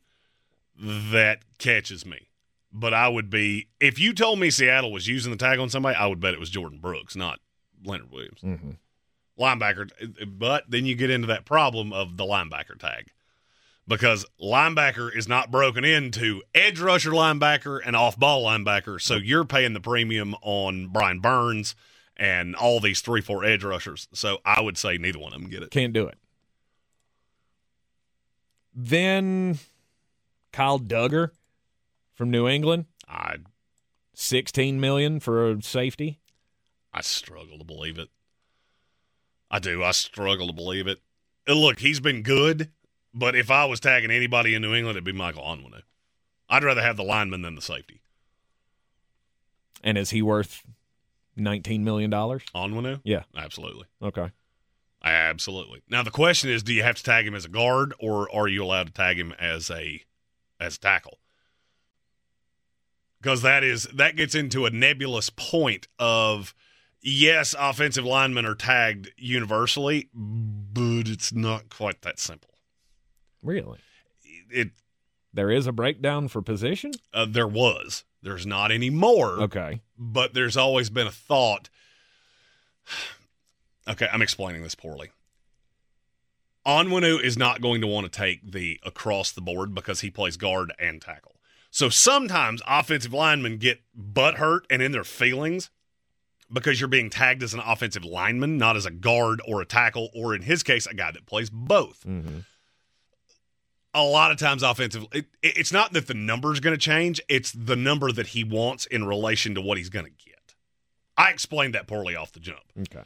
that catches me. But I would be if you told me Seattle was using the tag on somebody, I would bet it was Jordyn Brooks, not Leonard Williams. Mm-hmm. Linebacker, but then you get into that problem of the linebacker tag. because linebacker is not broken into edge rusher linebacker and off ball linebacker. So you're paying the premium on Brian Burns and all these three, four edge rushers. So I would say neither one of them get it. Can't do it. Then Kyle Dugger from New England, I sixteen million for a safety. I struggle to believe it. I do. I struggle to believe it. And look, he's been good, but if I was tagging anybody in New England, it'd be Michael Onwenu. I'd rather have the lineman than the safety. And is he worth nineteen million dollars? Onwenu? Yeah. Absolutely. Okay. Absolutely. Now the question is, do you have to tag him as a guard, or are you allowed to tag him as a as a tackle? Because that is that gets into a nebulous point of yes, offensive linemen are tagged universally, but it's not quite that simple. Really? It There is a breakdown for position. uh, there was, there's not anymore. Okay. but there's always been a thought. Okay, I'm explaining this poorly. Onwenu is not going to want to take the across the board because he plays guard and tackle. So sometimes offensive linemen get butt hurt and in their feelings because you're being tagged as an offensive lineman, not as a guard or a tackle, or in his case, a guy that plays both. Mm-hmm. A lot of times, offensive, it, it- it's not that the number is going to change, it's the number that he wants in relation to what he's going to get. I explained that poorly off the jump. Okay.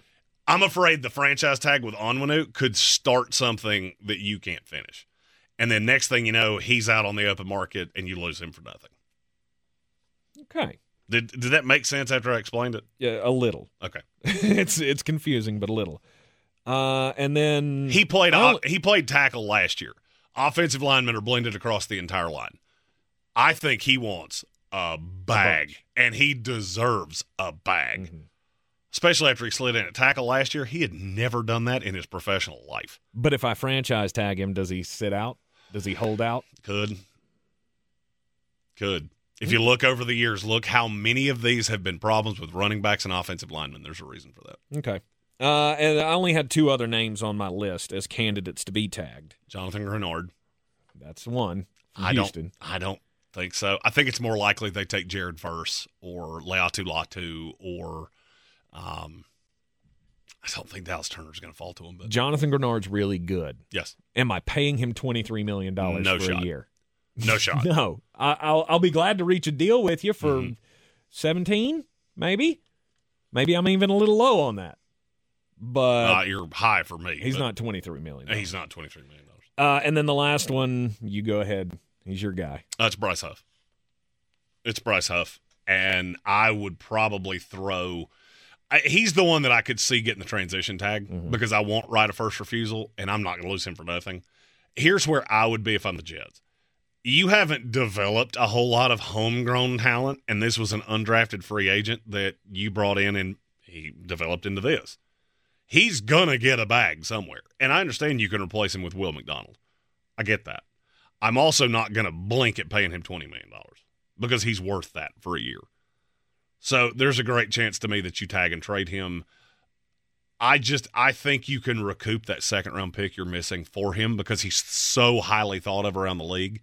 I'm afraid the franchise tag with Onwenu could start something that you can't finish. And then next thing you know, he's out on the open market and you lose him for nothing. Okay. Did did that make sense after I explained it? Yeah, a little. Okay. it's it's confusing, but a little. Uh, and then He played only- he played tackle last year. Offensive linemen are blended across the entire line. I think he wants a bag, and he deserves a bag. Mm-hmm. Especially after he slid in at tackle last year, he had never done that in his professional life. But if I franchise tag him, does he sit out? Does he hold out? Could. Could. If you look over the years, look how many of these have been problems with running backs and offensive linemen. There's a reason for that. Okay. Uh, and I only had two other names on my list as candidates to be tagged. Jonathan Greenard. That's one. I Houston. don't. I don't think so. I think it's more likely they take Jared Verse or Laiatu Latu or. Um, I don't think Dallas Turner's going to fall to him, but Jonathan Greenard's really good. yes, Am I paying him twenty three million dollars No for shot. a year? No shot. No, I, I'll I'll be glad to reach a deal with you for Mm-hmm. 17 maybe. Maybe I'm even a little low on that, but Uh, you're high for me. he's not twenty three million. He's not twenty three million dollars. Uh, and then the last one, you go ahead. He's your guy. That's Bryce Huff. It's Bryce Huff, and I would probably throw. I, he's the one that I could see getting the transition tag because I want right of first refusal, and I'm not going to lose him for nothing. Here's where I would be if I'm the Jets. You haven't developed a whole lot of homegrown talent, and this was an undrafted free agent that you brought in and he developed into this. He's gonna get a bag somewhere, and I understand you can replace him with Will McDonald. I get that. I'm also not going to blink at paying him $20 million because he's worth that for a year. So there's a great chance to me that you tag and trade him. I just I think you can recoup that second round pick you're missing for him because he's so highly thought of around the league.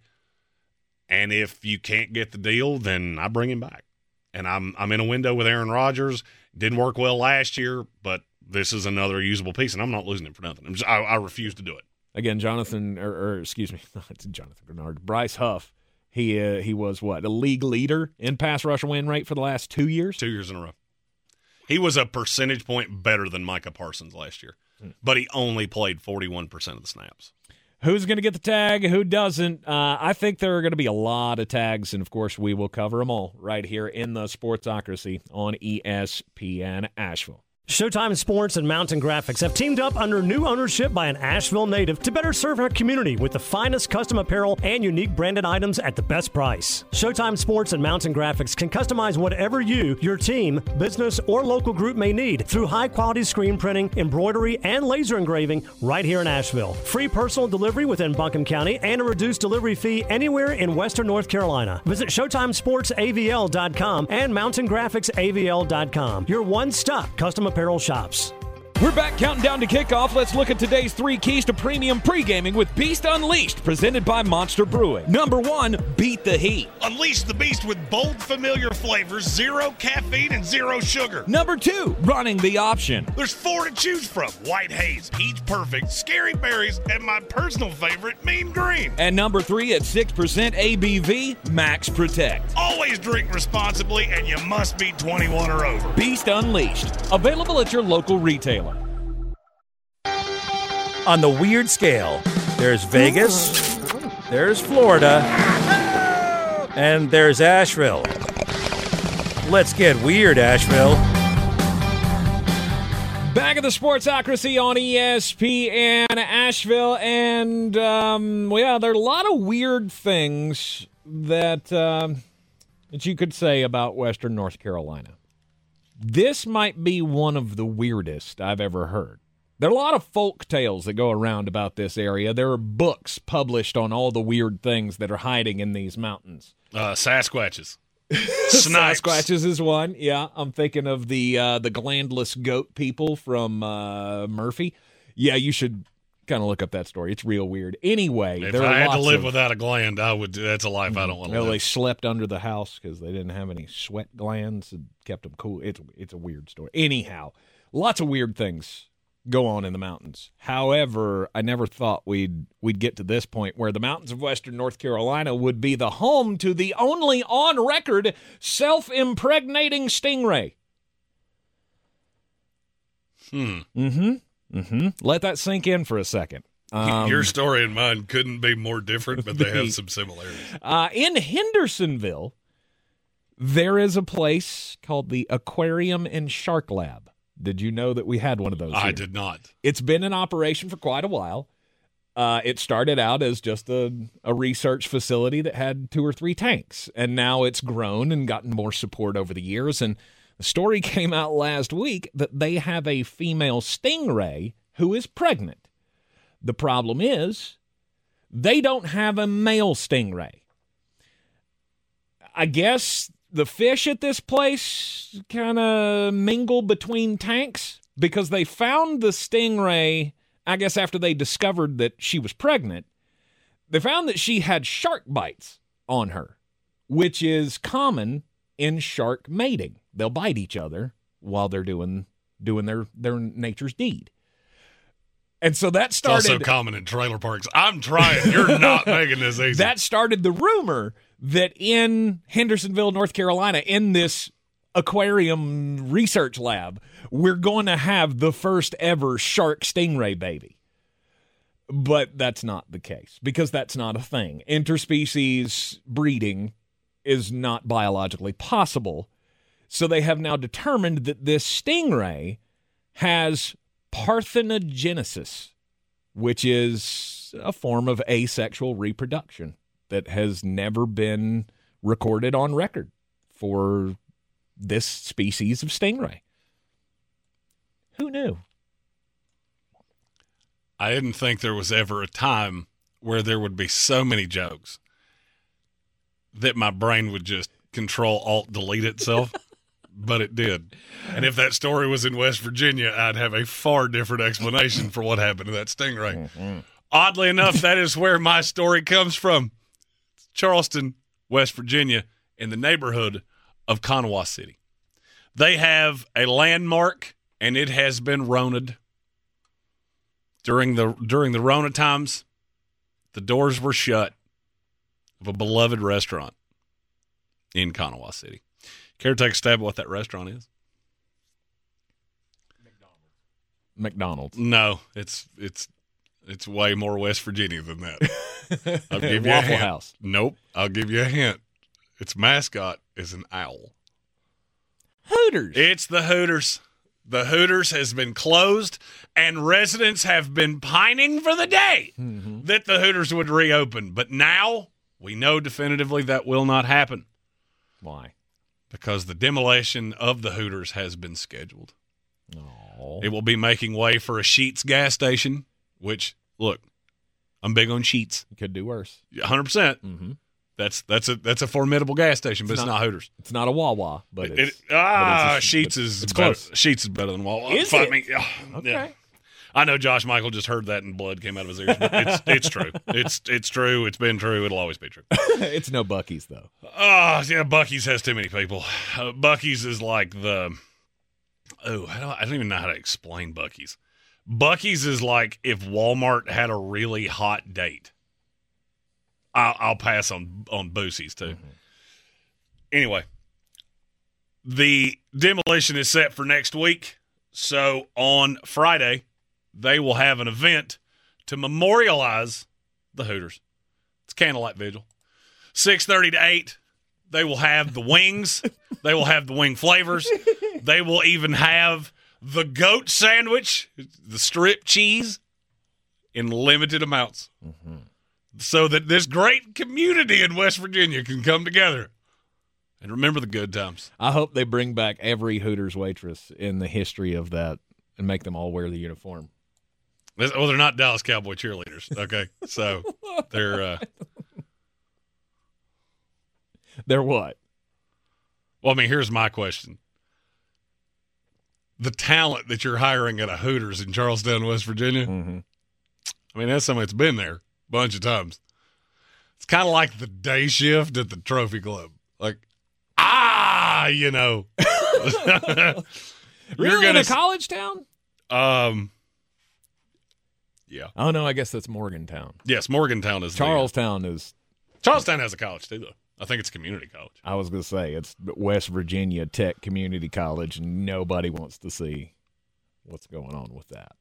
And if you can't get the deal, then I bring him back. And I'm I'm in a window with Aaron Rodgers. Didn't work well last year, but this is another usable piece, and I'm not losing him for nothing. I'm just, I, I refuse to do it. Again, Jonathan, or, or excuse me, it's Jonathan Greenard. Bryce Huff. He uh, he was what a league leader in pass rush win rate for the last two years. two years in a row. He was a percentage point better than Micah Parsons last year, but he only played 41% of the snaps. Who's going to get the tag? Who doesn't? Uh, I think there are going to be a lot of tags, and of course, we will cover them all right here in the Sportsocracy on ESPN Asheville. Showtime Sports and Mountain Graphics have teamed up under new ownership by an Asheville native to better serve our community with the finest custom apparel and unique branded items at the best price. Showtime Sports and Mountain Graphics can customize whatever you, your team, business, or local group may need through high quality screen printing, embroidery, and laser engraving right here in Asheville. Free personal delivery within Buncombe County and a reduced delivery fee anywhere in Western North Carolina. Visit ShowtimeSportsAVL.com and MountainGraphicsAVL.com. Your one stop custom apparel shops. We're back counting down to kickoff. Let's look at today's three keys to premium pre-gaming with Beast Unleashed, presented by Monster Brewing. Number one, beat the heat. Unleash the beast with bold, familiar flavors, zero caffeine, and zero sugar. Number two, running the option. There's four to choose from White Haze, Peach Perfect, Scary Berries, and my personal favorite, Mean Green. And number three, at 6% ABV, Max Protect. Always drink responsibly, and you must be 21 or over. Beast Unleashed, available at your local retailer. On the weird scale, there's Vegas, there's Florida, and there's Asheville. Let's get weird, Asheville. Back of the Sportsocracy on ESPN Asheville, and um, well, yeah, there are a lot of weird things that um, that you could say about Western North Carolina. This might be one of the weirdest I've ever heard. There are a lot of folk tales that go around about this area. There are books published on all the weird things that are hiding in these mountains. Uh, Sasquatches. Snipes. Sasquatches is one. Yeah, I'm thinking of the uh, the glandless goat people from uh, Murphy. Yeah, you should kind of look up that story. It's real weird. Anyway, If there I had to live of, without a gland, I would. That's a life I don't want to Well, live. they slept under the house because they didn't have any sweat glands and kept them cool. It's it's a weird story. Anyhow, lots of weird things go on in the mountains. However, I never thought we'd we'd get to this point where the mountains of western North Carolina would be the home to the only on record self-impregnating stingray. Hmm. Mm-hmm. Mm-hmm. Let that sink in for a second. Um, Your story and mine couldn't be more different, but they have some similarities. Uh, in Hendersonville, there is a place called the Aquarium and Shark Lab. Did you know that we had one of those? I here? did not. It's been in operation for quite a while. Uh, it started out as just a, a research facility that had two or three tanks, and now it's grown and gotten more support over the years. And the story came out last week that they have a female stingray who is pregnant. The problem is they don't have a male stingray. I guess the fish at this place kind of mingle between tanks because they found the stingray, I guess, after they discovered that she was pregnant. They found that she had shark bites on her, which is common in shark mating. They'll bite each other while they're doing doing their their nature's deed. And so that It's started also common in trailer parks. I'm trying. You're not making this easy. that started the rumor that in Hendersonville, North Carolina, in this aquarium research lab, we're going to have the first ever shark stingray baby. But that's not the case because that's not a thing. Interspecies breeding is not biologically possible. So they have now determined that this stingray has parthenogenesis, which is a form of asexual reproduction that has never been recorded on record for this species of stingray. Who knew? I didn't think there was ever a time where there would be so many jokes that my brain would just control alt delete itself. but it did. And if that story was in West Virginia, I'd have a far different explanation for what happened to that stingray. Mm-hmm. Oddly enough, that is where my story comes from. Charleston, West Virginia, in the neighborhood of Kanawha City. They have a landmark and it has been roned during the during the Rona times, the doors were shut of a beloved restaurant in Kanawha City. Care to take a stab at what that restaurant is? McDonald's. McDonald's. No, it's it's it's way more West Virginia than that. I'll give you a Waffle hint. House. Nope, I'll give you a hint. Its mascot is an owl. Hooters. It's the Hooters. The Hooters has been closed, and residents have been pining for the day Mm-hmm. that the Hooters would reopen. But now we know definitively that will not happen Why? because the demolition of the Hooters has been scheduled. Oh. It will be making way for a Sheets gas station, which, look, I'm big on Sheets. Could do worse. 100%. Mm-hmm. That's that's a that's a formidable gas station, but it's, It's not, not- Hooters. It's not a Wawa, but It, it's, ah, but it's a- Sheets but is it's better, close. Sheets is better than Wawa. Is Fight it? me. Ah, Okay. yeah. I know Josh Michael just heard that and blood came out of his ears. But it's it's true. It's it's true. It's been true. It'll always be true. it's no Buc-ee's though. Oh, yeah, Buc-ee's has too many people. Uh, Buc-ee's is like the oh, I don't, I don't even know how to explain Buc-ee's. Buc-ee's is like if Walmart had a really hot date. I'll, I'll pass on on Boosie's too. Mm-hmm. Anyway, the demolition is set for next week. So on Friday, they will have an event to memorialize the Hooters. It's candlelight vigil. Six thirty to eight. They will have the wings. they will have the wing flavors. They will even have the goat sandwich, the strip cheese, in limited amounts, so that this great community in West Virginia can come together and remember the good times. I hope they bring back every Hooters waitress in the history of that and make them all wear the uniform. Well, they're not Dallas Cowboy cheerleaders. Okay, so they're. Uh, They're what? well, I mean, here's my question: the talent that you're hiring at a Hooters in Charlestown, West Virginia. Mm-hmm. I mean, that's somebody that's been there a bunch of times. It's kind of like the day shift at the Trophy Club. Like, ah, you know. Really in a college town? Um. Yeah. Oh no, I guess that's Morgantown. Yes, Morgantown is the- Charlestown is. Charlestown has a college too, though. I think it's community college. I was gonna say it's West Virginia Tech Community College, and nobody wants to see what's going on with that.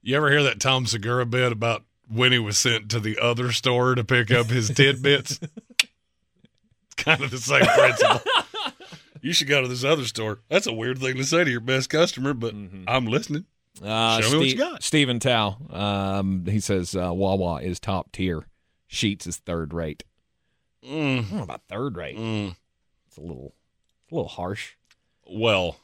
You ever hear that Tom Segura bit about when he was sent to the other store to pick up his tidbits? it's kind of the same principle. you should go to this other store. That's a weird thing to say to your best customer, but I'm listening. Uh, Show me what you got. Stephen Tao, um, he says uh, Wawa is top tier. Sheetz is third rate. Mm, I don't know about third rate. mm. It's a little, a little harsh. Well,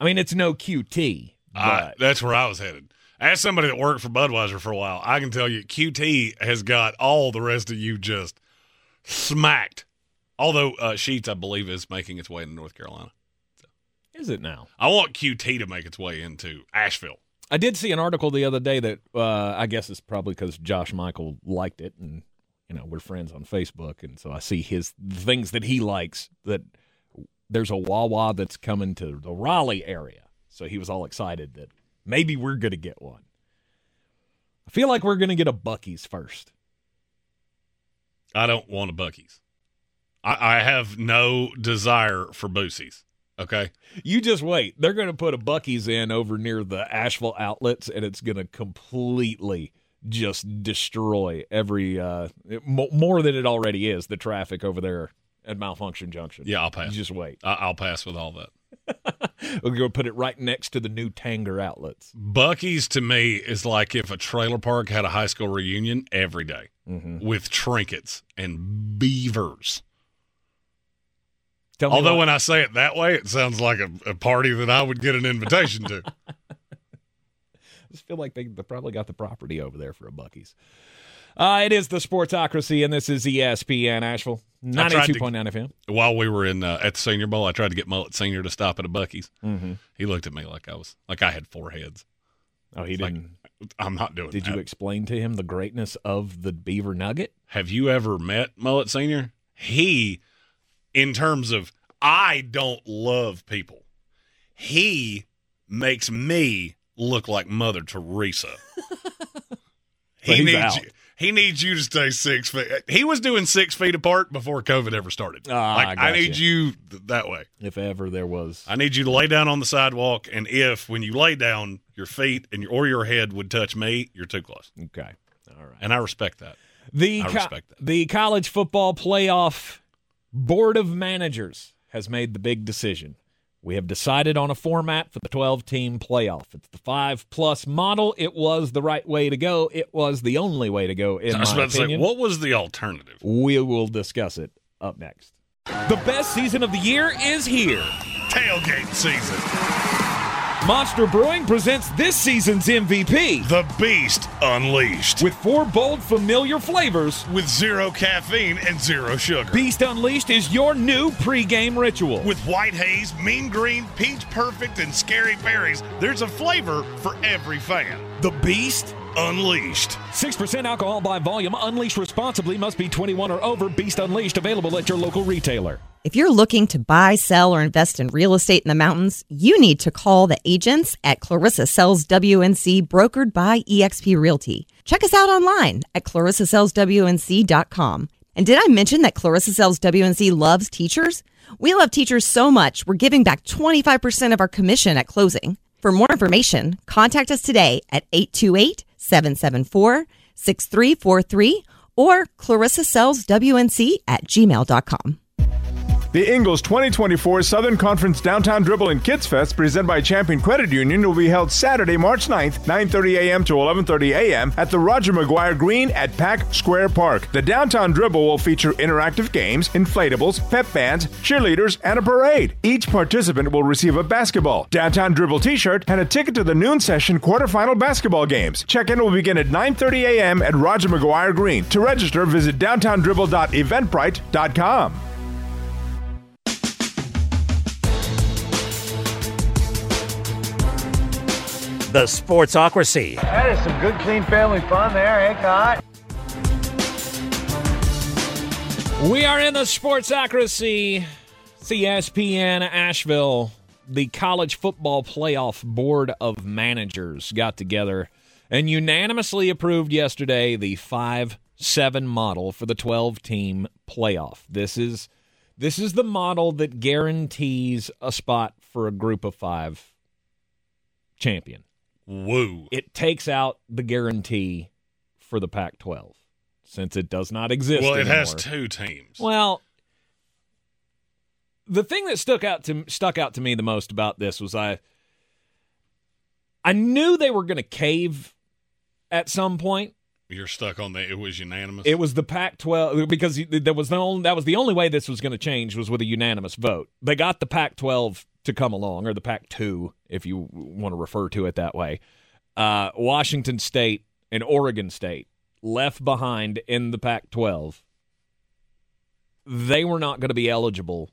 I mean, it's no QT, I, that's where I was headed. As somebody that worked for Budweiser for a while, I can tell you QT has got all the rest of you just smacked. Although uh, Sheetz, I believe, is making its way into North Carolina. is it now? I want QT to make its way into Asheville. I did see an article the other day that uh, I guess it's probably because Josh Michael liked it, and you know we're friends on Facebook, and so I see his the things that he likes. That there's a Wawa that's coming to the Raleigh area, so he was all excited that maybe we're going to get one. I feel like we're going to get a Buc-ee's first. I don't want a Buc-ee's. I, I have no desire for Boosie's. Okay. You just wait; they're going to put a Buc-ee's in over near the Asheville outlets, and it's going to completely just destroy every uh, more than it already is the traffic over there at Malfunction Junction. Yeah, I'll You pass. just wait. I, I'll pass with all that. We're going to put it right next to the new Tanger outlets. Buc-ee's to me is like if a trailer park had a high school reunion every day Mm-hmm. with trinkets and beavers. Tell Although when I say it that way, it sounds like a, a party that I would get an invitation to. Just feel like they, they probably got the property over there for a Buc-ee's. Uh, it is the Sportsocracy, and this is ESPN Asheville, I 92.9 FM. While we were in uh, at the Senior Bowl, I tried to get Mullet Senior to stop at a Buc-ee's. Mm-hmm. He looked at me like I was like I had four heads. Oh, he like, didn't. I'm not doing Did that. you explain to him the greatness of the Beaver Nugget? Have you ever met Mullet Senior? He, in terms of I don't love people, he makes me look like Mother Teresa. he needs out. you. He needs you to stay six feet. He was doing six feet apart before COVID ever started. Ah, like, I I, need you th- that way. If ever there was. I need you to lay down on the sidewalk, and if when you lay down, your feet and your or your head would touch me, you're too close. Okay. All right. And I respect that. The I co- respect that. the college football playoff board of managers has made the big decision. We have decided on a format for the 12 team playoff. It's the 5 plus model. It was the right way to go. It was the only way to go in I was my about to say, opinion. what was the alternative? we will discuss it up next. The best season of the year is here. Tailgate season. Monster Brewing presents this season's MVP. The Beast Unleashed. With four bold, familiar flavors. With zero caffeine and zero sugar. Beast Unleashed is your new pregame ritual. With white haze, mean green, peach perfect, and scary berries, there's a flavor for every fan. The Beast Unleashed. 6% alcohol by volume. Unleashed responsibly. Must be 21 or over. Beast Unleashed available at your local retailer. If you're looking to buy, sell, or invest in real estate in the mountains, you need to call the agents at Clarissa Sells WNC, brokered by eXp Realty. Check us out online at clarissasellswnc.com. And did I mention that Clarissa Sells WNC loves teachers? We love teachers so much, we're giving back 25% of our commission at closing. For more information, contact us today at 828 774 6343 or clarissasellswnc at gmail.com. The Ingles 2024 Southern Conference Downtown Dribble and Kids Fest presented by Champion Credit Union will be held Saturday, March 9th, 9:30 a.m. to 11:30 a.m. at the Roger McGuire Green at Pack Square Park. The Downtown Dribble will feature interactive games, inflatables, pep bands, cheerleaders, and a parade. Each participant will receive a basketball, Downtown Dribble t-shirt, and a ticket to the noon session quarterfinal basketball games. Check-in will begin at 9:30 a.m. at Roger McGuire Green. To register, visit downtowndribble.eventbrite.com. The Sportsocracy. That is some good, clean family fun there, eh, Kai? We are in the Sportsocracy. ESPN Asheville, the College Football Playoff Board of Managers got together and unanimously approved yesterday the 5 7 model for the 12 team playoff. This is this is the model that guarantees a spot for a group of 5 champion. Woo. It takes out the guarantee for the Pac 12 since it does not exist. Well, it anymore. has two teams. Well, the thing that stuck out to stuck out to me the most about this was I I knew they were going to cave at some point. You're stuck on the. It was unanimous. It was the Pac-12 because there was the only that was the only way this was going to change was with a unanimous vote. They got the Pac-12 to come along, or the Pac-2, if you want to refer to it that way. Uh, Washington State and Oregon State left behind in the Pac-12. They were not going to be eligible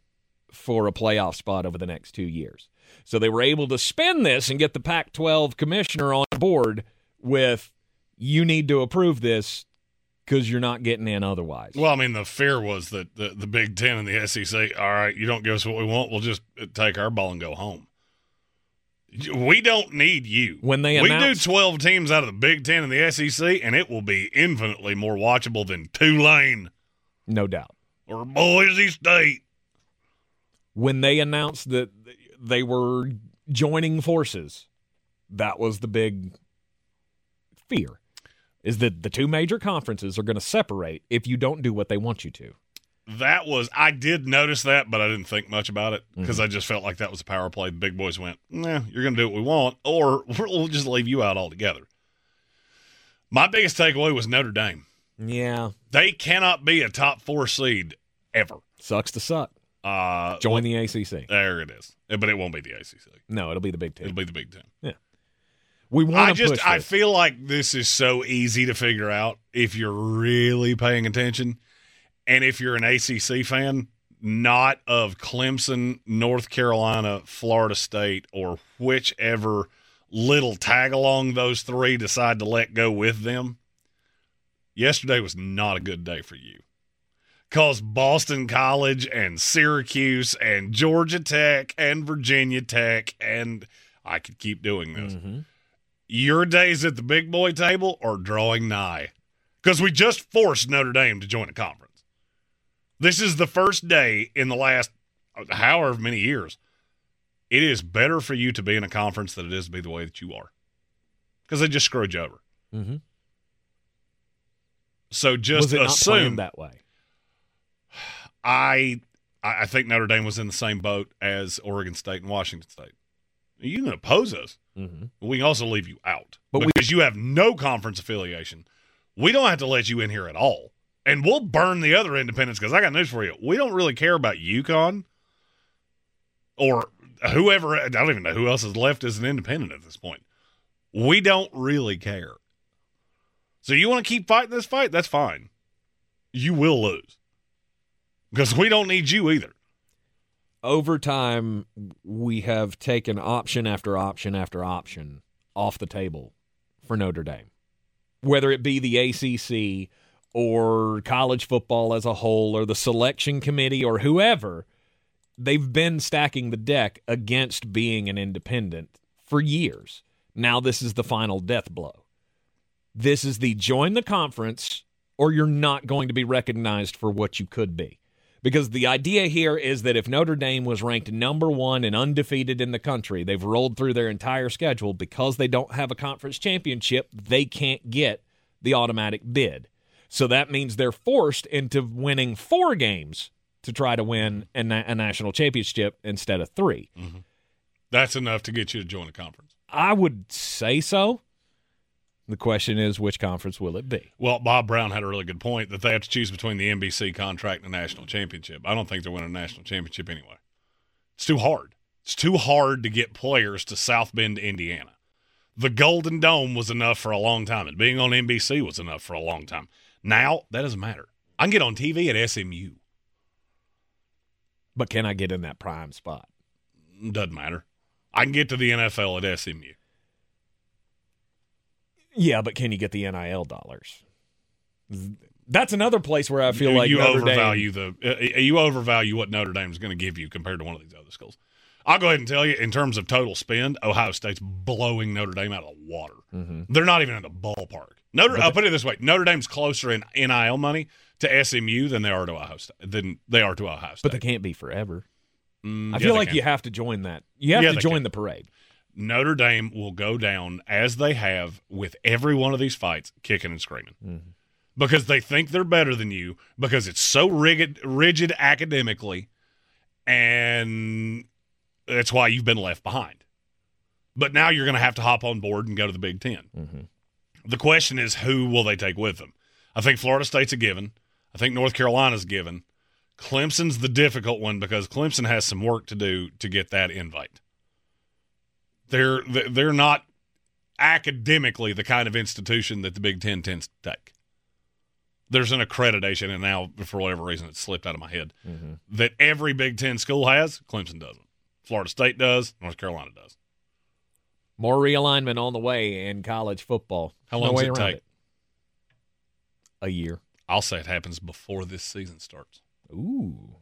for a playoff spot over the next two years. So they were able to spin this and get the Pac 12 commissioner on board with you need to approve this because you're not getting in otherwise. Well, I mean, the fear was that the, the Big Ten and the SEC, all right, you don't give us what we want, we'll just take our ball and go home. We don't need you. When they we announced- do 12 teams out of the Big Ten and the SEC, and it will be infinitely more watchable than Tulane No doubt. or Boise State. When they announced that they were joining forces, that was the big fear. Is that the two major conferences are going to separate if you don't do what they want you to. That was I did notice that, but I didn't think much about it because Mm-hmm. I just felt like that was a power play. The big boys went, "Nah, you're going to do what we want, or we'll just leave you out altogether." My biggest takeaway was Notre Dame. Yeah. They cannot be a top four seed ever. Sucks to suck. Uh, Join the ACC. there it is, but it won't be the ACC. No, it'll be the Big Ten. It'll be the Big Ten. Yeah. We want I to just push I feel like this is so easy to figure out if you're really paying attention, and if you're an ACC fan, not of Clemson, North Carolina, Florida State, or whichever little tag along those three decide to let go with them. Yesterday was not a good day for you. Because Boston College and Syracuse and Georgia Tech and Virginia Tech, and I could keep doing this Mhm. Your days at the big boy table are drawing nigh because we just forced Notre Dame to join a conference. This is the first day in the last however many years. It is better for you to be in a conference than it is to be the way that you are because they just screwed you over. Mm-hmm. So just assume that way? I I think Notre Dame was in the same boat as Oregon State and Washington State. You can oppose us. Mm-hmm. We can also leave you out. But But we- because you have no conference affiliation, we don't have to let you in here at all. And we'll burn the other independents because I got news for you. We don't really care about UConn or whoever, I don't even know who else is left as an independent at this point. We don't really care. So you want to keep fighting this fight? That's fine. You will lose because we don't need you either. Over time, we have taken option after option after option off the table for Notre Dame, whether it be the ACC or college football as a whole or the selection committee or whoever. They've been stacking the deck against being an independent for years. Now, this is the final death blow. This is the join the conference, or you're not going to be recognized for what you could be. Because the idea here is that if Notre Dame was ranked number one and undefeated in the country, they've rolled through their entire schedule because they don't have a conference championship, they can't get the automatic bid. So that means they're forced into winning four games to try to win a, na- a national championship instead of 3 mm-hmm. That's enough to get you to join a conference. I would say so. The question is, which conference will it be? Well, Bob Brown had a really good point that they have to choose between the NBC contract and the national championship. I don't think they're winning a national championship anyway. It's too hard. It's too hard to get players to South Bend, Indiana. The Golden Dome was enough for a long time, and being on NBC was enough for a long time. Now, that doesn't matter. I can get on TV at SMU. But can I get in that prime spot? Doesn't matter. I can get to the NFL at SMU. Yeah, but can you get the NIL dollars? That's another place where I feel you, like you Notre overvalue Dame, the uh, you overvalue what Notre Dame is going to give you compared to one of these other schools. I'll go ahead and tell you, in terms of total spend, Ohio State's blowing Notre Dame out of the water. Mm-hmm. They're not even in the ballpark. Notre, I'll put it this way: Notre Dame's closer in NIL money to SMU than they are to Ohio State. Than they are to Ohio State. but they can't be forever. Mm, I yeah, feel like can. you have to join that. You have Yeah, to join can. the parade. Notre Dame will go down as they have with every one of these fights, kicking and screaming. Mm-hmm. Because they think they're better than you, because it's so rigid, rigid academically, and that's why you've been left behind. But now you're going to have to hop on board and go to the Big 10 Mm-hmm. The question is, who will they take with them? I think Florida State's a given. I think North Carolina's a given. Clemson's the difficult one because Clemson has some work to do to get that invite. They're they're not academically the kind of institution that the Big Ten tends to take. There's an accreditation, and now for whatever reason it slipped out of my head Mm-hmm. that every Big Ten school has. Clemson doesn't. Florida State does. North Carolina does. More realignment on the way in college football. How No does it take? A year. I'll say it happens before this season starts. Ooh.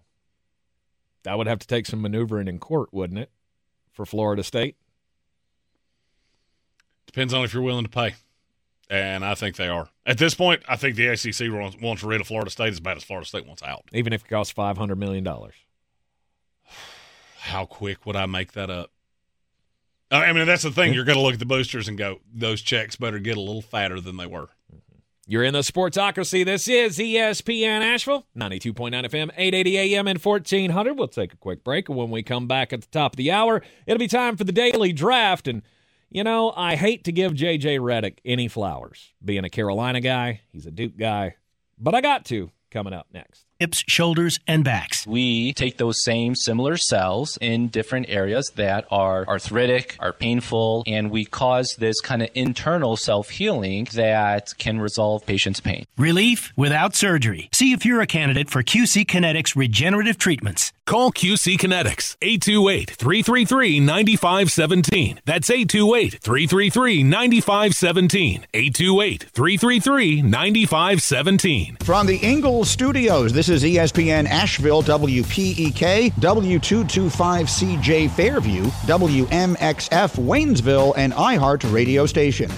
That would have to take some maneuvering in court, wouldn't it? For Florida State. Depends on if you're willing to pay. And I think they are. At this point, I think the ACC wants, wants rid of Florida State as bad as Florida State wants out. Even if it costs five hundred million dollars. How quick would I make that up? I mean, that's the thing. You're going to look at the boosters and go, those checks better get a little fatter than they were. Mm-hmm. You're in the Sportsocracy. This is ESPN Asheville, 92.9 FM, 880 AM, and 1400. We'll take a quick break. And when we come back at the top of the hour, it'll be time for the daily draft. And, you know, I hate to give J.J. Redick any flowers. Being a Carolina guy, he's a Duke guy, but I got to coming up next. Hips, shoulders, and backs. We take those same similar cells in different areas that are arthritic, are painful, and we cause this kind of internal self healing that can resolve patients' pain. Relief without surgery. See if you're a candidate for QC Kinetics regenerative treatments. Call QC Kinetics 828 333 9517. That's 828 333 9517. 828 333 9517. From the Ingalls Studios, this is E ESPN Asheville, WPEK, W225CJ Fairview, WMXF Waynesville, and iHeart radio station.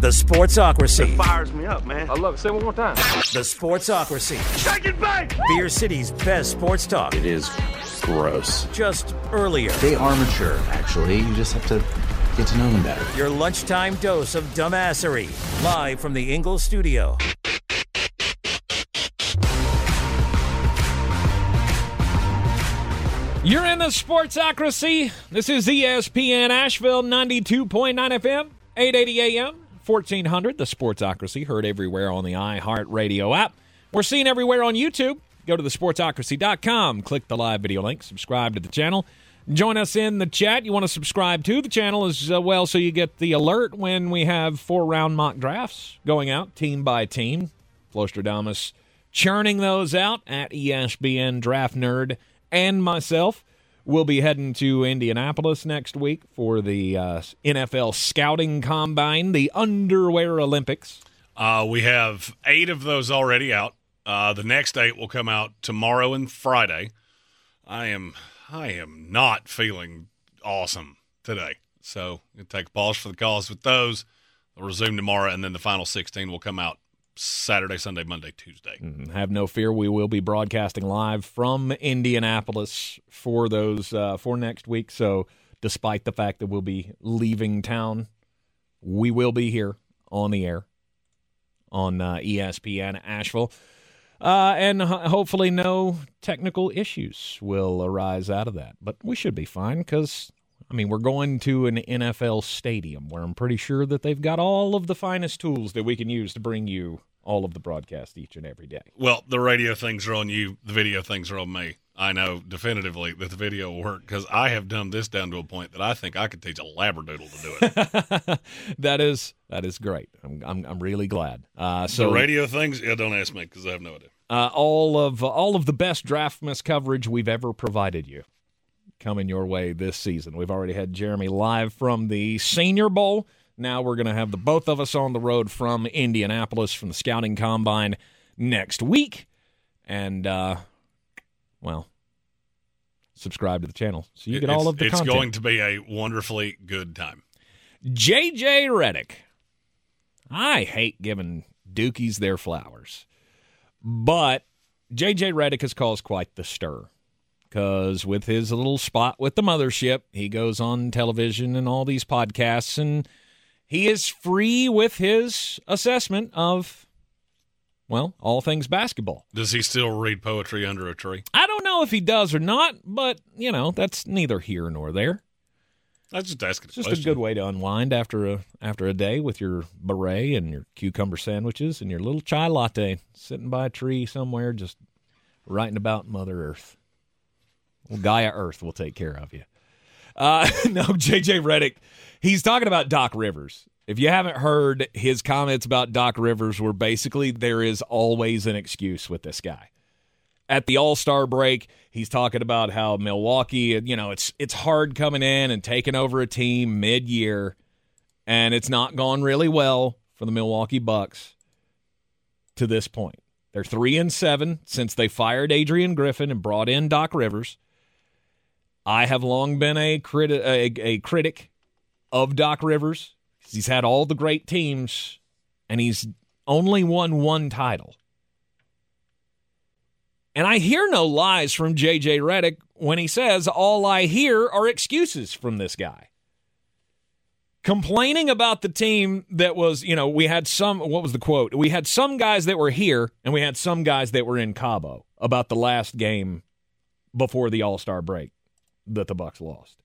The Sportsocracy. fires me up, man. I love it. Say it one more time. The Sportsocracy. Shake it back! Beer City's best sports talk. It is gross. Just earlier. They are mature, actually. You just have to get to know them better. Your lunchtime dose of dumbassery. Live from the Ingles studio. You're in the Sportsocracy. This is ESPN Asheville 92.9 FM, 880 AM, 1400. The Sportsocracy heard everywhere on the iHeartRadio app. We're seen everywhere on YouTube. Go to thesportsocracy.com, click the live video link, subscribe to the channel. Join us in the chat. You want to subscribe to the channel as uh, well so you get the alert when we have four round mock drafts going out, team by team. Flostradamus churning those out at ESPN Draft Nerd and myself. We'll be heading to Indianapolis next week for the uh, NFL Scouting Combine, the Underwear Olympics. Uh, we have eight of those already out. Uh, the next eight will come out tomorrow and Friday. I am I am not feeling awesome today, so we'll take a pause for the cause with those. They'll resume tomorrow, and then the final sixteen will come out Saturday, Sunday, Monday, Tuesday. Mm, have no fear, we will be broadcasting live from Indianapolis for those uh, for next week. So, despite the fact that we'll be leaving town, we will be here on the air on uh, ESPN Asheville. Uh, and ho- hopefully, no technical issues will arise out of that. But we should be fine because, I mean, we're going to an NFL stadium where I'm pretty sure that they've got all of the finest tools that we can use to bring you all of the broadcast each and every day. Well, the radio things are on you, the video things are on me. I know definitively that the video will work because I have done this down to a point that I think I could teach a labradoodle to do it. that is that is great. I'm I'm, I'm really glad. Uh, so the radio things, yeah, don't ask me because I have no idea. Uh, all of uh, all of the best Draftmas coverage we've ever provided you coming your way this season. We've already had Jeremy live from the Senior Bowl. Now we're going to have the both of us on the road from Indianapolis from the scouting combine next week, and uh, well, subscribe to the channel so you get it's, all of the. It's content. going to be a wonderfully good time. JJ Redick. I hate giving dookies their flowers. But JJ Redick has caused quite the stir because with his little spot with the mothership, he goes on television and all these podcasts, and he is free with his assessment of, well, all things basketball. Does he still read poetry under a tree? I don't know if he does or not, but, you know, that's neither here nor there. I just asking. It's just question. a good way to unwind after a after a day with your beret and your cucumber sandwiches and your little chai latte, sitting by a tree somewhere, just writing about Mother Earth. Well, Gaia Earth will take care of you. Uh, no, JJ Redick, he's talking about Doc Rivers. If you haven't heard, his comments about Doc Rivers were basically there is always an excuse with this guy at the All Star break, he's talking about how Milwaukee, you know, it's it's hard coming in and taking over a team mid year, and it's not gone really well for the Milwaukee Bucks to this point. They're three and seven since they fired Adrian Griffin and brought in Doc Rivers. I have long been a, criti- a, a critic of Doc Rivers. He's had all the great teams, and he's only won one title. And I hear no lies from JJ Redick when he says all I hear are excuses from this guy. Complaining about the team that was, you know, we had some, what was the quote? We had some guys that were here and we had some guys that were in Cabo about the last game before the All Star break that the Bucks lost.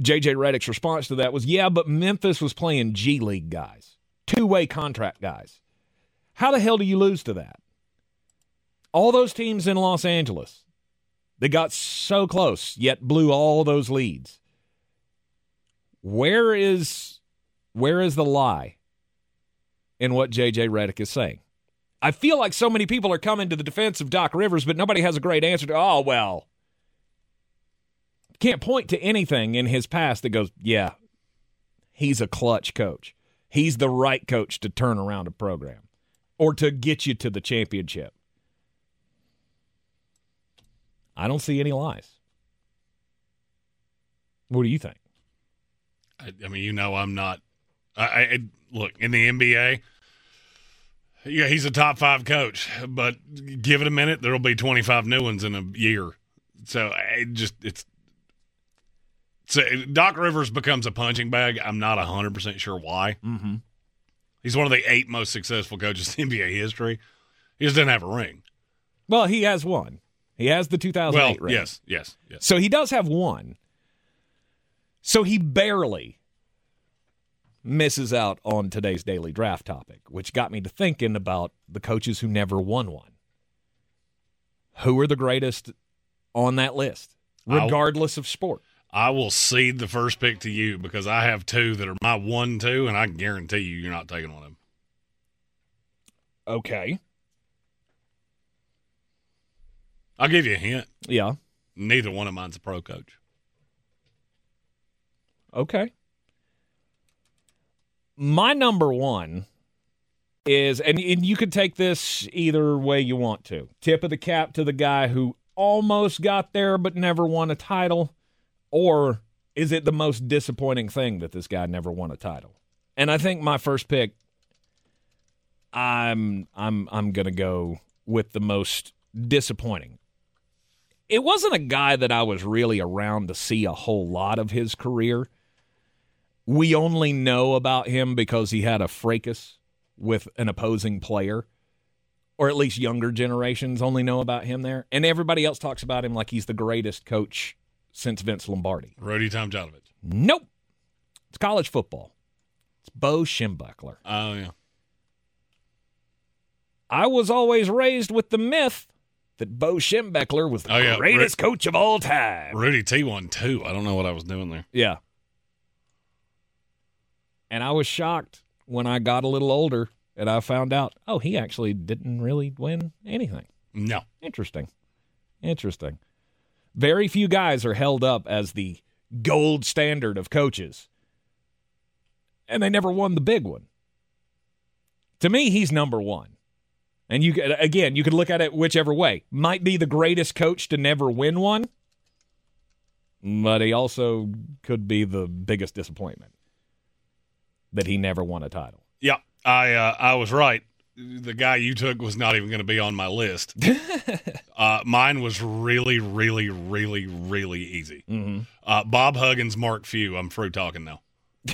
JJ Redick's response to that was, yeah, but Memphis was playing G League guys, two way contract guys. How the hell do you lose to that? all those teams in Los Angeles they got so close yet blew all those leads where is where is the lie in what JJ Redick is saying I feel like so many people are coming to the defense of Doc Rivers but nobody has a great answer to oh well can't point to anything in his past that goes yeah he's a clutch coach he's the right coach to turn around a program or to get you to the championship I don't see any lies. What do you think? I, I mean, you know, I'm not. I, I, look in the NBA. Yeah, he's a top five coach, but give it a minute, there'll be 25 new ones in a year. So it just it's. So Doc Rivers becomes a punching bag. I'm not 100 percent sure why. Mm-hmm. He's one of the eight most successful coaches in NBA history. He just doesn't have a ring. Well, he has one. He has the 2008 well, ring. Yes, yes, yes. So he does have one. So he barely misses out on today's daily draft topic, which got me to thinking about the coaches who never won one. Who are the greatest on that list? regardless of sport. I will cede the first pick to you because I have two that are my one two, and I guarantee you, you're not taking one of them. Okay. I'll give you a hint. Yeah. Neither one of mine's a pro coach. Okay. My number one is, and, and you could take this either way you want to. Tip of the cap to the guy who almost got there but never won a title, or is it the most disappointing thing that this guy never won a title? And I think my first pick, I'm I'm I'm gonna go with the most disappointing. It wasn't a guy that I was really around to see a whole lot of his career. We only know about him because he had a fracas with an opposing player, or at least younger generations only know about him there. And everybody else talks about him like he's the greatest coach since Vince Lombardi. Rudy Tomjanovich. Nope. It's college football. It's Bo Schembechler. Oh, yeah. I was always raised with the myth that Bo Schembechler was the Oh, yeah. greatest Ru- coach of all time. Rudy T won two. I don't know what I was doing there. Yeah. And I was shocked when I got a little older and I found out, oh, he actually didn't really win anything. No. Interesting. Interesting. Very few guys are held up as the gold standard of coaches. And they never won the big one. To me, he's number one. And you again, you could look at it whichever way. Might be the greatest coach to never win one, but he also could be the biggest disappointment that he never won a title. Yeah, I uh, I was right. The guy you took was not even going to be on my list. uh, mine was really, really, really, really easy. Mm-hmm. Uh, Bob Huggins, Mark Few. I'm through talking now.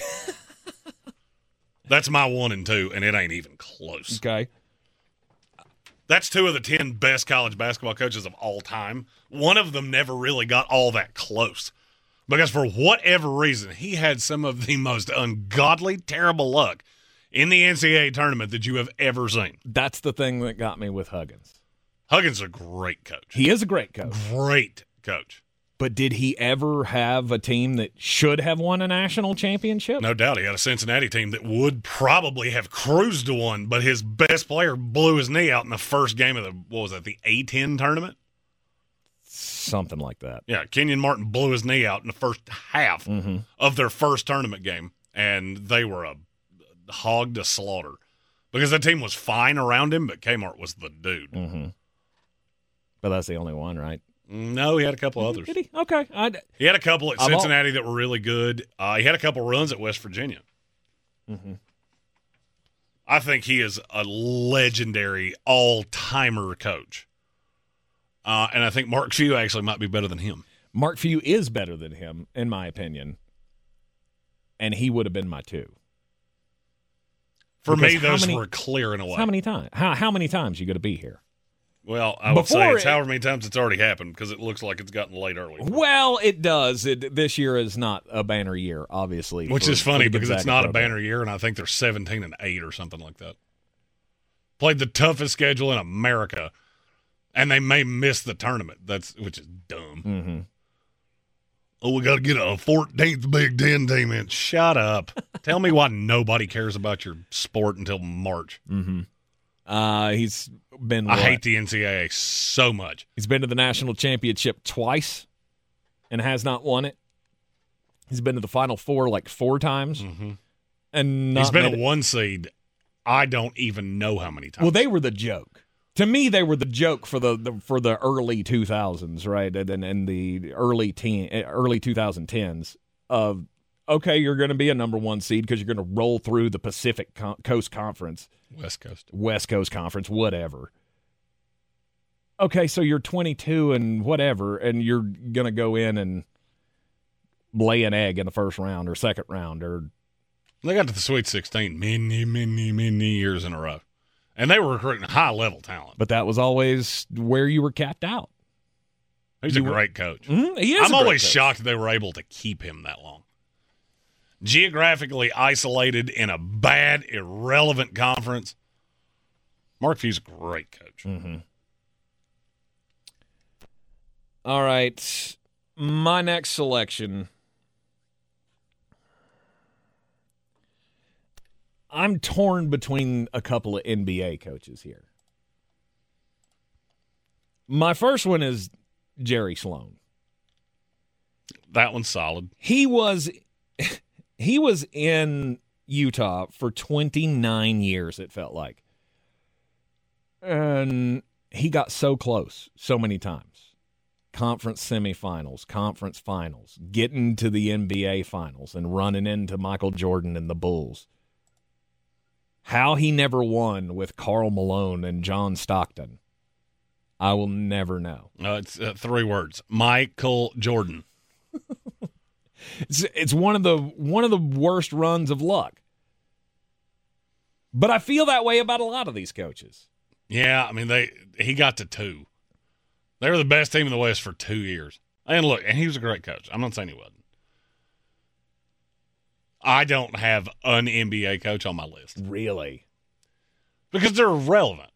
That's my one and two, and it ain't even close. Okay. That's two of the 10 best college basketball coaches of all time. One of them never really got all that close because, for whatever reason, he had some of the most ungodly, terrible luck in the NCAA tournament that you have ever seen. That's the thing that got me with Huggins. Huggins is a great coach. He is a great coach. Great coach. But did he ever have a team that should have won a national championship? No doubt he had a Cincinnati team that would probably have cruised to one, but his best player blew his knee out in the first game of the, what was that, the A10 tournament? Something like that. Yeah, Kenyon Martin blew his knee out in the first half Mm-hmm. of their first tournament game, and they were a hog to slaughter because the team was fine around him, but Kmart was the dude. Mm-hmm. But that's the only one, right? No, he had a couple others. Did he? Okay. I, He had a couple at al- Cincinnati that were really good. Uh, he had a couple runs at West Virginia. Mhm. I think he is a legendary all timer coach. Uh, and I think Mark Few actually might be better than him. Mark Few is better than him, in my opinion. And he would have been my two. For me, Because how those many- were clear in a way. How many times? How how many times you going to be here? Well, I would say it's it- however many times it's already happened because it looks like it's gotten late early. Well, it does. It, this year is not a banner year, obviously. Which for- is for funny the because it's Gonzaga not a program. banner year, and I think they're 17 and 8 or something like that. Played the toughest schedule in America, and they may miss the tournament. That's which is dumb. Mm-hmm. Oh, we got to get a 14th Big Ten team in. Shut up. Tell me why nobody cares about your sport until March. Mm-hmm. Uh, he's been. I what? hate the NCAA so much. He's been to the national championship twice, and has not won it. He's been to the final four like four times, and not He's been a it- one seed. I don't even know how many times. Well, they were the joke. To me, they were the joke for the, the for the early 2000s, right, and and, and the early teen, early 2010s of okay, you're going to be a number one seed because you're going to roll through the Pacific Con- Coast Conference, West Coast. West Coast Conference, whatever. Okay, so you're 22 and whatever, and you're going to go in and lay an egg in the first round or second round or They got to the Sweet 16 many, many, many years in a row. And they were recruiting high level talent. but that was always where you were capped out. He's You a were- great coach. Mhm, he is I'm always coach. shocked they were able to keep him that long. Geographically isolated in a bad, irrelevant conference. Mark Few's a great coach. Mm-hmm. All right. My next selection. I'm torn between a couple of NBA coaches here. My first one is Jerry Sloan. That one's solid. He was he was in Utah for 29 years it felt like. And he got so close so many times. Conference semifinals, conference finals, getting to the NBA finals and running into Michael Jordan and the Bulls. How he never won with Karl Malone and John Stockton, I will never know. Uh, it's uh, three words: Michael Jordan. It's, it's one of the one of the worst runs of luck. But I feel that way about a lot of these coaches. Yeah, I mean they he got to two. They were the best team in the West for two years. And look, and he was a great coach. I'm not saying he wasn't. I don't have an NBA coach on my list. Really? Because they're irrelevant.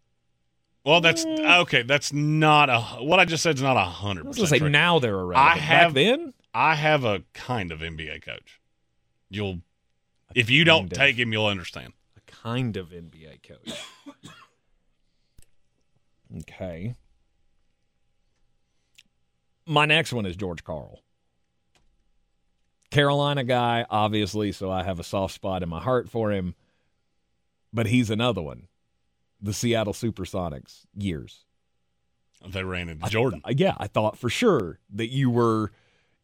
Well, that's mm. okay. That's not a what I just said is not a hundred percent. say now they're irrelevant. I have Back then. I have a kind of NBA coach. You'll if you don't of. take him, you'll understand. A kind of NBA coach. okay. My next one is George Karl. Carolina guy, obviously, so I have a soft spot in my heart for him. But he's another one. The Seattle Supersonics years. They ran into Jordan. Uh, yeah, I thought for sure that you were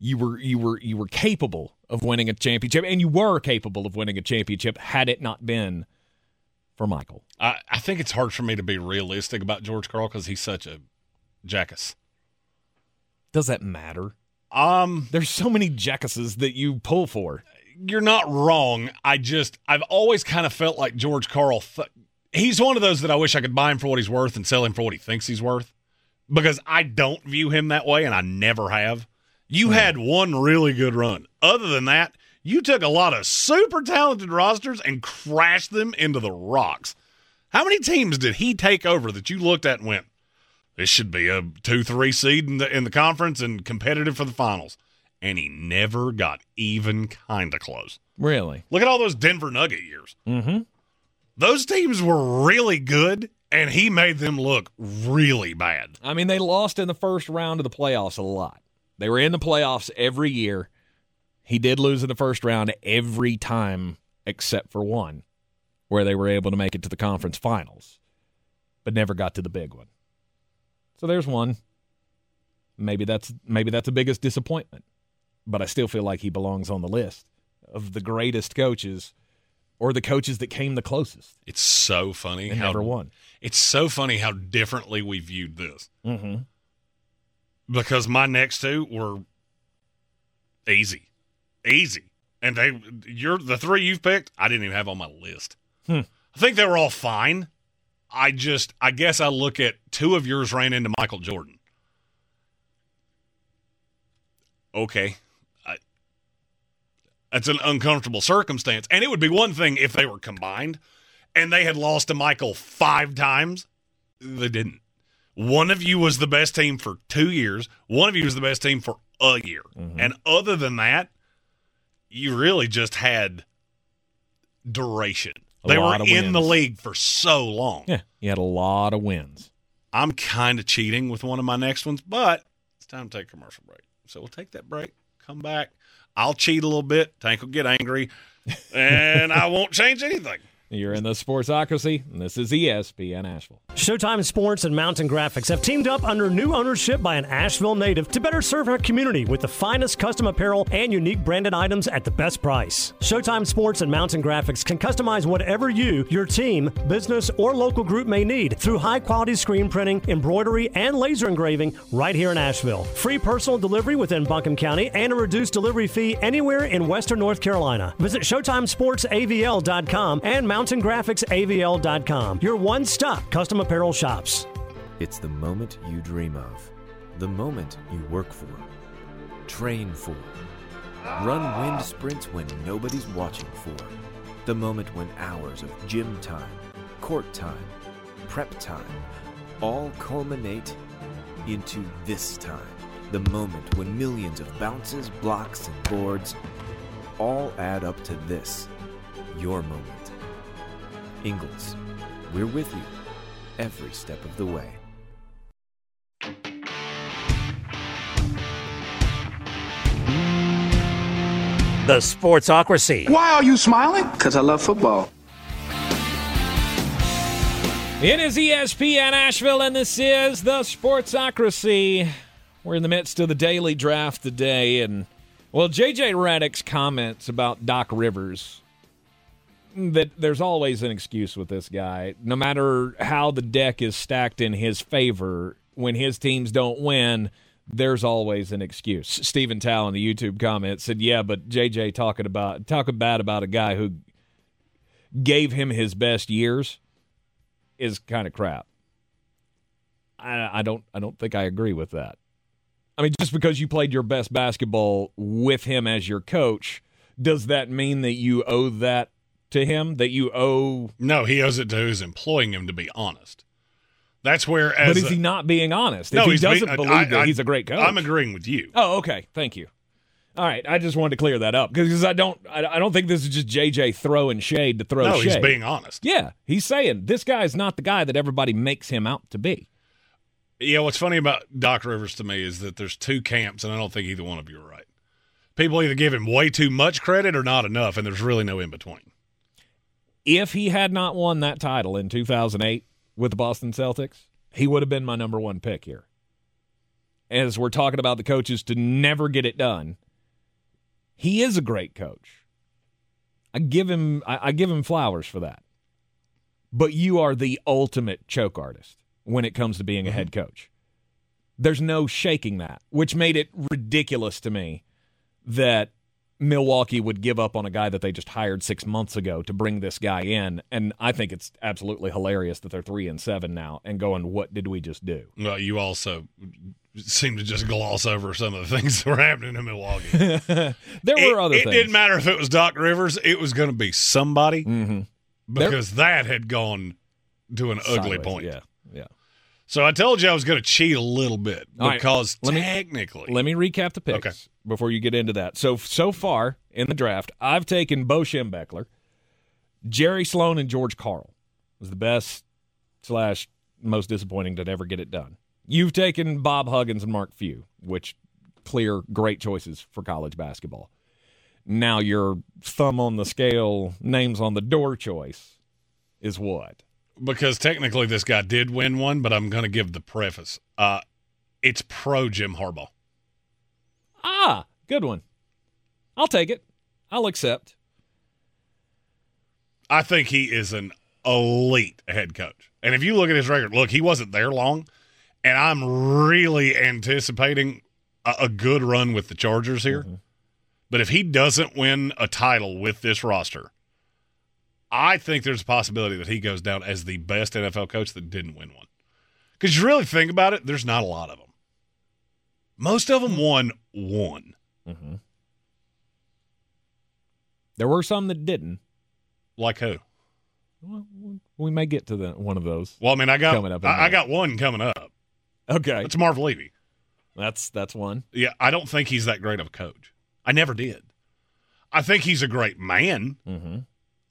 you were you were you were capable of winning a championship and you were capable of winning a championship had it not been for Michael. I, I think it's hard for me to be realistic about George Karl because he's such a jackass. Does that matter? Um, There's so many jackasses that you pull for. you're not wrong. I just I've always kind of felt like George Karl. Th- he's one of those that I wish I could buy him for what he's worth and sell him for what he thinks he's worth, because I don't view him that way, and I never have. You had one really good run. Other than that, you took a lot of super talented rosters and crashed them into the rocks. How many teams did he take over that you looked at and went, "This should be a two-three seed in the in the conference and competitive for the finals"? And he never got even kind of close. Really? Look at all those Denver Nugget years. Mm-hmm. Those teams were really good, and he made them look really bad. I mean, they lost in the first round of the playoffs a lot. They were in the playoffs every year. He did lose in the first round every time except for one, where they were able to make it to the conference finals, but never got to the big one. So there's one. Maybe that's maybe that's the biggest disappointment. But I still feel like he belongs on the list of the greatest coaches or the coaches that came the closest It's so funny how never won. it's so funny how differently we viewed this Mm-hmm. Because my next two were easy, easy, and they you're the three you've picked. I didn't even have on my list. Hmm. I think they were all fine. I just I guess I look at two of yours ran into Michael Jordan. Okay. I, that's an uncomfortable circumstance. And it would be one thing if they were combined and they had lost to Michael five times. They didn't. One of you was the best team for two years, one of you was the best team for a year. Mm-hmm. And other than that, you really just had duration. A they were in the league for so long. Yeah, you had a lot of wins. I'm kind of cheating with one of my next ones, but it's time to take a commercial break. So we'll take that break, come back. I'll cheat a little bit. Tank will get angry, and I won't change anything. You're in the Sportsocracy, and this is ESPN Asheville. Showtime Sports and Mountain Graphics have teamed up under new ownership by an Asheville native to better serve our community with the finest custom apparel and unique branded items at the best price. Showtime Sports and Mountain Graphics can customize whatever you, your team, business, or local group may need through high quality screen printing, embroidery, and laser engraving right here in Asheville. Free personal delivery within Buncombe County and a reduced delivery fee anywhere in Western North Carolina. Visit ShowtimeSportsAVL.com and MountainGraphicsAVL.com. Your one stop custom apparel shops. It's the moment you dream of, the moment you work for, train for, run wind sprints when nobody's watching for, the moment when hours of gym time, court time, prep time all culminate into this time. The moment when millions of bounces, blocks, and boards all add up to this your moment. Ingles, we're with you every step of the way. The Sportsocracy. Why are you smiling? Because I love football. It is ESPN Asheville, and this is the Sportsocracy. We're in the midst of the daily draft today, and well, JJ Redick's comments about Doc Rivers that there's always an excuse with this guy. No matter how the deck is stacked in his favor, when his teams don't win, there's always an excuse. Stephen Tal in the YouTube comment said, "Yeah, but JJ talking about talking bad about a guy who gave him his best years is kind of crap." I, I don't I don't think I agree with that. I mean, just because you played your best basketball with him as your coach, does that mean that you owe that to him? That you owe? No, he owes it to who's employing him to be honest. That's where. As but is a- he not being honest? No, if he doesn't being- believe I- that I- he's a great coach, I'm agreeing with you. Oh, okay. Thank you. All right, I just wanted to clear that up because I don't, I, I don't think this is just JJ throwing shade to throw No, shade. he's being honest. Yeah, he's saying this guy is not the guy that everybody makes him out to be. Yeah, what's funny about Doc Rivers to me is that there's two camps, and I don't think either one of you are right. People either give him way too much credit or not enough, and there's really no in between. If he had not won that title in 2008 with the Boston Celtics, he would have been my number one pick here. As we're talking about the coaches to never get it done, he is a great coach. I give him I, I give him flowers for that. But you are the ultimate choke artist when it comes to being a mm-hmm. head coach. There's no shaking that, which made it ridiculous to me that Milwaukee would give up on a guy that they just hired six months ago to bring this guy in. And I think it's absolutely hilarious that they're three and seven now and going, what did we just do? Well, you also seem to just gloss over some of the things that were happening in Milwaukee. there it, were other it things. didn't matter if it was Doc Rivers; it was going to be somebody Mm-hmm. Because that had gone to an ugly Sideways, point. Yeah, yeah. So I told you I was going to cheat a little bit All right, because let me- technically, Let me recap the picks Okay. before you get into that. So so far in the draft, I've taken Bo Schembechler, Jerry Sloan, and George Karl was the best slash most disappointing to ever get it done. You've taken Bob Huggins and Mark Few, which clear great choices for college basketball. Now your thumb on the scale, names on the door choice is what? Because technically this guy did win one, but I'm going to give the preface. Uh, it's pro Jim Harbaugh. Ah, good one. I'll take it. I'll accept. I think he is an elite head coach. And if you look at his record, look, he wasn't there long, and I'm really anticipating a, a good run with the Chargers here. But if he doesn't win a title with this roster, I think there's a possibility that he goes down as the best NFL coach that didn't win one. Because you really think about it, there's not a lot of them. Most of them won one. Mm-hmm. There were some that didn't. Like who? Well, we may get to the, one of those. Well, I mean, I got Coming up I, I got one coming up. Okay, It's Marv Levy. that's that's one. Yeah, I don't think he's that great of a coach. I never did. I think he's a great man. Mm-hmm.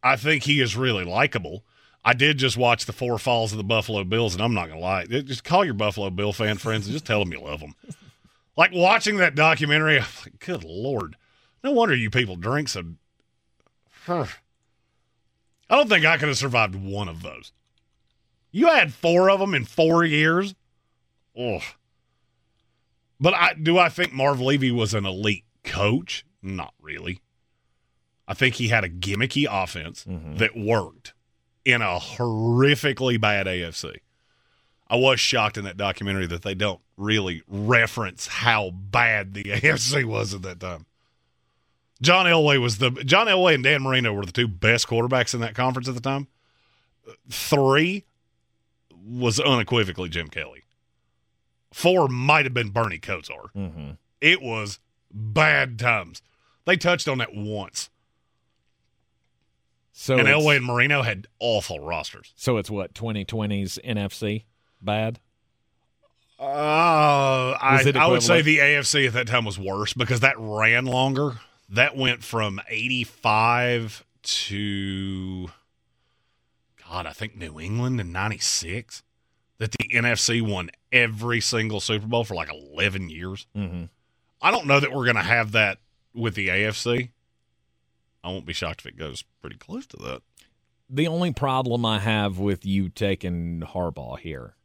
I think he is really likable. I did just watch the four falls of the Buffalo Bills, and I'm not gonna lie. Just call your Buffalo Bill fan friends and just tell them you love them. Like watching that documentary, I'm like, good lord, no wonder you people drink so. Huh. I don't think I could have survived one of those. You had four of them in four years. Ugh. But I do I think Marv Levy was an elite coach? Not really. I think he had a gimmicky offense that worked in a horrifically bad AFC. I was shocked in that documentary that they don't really reference how bad the AFC was at that time. John Elway was the John Elway and Dan Marino were the two best quarterbacks in that conference at the time. Three was unequivocally Jim Kelly. Four might have been Bernie Kosar. Mm-hmm. It was bad times. They touched on that once. So and Elway and Marino had awful rosters. so it's what 2020's NFC bad. Uh, I, I would say the AFC at that time was worse because that ran longer. That went from 85 to, God, I think New England in 96. That the NFC won every single Super Bowl for like 11 years. Mm-hmm. I don't know that we're going to have that with the AFC. I won't be shocked if it goes pretty close to that. The only problem I have with you taking Harbaugh here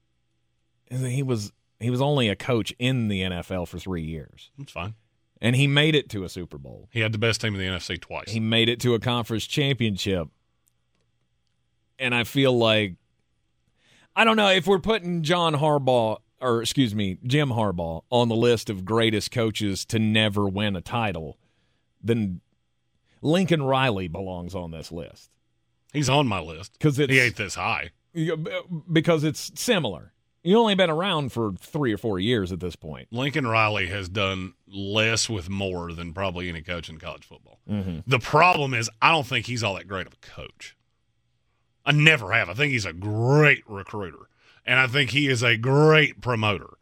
is that he was he was only a coach in the NFL for three years, That's fine. and he made it to a Super Bowl. He had the best team in the NFC twice. He made it to a conference championship, and I feel like I don't know if we're putting John Harbaugh or excuse me Jim Harbaugh on the list of greatest coaches to never win a title, then Lincoln Riley belongs on this list. He's on my list because he ain't this high. because it's similar. You only been around for three or four years at this point. Lincoln Riley has done less with more than probably any coach in college football. Mm-hmm. The problem is, I don't think he's all that great of a coach. I never have. I think he's a great recruiter, and I think he is a great promoter.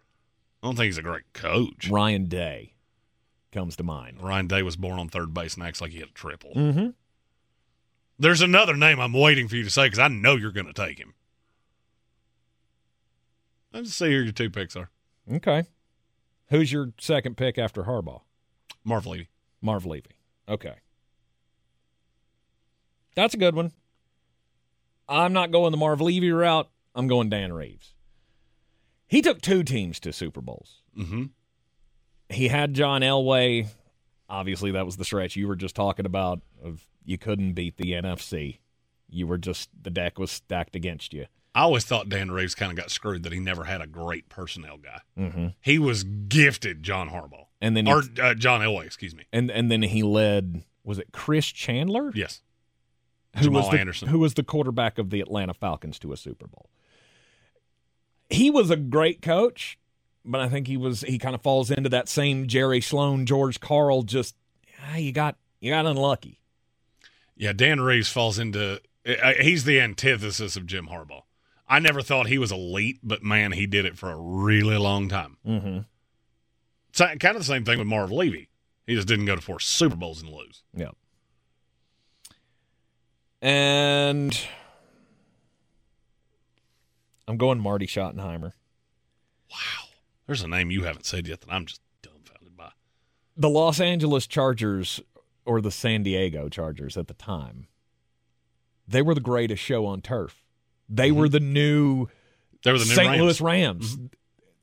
I don't think he's a great coach. Ryan Day comes to mind. Ryan Day was born on third base and acts like he had a triple. Mm-hmm. There's another name I'm waiting for you to say because I know you're going to take him. Let's see who your two picks are. Okay. Who's your second pick after Harbaugh? Marv Levy. Marv Levy. Okay. That's a good one. I'm not going the Marv Levy route. I'm going Dan Reeves. He took two teams to Super Bowls. Mm-hmm. He had John Elway. Obviously, that was the stretch you were just talking about of you couldn't beat the NFC. You were just the deck was stacked against you. I always thought Dan Reeves kind of got screwed that he never had a great personnel guy. Mm-hmm. He was gifted John Harbaugh. And then or uh, John Elway, excuse me. and and then he led was it Chris Chandler? Yes. who Jamal was the, Anderson. who was the quarterback of the Atlanta Falcons to a Super Bowl. He was a great coach, but I think he was he kind of falls into that same Jerry Sloan, George Karl. Just ah, you got you got unlucky. Yeah, Dan Reeves falls into. uh, He's the antithesis of Jim Harbaugh. I never thought he was elite, but man, he did it for a really long time. Mm-hmm. It's kind of the same thing with Marv Levy. He just didn't go to four Super Bowls and lose. Yeah. And I'm going Marty Schottenheimer. There's a name you haven't said yet that I'm just dumbfounded by. The Los Angeles Chargers or the San Diego Chargers at the time. They were the greatest show on turf. They mm-hmm. were the new They were the new St. Rams. Louis Rams. Mm-hmm.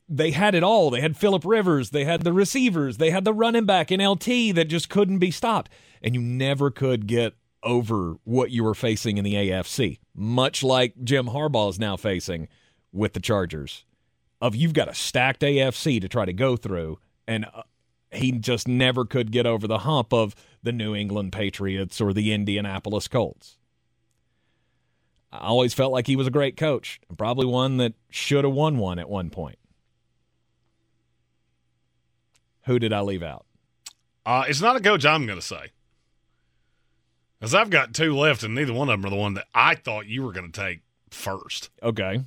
They had it all. They had Philip Rivers. They had the receivers. They had the running back in LT that just couldn't be stopped. And you never could get over what you were facing in the AFC, much like Jim Harbaugh is now facing with the Chargers. Of you've got a stacked AFC to try to go through, and uh, he just never could get over the hump of the New England Patriots or the Indianapolis Colts. I always felt like he was a great coach, and probably one that should have won one at one point. Who did I leave out? Uh, it's not a coach I'm going to say. Because I've got two left, and neither one of them are the one that I thought you were going to take first. Okay.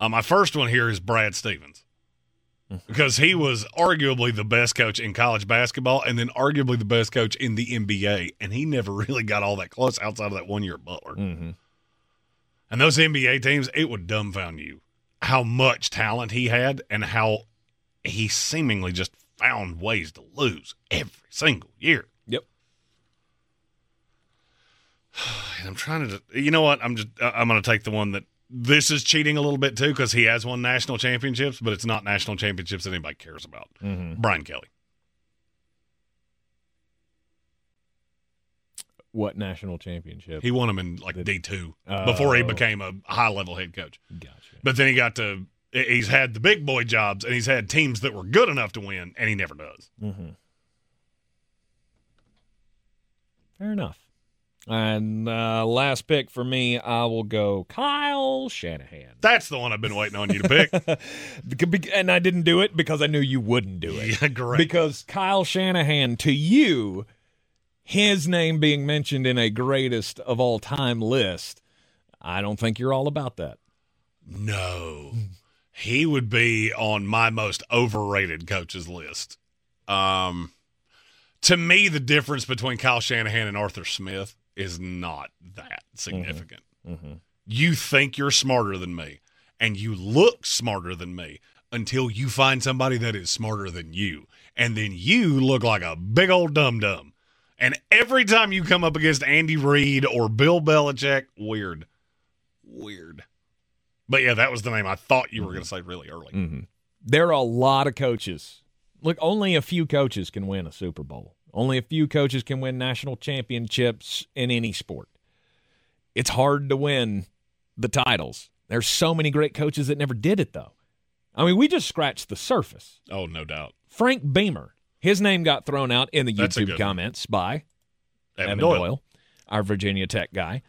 Uh, my first one here is Brad Stevens. Because he was arguably the best coach in college basketball and then arguably the best coach in the NBA. And he never really got all that close outside of that one year at Butler. Mm-hmm. And those NBA teams, it would dumbfound you how much talent he had and how he seemingly just found ways to lose every single year. Yep. And I'm trying to, you know what? I'm just, I'm going to take the one that this is cheating a little bit too because he has won national championships, but it's not national championships that anybody cares about. Mhm. Brian Kelly. What national championship? He won them in like D two Oh. before he became a high level head coach. Gotcha. But then he got to, he's had the big boy jobs and he's had teams that were good enough to win, and he never does. Mm-hmm. Fair enough. And uh, last pick for me, I will go Kyle Shanahan. That's the one I've been waiting on you to pick. and I didn't do it because I knew you wouldn't do it. Yeah, correct. Because Kyle Shanahan, to you, his name being mentioned in a greatest of all time list, I don't think you're all about that. No. he would be on my most overrated coaches list. Um, to me, the difference between Kyle Shanahan and Arthur Smith is not that significant. Mm-hmm. You think you're smarter than me, and you look smarter than me until you find somebody that is smarter than you. And then you look like a big old dum dum. And every time you come up against Andy Reid or Bill Belichick, weird. Weird. But yeah, that was the name I thought you were going to say really early. Mm-hmm. There are a lot of coaches. Look, only a few coaches can win a Super Bowl. Only a few coaches can win national championships in any sport. It's hard to win the titles. There's so many great coaches that never did it, though. I mean, we just scratched the surface. Oh, no doubt. Frank Beamer, his name got thrown out in the That's YouTube comments by Evan, Evan Doyle. Doyle. our Virginia Tech guy.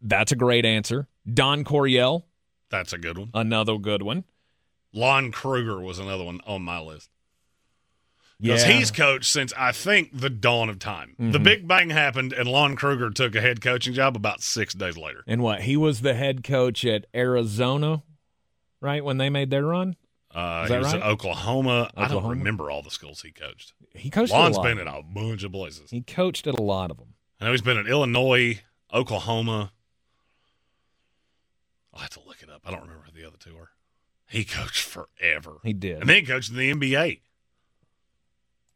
That's a great answer. Don Coryell, That's a good one. another good one. Lon Kruger was another one on my list. Because Yeah. he's coached since I think the dawn of time. The Mhm. Big Bang happened, and Lon Kruger took a head coaching job about six days later. And what? He was the head coach at Arizona, right? When they made their run? Uh, he was right? at Oklahoma. I don't remember all the schools he coached. He coached Lon's lot. been at a bunch of places. He coached at a lot of them. I know he's been at Illinois, Oklahoma. I'll have to look it up. I don't remember who the other two are. He coached forever. He did. And then he coached in the NBA.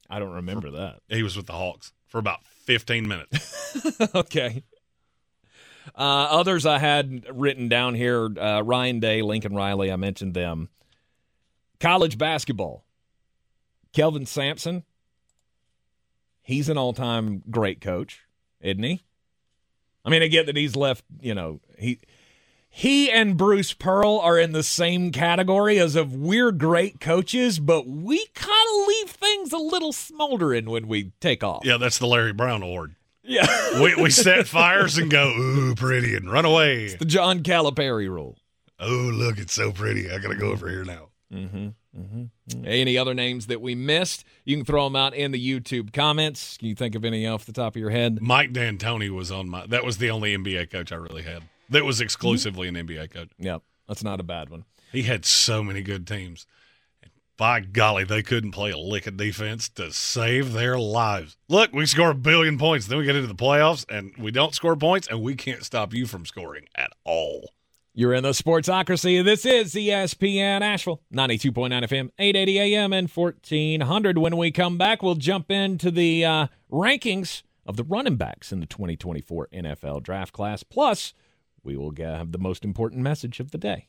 I don't remember that. He was with the Hawks for about 15 minutes. okay. Uh, others I had written down here uh, Ryan Day, Lincoln Riley, I mentioned them. College basketball. Kelvin Sampson. He's an all time great coach, isn't he? I mean, I get that he's left, you know, he. He and Bruce Pearl are in the same category as of we're great coaches, but we kind of leave things a little smoldering when we take off. yeah, that's the Larry Brown Award. Yeah. we, we set fires and go, ooh, pretty, and run away. the John Calipari rule. Oh, look, it's so pretty. I got to go over here now. Mm-hmm. Mm-hmm. Any other names that we missed? You can throw them out in the YouTube comments. Can you think of any off the top of your head? Mike D'Antoni was on my. That was the only NBA coach I really had. That was exclusively an NBA coach. Yep, that's not a bad one. He had so many good teams. By golly, they couldn't play a lick of defense to save their lives. Look, we score a billion points, then we get into the playoffs, and we don't score points, and we can't stop you from scoring at all. You're in the Sportsocracy. This is ESPN Asheville, 92.9 FM, 880 AM, and 1400. When we come back, we'll jump into the uh, rankings of the running backs in the 2024 NFL draft class. Plus, we will have the most important message of the day.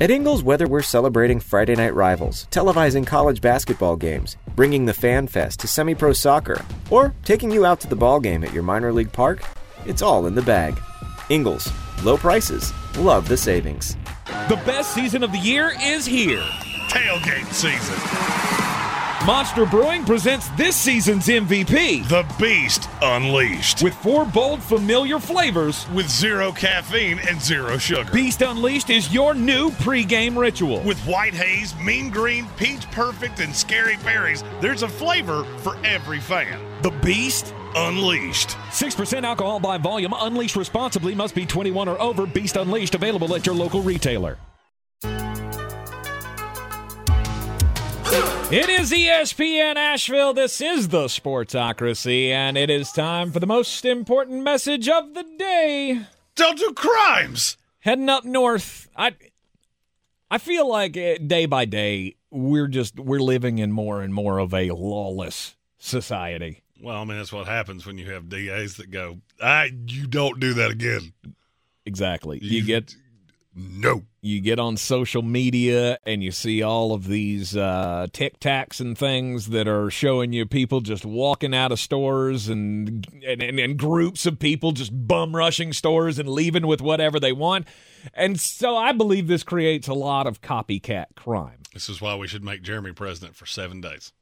At Ingles, whether we're celebrating Friday night rivals, televising college basketball games, bringing the Fan Fest to semi pro soccer, or taking you out to the ball game at your minor league park, it's all in the bag. Ingles, low prices, love the savings. The best season of the year is here. Tailgate season. Monster Brewing presents this season's MVP. The Beast Unleashed. With four bold, familiar flavors. With zero caffeine and zero sugar. Beast Unleashed is your new pregame ritual. With white haze, mean green, peach perfect, and scary berries, there's a flavor for every fan. The Beast Unleashed. 6% alcohol by volume. Unleashed responsibly. Must be 21 or over. Beast Unleashed available at your local retailer. It is ESPN Asheville. This is the Sportsocracy, and it is time for the most important message of the day. Don't do crimes. Heading up north, I I feel like eh, day by day we're just we're living in more and more of a lawless society. Well, I mean, that's what happens when you have DAs that go, "I, you don't do that again." Exactly. You get No. You get on social media and you see all of these uh, tic tacs and things that are showing you people just walking out of stores and, and, and, and groups of people just bum rushing stores and leaving with whatever they want. And so I believe this creates a lot of copycat crime. This is why we should make Jeremy president for seven days.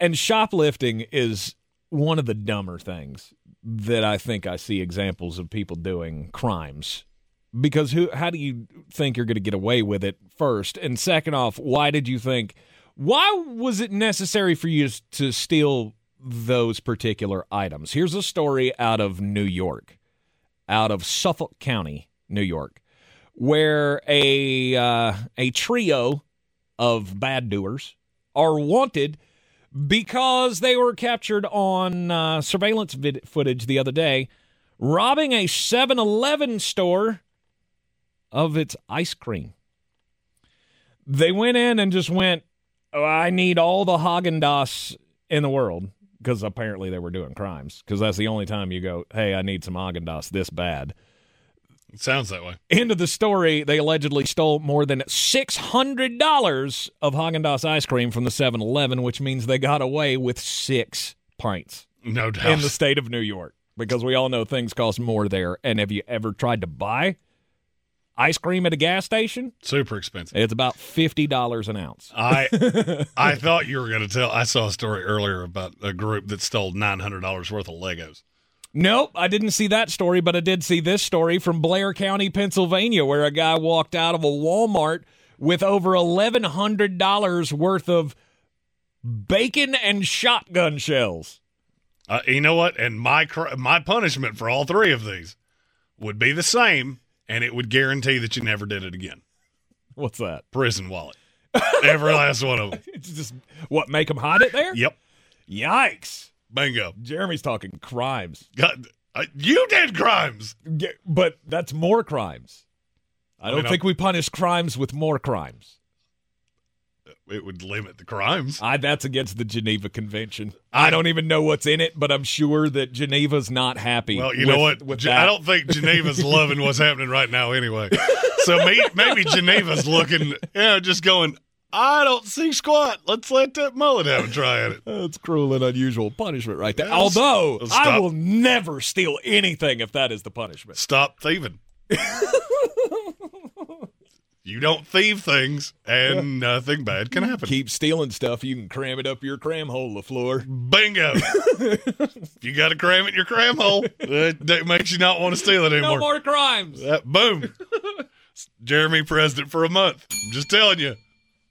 And shoplifting is one of the dumber things that I think I see examples of people doing crimes. Because who how do you think you're going to get away with it first? And second off, why did you think why was it necessary for you to steal those particular items? Here's a story out of New York, out of Suffolk County, New York, where a uh, a trio of bad doers are wanted because they were captured on uh, surveillance vid- footage the other day robbing a 7 Eleven store of its ice cream. They went in and just went, oh, I need all the Haagen Dazs in the world because apparently they were doing crimes because that's the only time you go, hey, I need some Haagen this bad. It sounds that way. End of the story. They allegedly stole more than six hundred dollars of Haagen Dazs ice cream from the 7-Eleven, which means they got away with six pints. No doubt. In the state of New York, because we all know things cost more there. And have you ever tried to buy ice cream at a gas station? Super expensive. It's about fifty dollars an ounce. I I thought you were going to tell. I saw a story earlier about a group that stole nine hundred dollars worth of Legos. Nope, I didn't see that story, but I did see this story from Blair County, Pennsylvania, where a guy walked out of a Walmart with over $1,100 worth of bacon and shotgun shells. Uh, you know what? And my cr- my punishment for all three of these would be the same, and it would guarantee that you never did it again. What's that? Prison wallet. Every last one of them. It's just what make them hide it there? Yep. Yikes. Bingo. Jeremy's talking crimes. God, you did crimes. Yeah, but that's more crimes. I don't mean, think we punish crimes with more crimes. It would limit the crimes. I, that's against the Geneva Convention. I, don't even know what's in it, but I'm sure that Geneva's not happy. Well, you with, know what? With. I don't think Geneva's loving what's happening right now anyway. So may- maybe Geneva's looking, yeah, just going, I don't see squat. Let's let that mullet have a try at it. That's cruel and unusual punishment right there. Yes. Although Well, I will never steal anything if that is the punishment. Stop thieving. you don't thieve things, and nothing bad can happen. Keep stealing stuff, you can cram it up your cram hole, LaFleur. Bingo. you got to cram it in your cram hole, that, that makes you not want to steal it anymore. No more crimes. That- boom. Jeremy president for a month. I'm just telling you,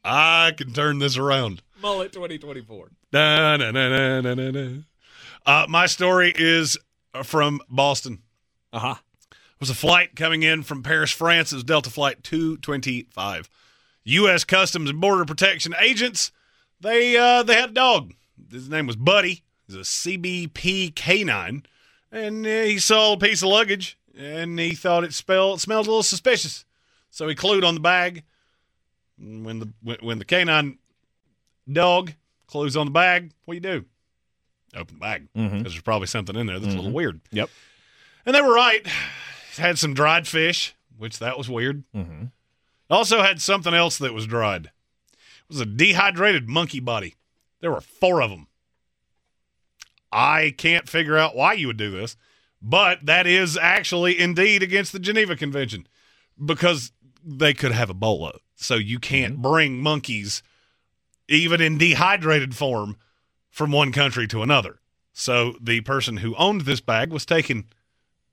I can turn this around. Mullet 2024. Da, na, na, na, na, na. Uh, my story is uh, from Boston. Uh huh. It was a flight coming in from Paris, France. It was Delta Flight 225. U.S. Customs and Border Protection agents, they uh, they had a dog. His name was Buddy. He's a CBP canine. And uh, he saw a piece of luggage, and he thought it, spell, it smelled a little suspicious. So he clued on the bag. When the when, when the canine dog clues on the bag, what do you do? Open the bag because Mhm. there's probably something in there that's a little Mhm. weird. Yep. And they were right. It had some dried fish, which that was weird. Mm-hmm. Also had something else that was dried. It was a dehydrated monkey body. There were four of them. I can't figure out why you would do this, but that is actually indeed against the Geneva Convention because they could have Ebola. So you can't mm-hmm. bring monkeys, even in dehydrated form, from one country to another. So the person who owned this bag was taken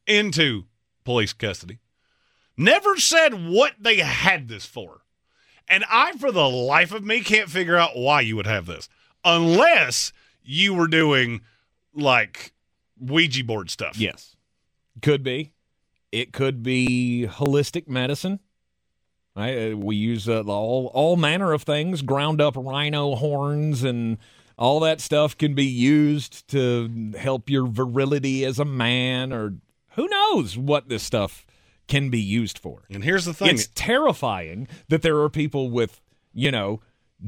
into police custody. Never said what they had this for. And I, for the life of me, can't figure out why you would have this. Unless you were doing like Ouija board stuff. Yes. Could be. It could be holistic medicine. Right? Uh, We use uh, all all manner of things, ground up rhino horns and all that stuff can be used to help your virility as a man or who knows what this stuff can be used for. And here's the thing. It's terrifying that there are people with, you know,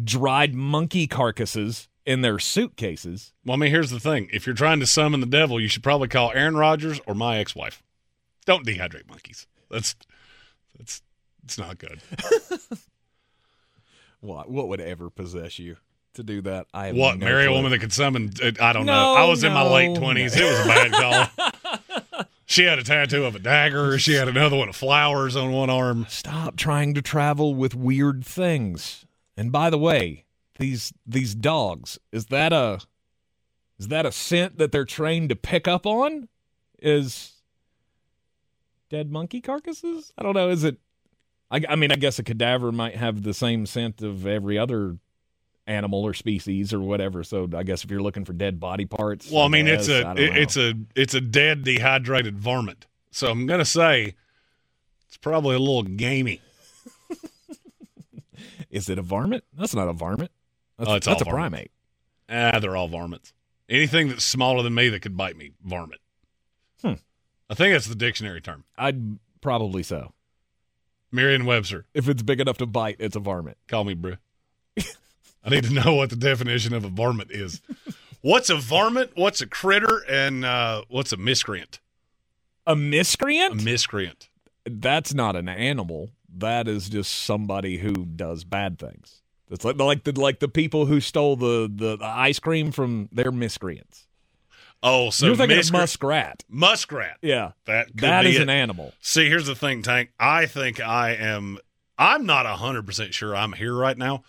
dried monkey carcasses in their suitcases. Well, I mean, here's the thing. If you're trying to summon the devil, you should probably call Aaron Rodgers or my ex wife. Don't dehydrate monkeys. That's that's it's not good. What? What would ever possess you to do that? I What no marry a woman that could summon? uh, I don't No, know. I was in my late twenties. no. It was a bad call. she had a tattoo of a dagger. She had another one of flowers on one arm. Stop trying to travel with weird things. And by the way, these these dogs is that a is that a scent that they're trained to pick up on? Is dead monkey carcasses? I don't know. Is it? I, I mean, I guess a cadaver might have the same scent of every other animal or species or whatever. So I guess if you're looking for dead body parts, Well, I mean, it's a it- it's a it's a dead dehydrated varmint. So I'm gonna say it's probably a little gamey. Is it a varmint? That's not a varmint. That's, Oh, it's that's a varmint. primate. Ah, they're all varmints. Anything that's smaller than me that could bite me, varmint. Hmm. I think that's the dictionary term. I'd probably so. Merriam-Webster. If it's big enough to bite, it's a varmint. Call me, bro. I need to know what the definition of a varmint is. What's a varmint? What's a critter? And uh, what's a miscreant? A miscreant? A miscreant. That's not an animal. That is just somebody who does bad things. It's like like the like the people who stole the, the, the ice cream from their miscreants. Oh, so You're thinking of muskrat. Muskrat. Yeah. That That is it. an animal. See, here's the thing, Tank. I think I am. I'm not hundred percent sure I'm here right now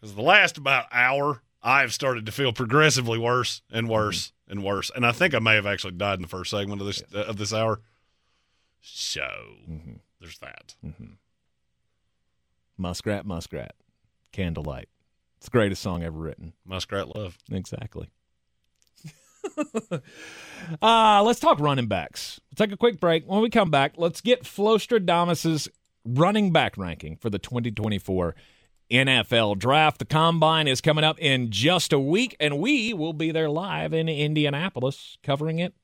because the last about hour I've started to feel progressively worse and worse and worse, and I think I may have actually died in the first segment of this uh, of this hour. So there's that. Muskrat, muskrat. Candlelight. It's the greatest song ever written. Muskrat love. Exactly. uh, let's talk running backs. We'll take a quick break. When we come back, let's get Flostradamus's running back ranking for the 2024 NFL Draft. The combine is coming up in just a week, and we will be there live in Indianapolis covering it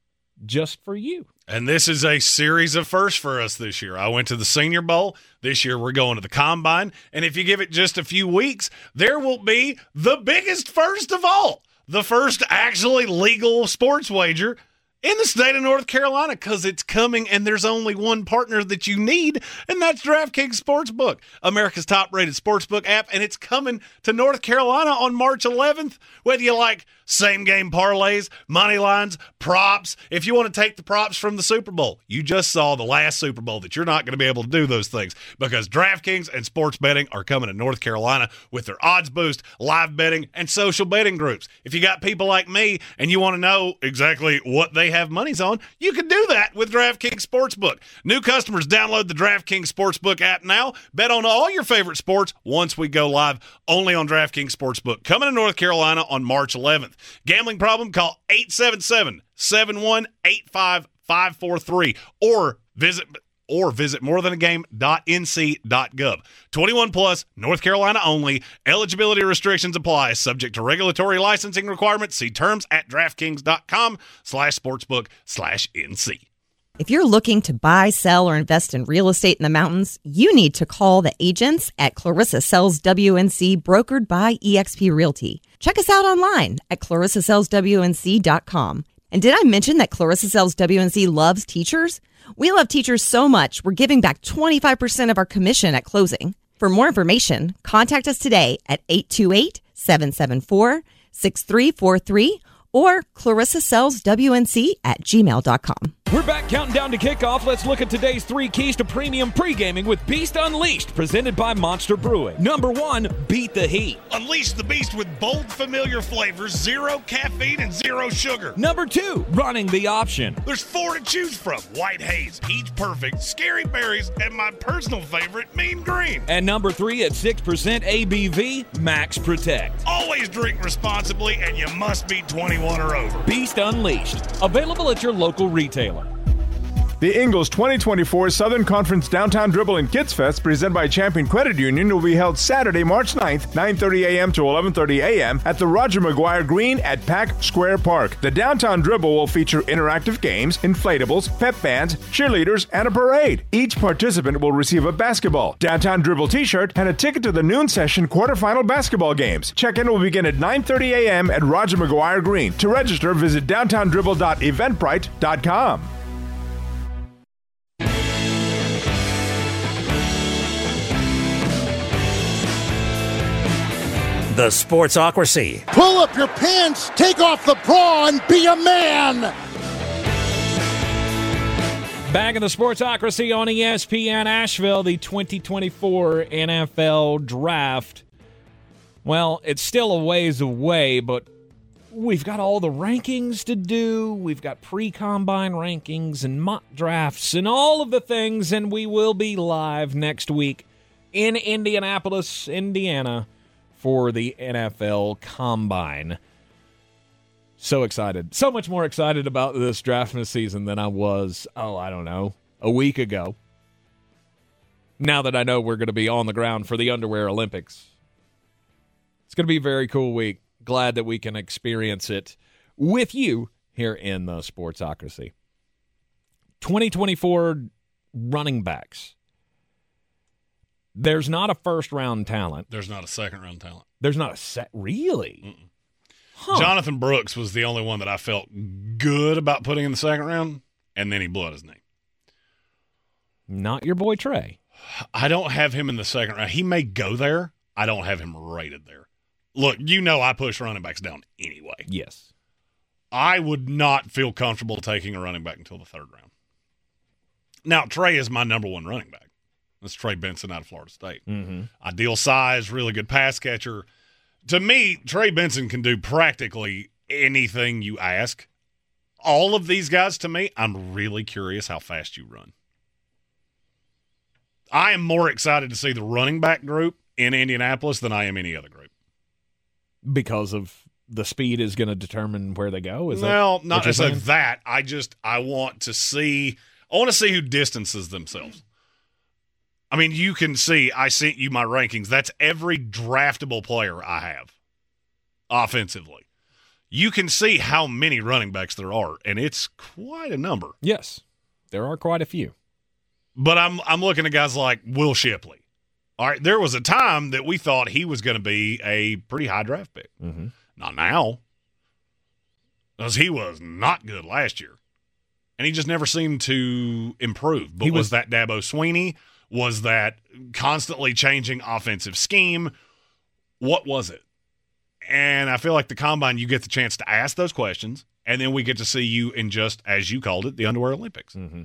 just for you. And this is a series of firsts for us this year. I went to the Senior Bowl. This year we're going to the Combine. And if you give it just a few weeks, there will be the biggest first of all the first actually legal sports wager in the state of North Carolina because it's coming and there's only one partner that you need, and that's DraftKings Sportsbook, America's top rated sportsbook app. And it's coming to North Carolina on March 11th. Whether you like same game parlays, money lines, props, if you want to take the props from the Super Bowl, you just saw the last Super Bowl that you're not going to be able to do those things because DraftKings and sports betting are coming to North Carolina with their odds boost, live betting, and social betting groups. If you got people like me and you want to know exactly what they have monies on, you can do that with DraftKings Sportsbook. New customers download the DraftKings Sportsbook app now. Bet on all your favorite sports once we go live only on DraftKings Sportsbook. Coming to North Carolina on March 11th. Gambling problem? Call 877 7185 543 or visit or visit morethanagame.nc.gov. 21 plus, North Carolina only. Eligibility restrictions apply. Subject to regulatory licensing requirements. See terms at DraftKings.com If you're looking to buy, sell, or invest in real estate in the mountains, you need to call the agents at Clarissa Sells WNC, brokered by eXp Realty. Check us out online at clarissasellswnc.com. And did I mention that Clarissa Sells WNC loves teachers? We love teachers so much, we're giving back 25% of our commission at closing. For more information, contact us today at 828 774 6343 or clarissasellswnc at gmail.com. We're back counting down to kickoff. Let's look at today's three keys to premium pre-gaming with Beast Unleashed, presented by Monster Brewing. Number one, beat the heat. Unleash the beast with bold, familiar flavors, zero caffeine, and zero sugar. Number two, running the option. There's four to choose from White Haze, Peach Perfect, Scary Berries, and my personal favorite, Mean Green. And number three, at 6% ABV, Max Protect. Always drink responsibly, and you must be 21 or over. Beast Unleashed, available at your local retailer. The Ingles 2024 Southern Conference Downtown Dribble and Kids Fest, presented by Champion Credit Union, will be held Saturday, March 9th, 9:30 a.m. to 11:30 a.m. at the Roger McGuire Green at Pack Square Park. The Downtown Dribble will feature interactive games, inflatables, pep bands, cheerleaders, and a parade. Each participant will receive a basketball, Downtown Dribble T-shirt, and a ticket to the noon session quarterfinal basketball games. Check-in will begin at 9:30 a.m. at Roger McGuire Green. To register, visit downtowndribble.eventbrite.com. The Sportsocracy. Pull up your pants, take off the bra, and be a man. Back in the Sportsocracy on ESPN Asheville, the 2024 NFL Draft. Well, it's still a ways away, but we've got all the rankings to do. We've got pre combine rankings and mock drafts and all of the things, and we will be live next week in Indianapolis, Indiana for the NFL Combine. So excited. So much more excited about this draft season than I was, oh, I don't know, a week ago. Now that I know we're going to be on the ground for the Underwear Olympics. It's going to be a very cool week. Glad that we can experience it with you here in the Sportsocracy. 2024 running backs. There's not a first round talent. There's not a second round talent. There's not a set. Really? Huh. Jonathan Brooks was the only one that I felt good about putting in the second round, and then he blew out his knee. Not your boy Trey. I don't have him in the second round. He may go there. I don't have him rated there. Look, you know I push running backs down anyway. Yes. I would not feel comfortable taking a running back until the third round. Now, Trey is my number one running back. That's Trey Benson out of Florida State. Mm-hmm. Ideal size, really good pass catcher. To me, Trey Benson can do practically anything you ask. All of these guys, to me, I'm really curious how fast you run. I am more excited to see the running back group in Indianapolis than I am any other group. Because of the speed is going to determine where they go. Is well, not necessarily that. I just I want to see. I want to see who distances themselves. I mean, you can see. I sent you my rankings. That's every draftable player I have, offensively. You can see how many running backs there are, and it's quite a number. Yes, there are quite a few. But I'm I'm looking at guys like Will Shipley. All right, there was a time that we thought he was going to be a pretty high draft pick. Mm-hmm. Not now, because he was not good last year, and he just never seemed to improve. But He was, was- that Dabo Swinney? Was that constantly changing offensive scheme? What was it? And I feel like the combine, you get the chance to ask those questions, and then we get to see you in just as you called it, the underwear Olympics. Mm-hmm.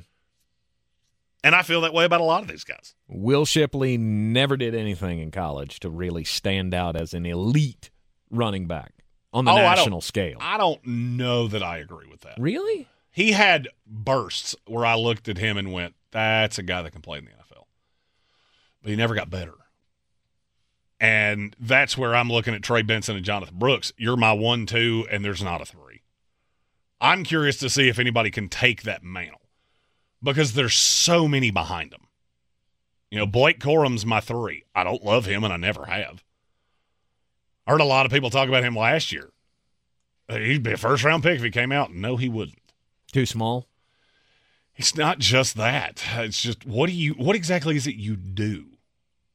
And I feel that way about a lot of these guys. Will Shipley never did anything in college to really stand out as an elite running back on the Oh, I national scale. I don't know that I agree with that. Really? He had bursts where I looked at him and went, "That's a guy that can play in the NFL." But he never got better. And that's where I'm looking at Trey Benson and Jonathan Brooks. You're my one, two, and there's not a three. I'm curious to see if anybody can take that mantle because there's so many behind him. You know, Blake Corum's my three. I don't love him, and I never have. I heard a lot of people talk about him last year. Uh, He'd be a first round pick if he came out. No, he wouldn't. Too small. It's not just that. It's just what do you what exactly is it you do?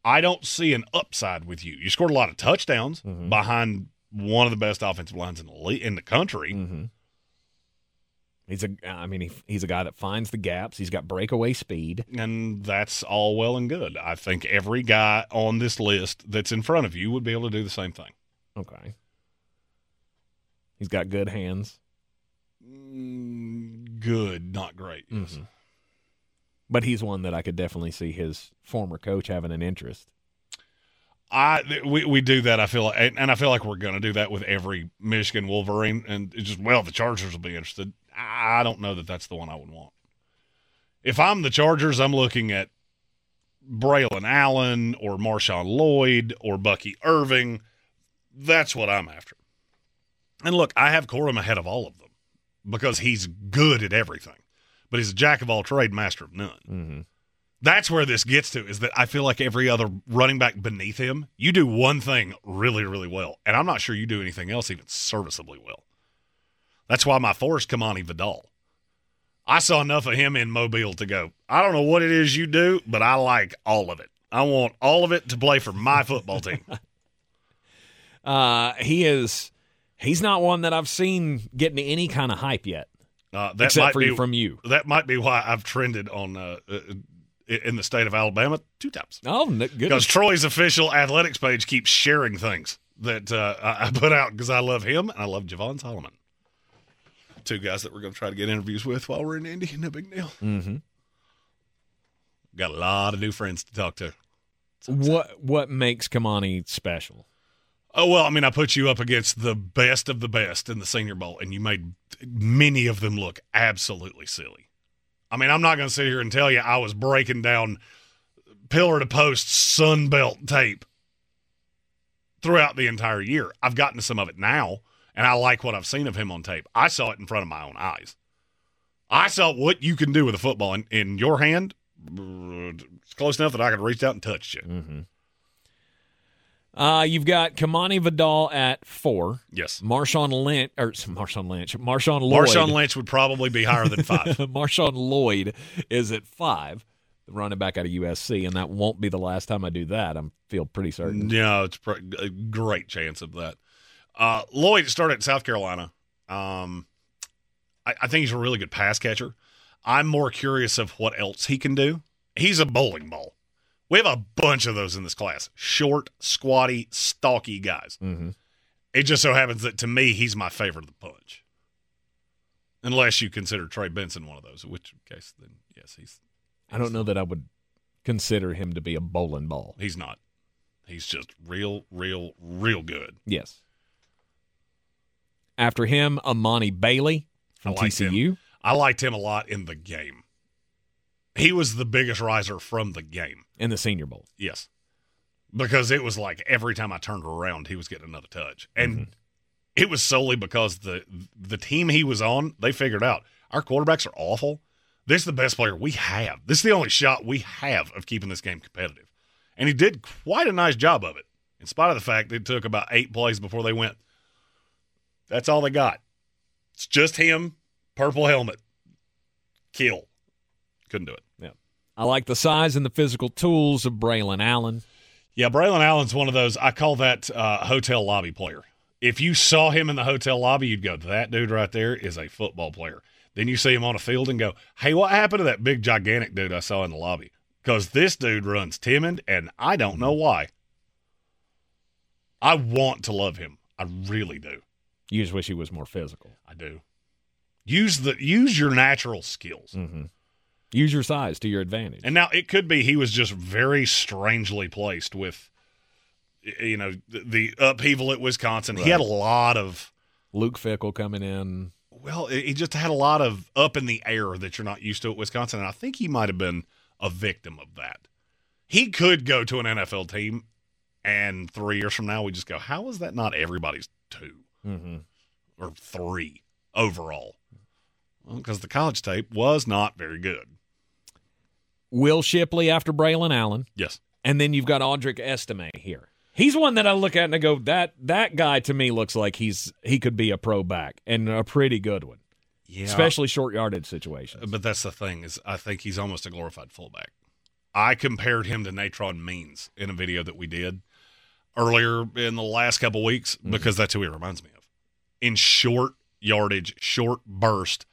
I don't see an upside with you. You scored a lot of touchdowns behind one of the best offensive lines in the le- in the country. Mm-hmm. He's a. I mean, he, he's a guy that finds the gaps. He's got breakaway speed. And that's all well and good. I think every guy on this list that's in front of you would be able to do the same thing. Okay. He's got good hands. Good, not great. Yes. Mhm. But he's one that I could definitely see his former coach having an interest. I we we do that. I feel like, and I feel like we're going to do that with every Michigan Wolverine, and it's just well, the Chargers will be interested. I don't know that that's the one I would want. If I'm the Chargers, I'm looking at Braylon Allen or Marshawn Lloyd or Bucky Irving. That's what I'm after. And look, I have Corum ahead of all of them because he's good at everything, but he's a jack of all trade, master of none Mm-hmm. that's where this gets to is that I feel like every other running back beneath him, you do one thing really, really well. And I'm not sure you do anything else even serviceably well. That's why my force Kimani Vidal. I saw enough of him in Mobile to go, I don't know what it is you do, but I like all of it. I want all of it to play for my football team. Uh, he is. He's not one that I've seen getting any kind of hype yet. Uh, that Except might be from you. That might be why I've trended on uh, uh, in the state of Alabama two times. Oh, Because. Troy's official athletics page keeps sharing things that uh, I I put out because I love him and I love Javon Solomon. Two guys that we're going to try to get interviews with while we're in Indy. No big deal. Mm-hmm. Got a lot of new friends to talk to. What what makes Kimani special? Oh well, I mean, I put you up against the best of the best in the Senior Bowl, and you made many of them look absolutely silly. I mean, I'm not going to sit here and tell you I was breaking down pillar to post Sunbelt tape throughout the entire year. I've gotten to some of it now, and I like what I've seen of him on tape. I saw it in front of my own eyes. I saw what you can do with a football in, in your hand. It's close enough that I could reach out and touch you. Mm-hmm. Uh, you've got Kimani Vidal at four. Yes. Marshawn Lynch or Marshawn Lynch. Marshawn Lloyd. Marshawn Lynch would probably be higher than five. Marshawn Lloyd is at five, the running back out of USC, and that won't be the last time I do that. I feel pretty certain. Yeah, it's pr- a great chance of that. Uh, Lloyd started at South Carolina. Um, I, I think he's a really good pass catcher. I'm more curious of what else he can do. He's a bowling ball. We have a bunch of those in this class. Short, squatty, stalky guys. Mm-hmm. It just so happens that to me, he's my favorite of the bunch. Unless you consider Trey Benson one of those, in which case, then yes, he's. I don't know that I would consider him to be a bowling ball. He's not. He's just real, real, real good. Yes. After him, Emani Bailey from I TCU. Him. I liked him a lot in the game. He was the biggest riser from the game. In the Senior Bowl. Yes. Because it was like every time I turned around, he was getting another touch. And Mm-hmm. it was solely because the the team he was on, they figured out our quarterbacks are awful. This is the best player we have. This is the only shot we have of keeping this game competitive. And he did quite a nice job of it, in spite of the fact it took about eight plays before they went. That's all they got. It's just him, purple helmet, kill. Couldn't do it. I like the size and the physical tools of Braylon Allen. Yeah, Braylon Allen's one of those. I call that uh, hotel lobby player. If you saw him in the hotel lobby, you'd go, "That dude right there is a football player." Then you see him on a field and go, "Hey, what happened to that big gigantic dude I saw in the lobby?" Because this dude runs timid, and I don't know why. I want to love him. I really do. You just wish he was more physical. I do. Use the use your natural skills. Mm-hmm. Use your size to your advantage. And now it could be he was just very strangely placed with, you know, the, the upheaval at Wisconsin. He had a lot of Luke Fickell coming in. well, he just had a lot of up in the air that you're not used to at Wisconsin, and I think he might have been a victim of that. He could go to an NFL team, and three years from now, we just go, "How is that not everybody's 2 Mm-hmm. or three overall?" Because the college tape was not very good. Will Shipley after Braylon Allen. Yes. And then you've got Audric Estime here. He's one that I look at and I go, that that guy to me looks like he's he could be a pro back and a pretty good one. Yeah. Especially short yardage situations. But that's the thing is, I think he's almost a glorified fullback. I compared him to Natron Means in a video that we did earlier in the last couple weeks mm-hmm. because that's who he reminds me of. In short yardage, short burst,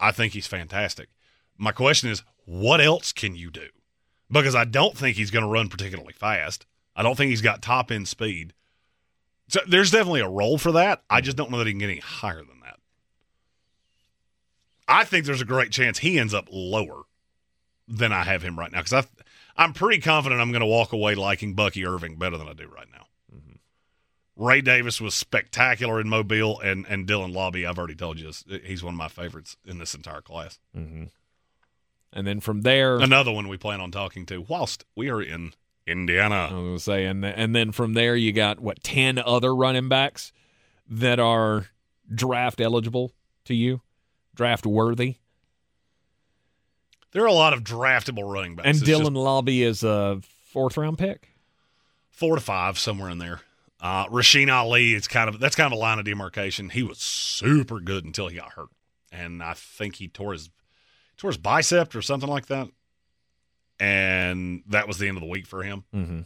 I think he's fantastic. My question is, what else can you do? Because I don't think he's going to run particularly fast. I don't think he's got top end speed. So there's definitely a role for that. I just don't know that he can get any higher than that. I think there's a great chance he ends up lower than I have him right now because I, I'm pretty confident I'm going to walk away liking Bucky Irving better than I do right now. Ray Davis was spectacular in Mobile, and and Dylan Laube, I've already told you, he's one of my favorites in this entire class. Mm-hmm. And then from there, Another one we plan on talking to whilst we are in Indiana. I was gonna say, and and then from there you got what ten other running backs that are draft eligible to you, draft worthy. There are a lot of draftable running backs. And It's just Dylan Laube is a fourth round pick. four to five somewhere in there. Uh, Rasheen Ali, it's kind of that's kind of a line of demarcation. He was super good until he got hurt, and I think he tore his his bicep or something like that, and that was the end of the week for him. Mm-hmm.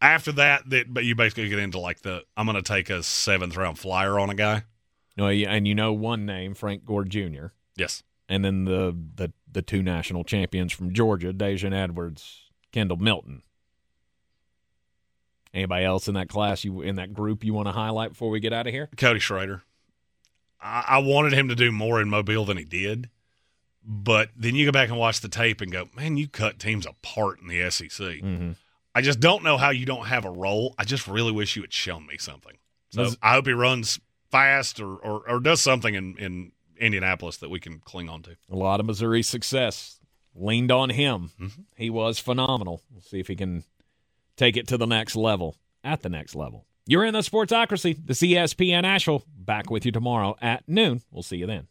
After that, that but you basically get into like the I'm going to take a seventh round flyer on a guy. No, and you know one name, Frank Gore Jr. Yes, and then the the the two national champions from Georgia, Daijun Edwards, Kendall Milton. Anybody else in that class you in that group you want to highlight before we get out of here? Cody Schrader. I, I wanted him to do more in Mobile than he did, but then you go back and watch the tape and go, man, you cut teams apart in the SEC. Mm-hmm. I just don't know how you don't have a role. I just really wish you had shown me something. So Does- I hope he runs fast or, or, or does something in, in Indianapolis that we can cling on to. A lot of Missouri success leaned on him. Mm-hmm. He was phenomenal. We'll see if he can take it to the next level. At the next level. You're in the Sportsocracy, the ESPN Asheville. Back with you tomorrow at noon. We'll see you then.